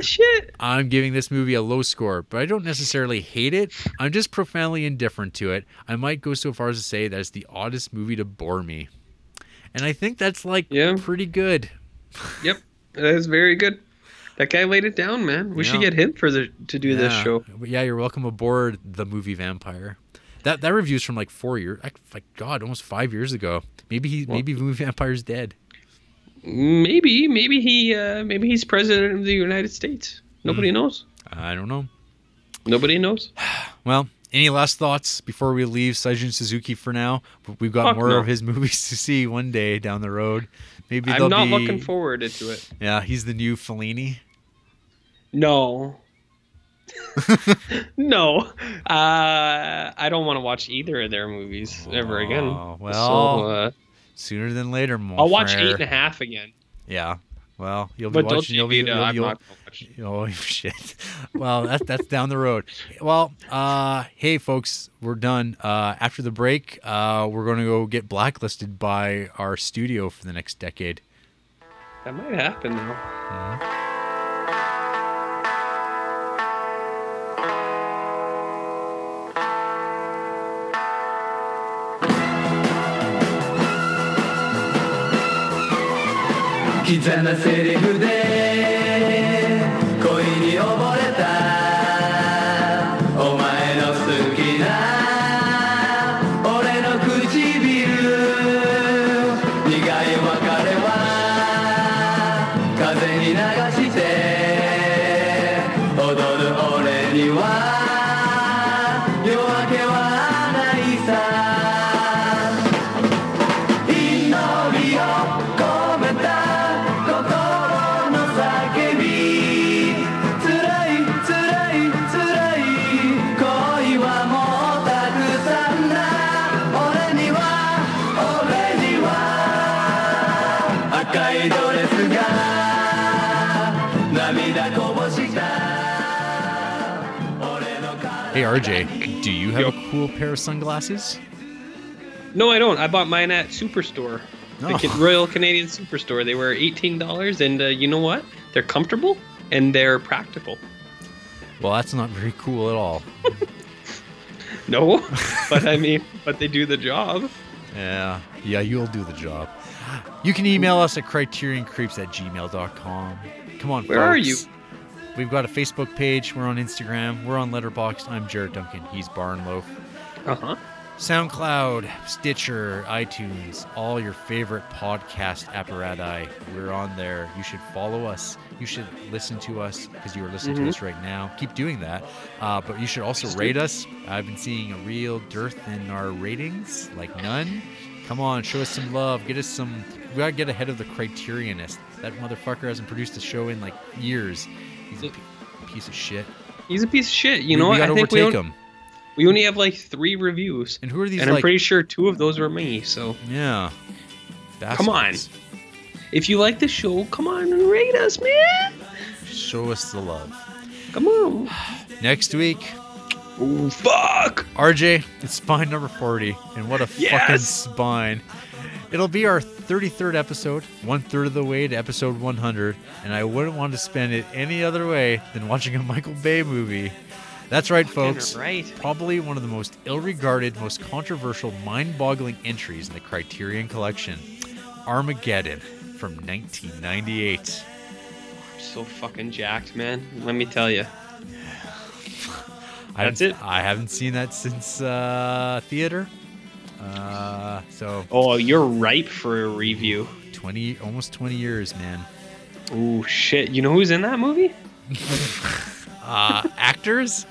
Shit. I'm giving this movie a low score, but I don't necessarily hate it. I'm just profoundly indifferent to it. I might go so far as to say that it's the oddest movie to bore me. And I think that's like Yeah. pretty good. Yep. That is very good. That guy laid it down, man. We should get him for the to do this show. Yeah, you're welcome aboard the movie Vampire. That that review's from like four years, like God, almost five years ago. Maybe he maybe movie Vampire's dead. Maybe, maybe he, uh, maybe he's president of the United States. Nobody Hmm. knows. I don't know. Nobody knows. Well, any last thoughts before we leave Seijun Suzuki for now? We've got Fuck more no. of his movies to see one day down the road. Maybe I'm not be- looking forward to it. Yeah, he's the new Fellini. No. no. Uh, I don't want to watch either of their movies ever again. Oh, well, So, uh, Sooner than later, mon I'll watch frere. eight and a half again. Yeah. Well, you'll be But watching. You'll be, you'll, you'll- not gonna. Oh shit! Well, that's that's down the road. Well, uh, hey folks, we're done. Uh, after the break, uh, we're gonna go get blacklisted by our studio for the next decade. That might happen though.「ちゃなセリフで RJ, do you have a cool pair of sunglasses? No, I don't. I bought mine at Superstore, Oh. Ca- Royal Canadian Superstore. They were eighteen dollars, and uh, you know what? They're comfortable and they're practical. Well, that's not very cool at all. No, but I mean, but they do the job. Yeah, yeah, you'll do the job. You can email us at criterioncreeps at gmail.com. Come on, Where are you? We've got a Facebook page. We're on Instagram. We're on Letterboxd. I'm Jared Duncan. He's Barnloaf. Uh huh. SoundCloud, Stitcher, iTunes, all your favorite podcast apparati. We're on there. You should follow us. You should listen to us because you are listening Mhm. to us right now. Keep doing that. Uh, but you should also rate us. I've been seeing a real dearth in our ratings, like none. Come on, show us some love. Get us some. We gotta get ahead of the Criterionist. That motherfucker hasn't produced a show in like years. He's a piece of shit. He's a piece of shit. You We- know we what? I gotta think we, overtake on- him. we only have like three reviews, And who are these? and I'm pretty sure two of those were me. So yeah. Come on. If you like the show, come on and rate us, man. Show us the love. Come on. Next week, Oh fuck. RJ, it's spine number 40. And what a fucking spine. It'll be our 33rd episode, one third of the way to episode 100. And I wouldn't want to spend it any other way than watching a Michael Bay movie. That's right, folks. right. Probably one of the most ill regarded, most controversial, mind boggling entries in the Criterion Collection Armageddon from 1998. I'm So fucking jacked, man. Let me tell you. I That's it. I haven't seen that since uh, theater. Uh, so Oh, you're ripe for a review. 20, almost 20 years, man. Oh shit. You know who's in that movie? Uh, actors?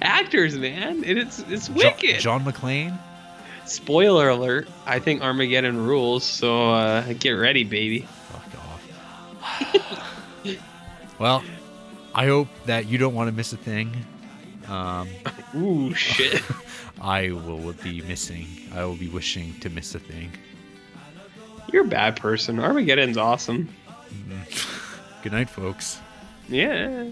Actors, man. And it's it's wicked. John McClane. Spoiler alert. I think Armageddon rules. So uh, get ready, baby. Fuck off. well, I hope that you don't want to miss a thing. Um, Ooh shit. I will be missing. I will be wishing to miss a thing. You're a bad person. Armageddon's awesome. Good night, folks. Yeah.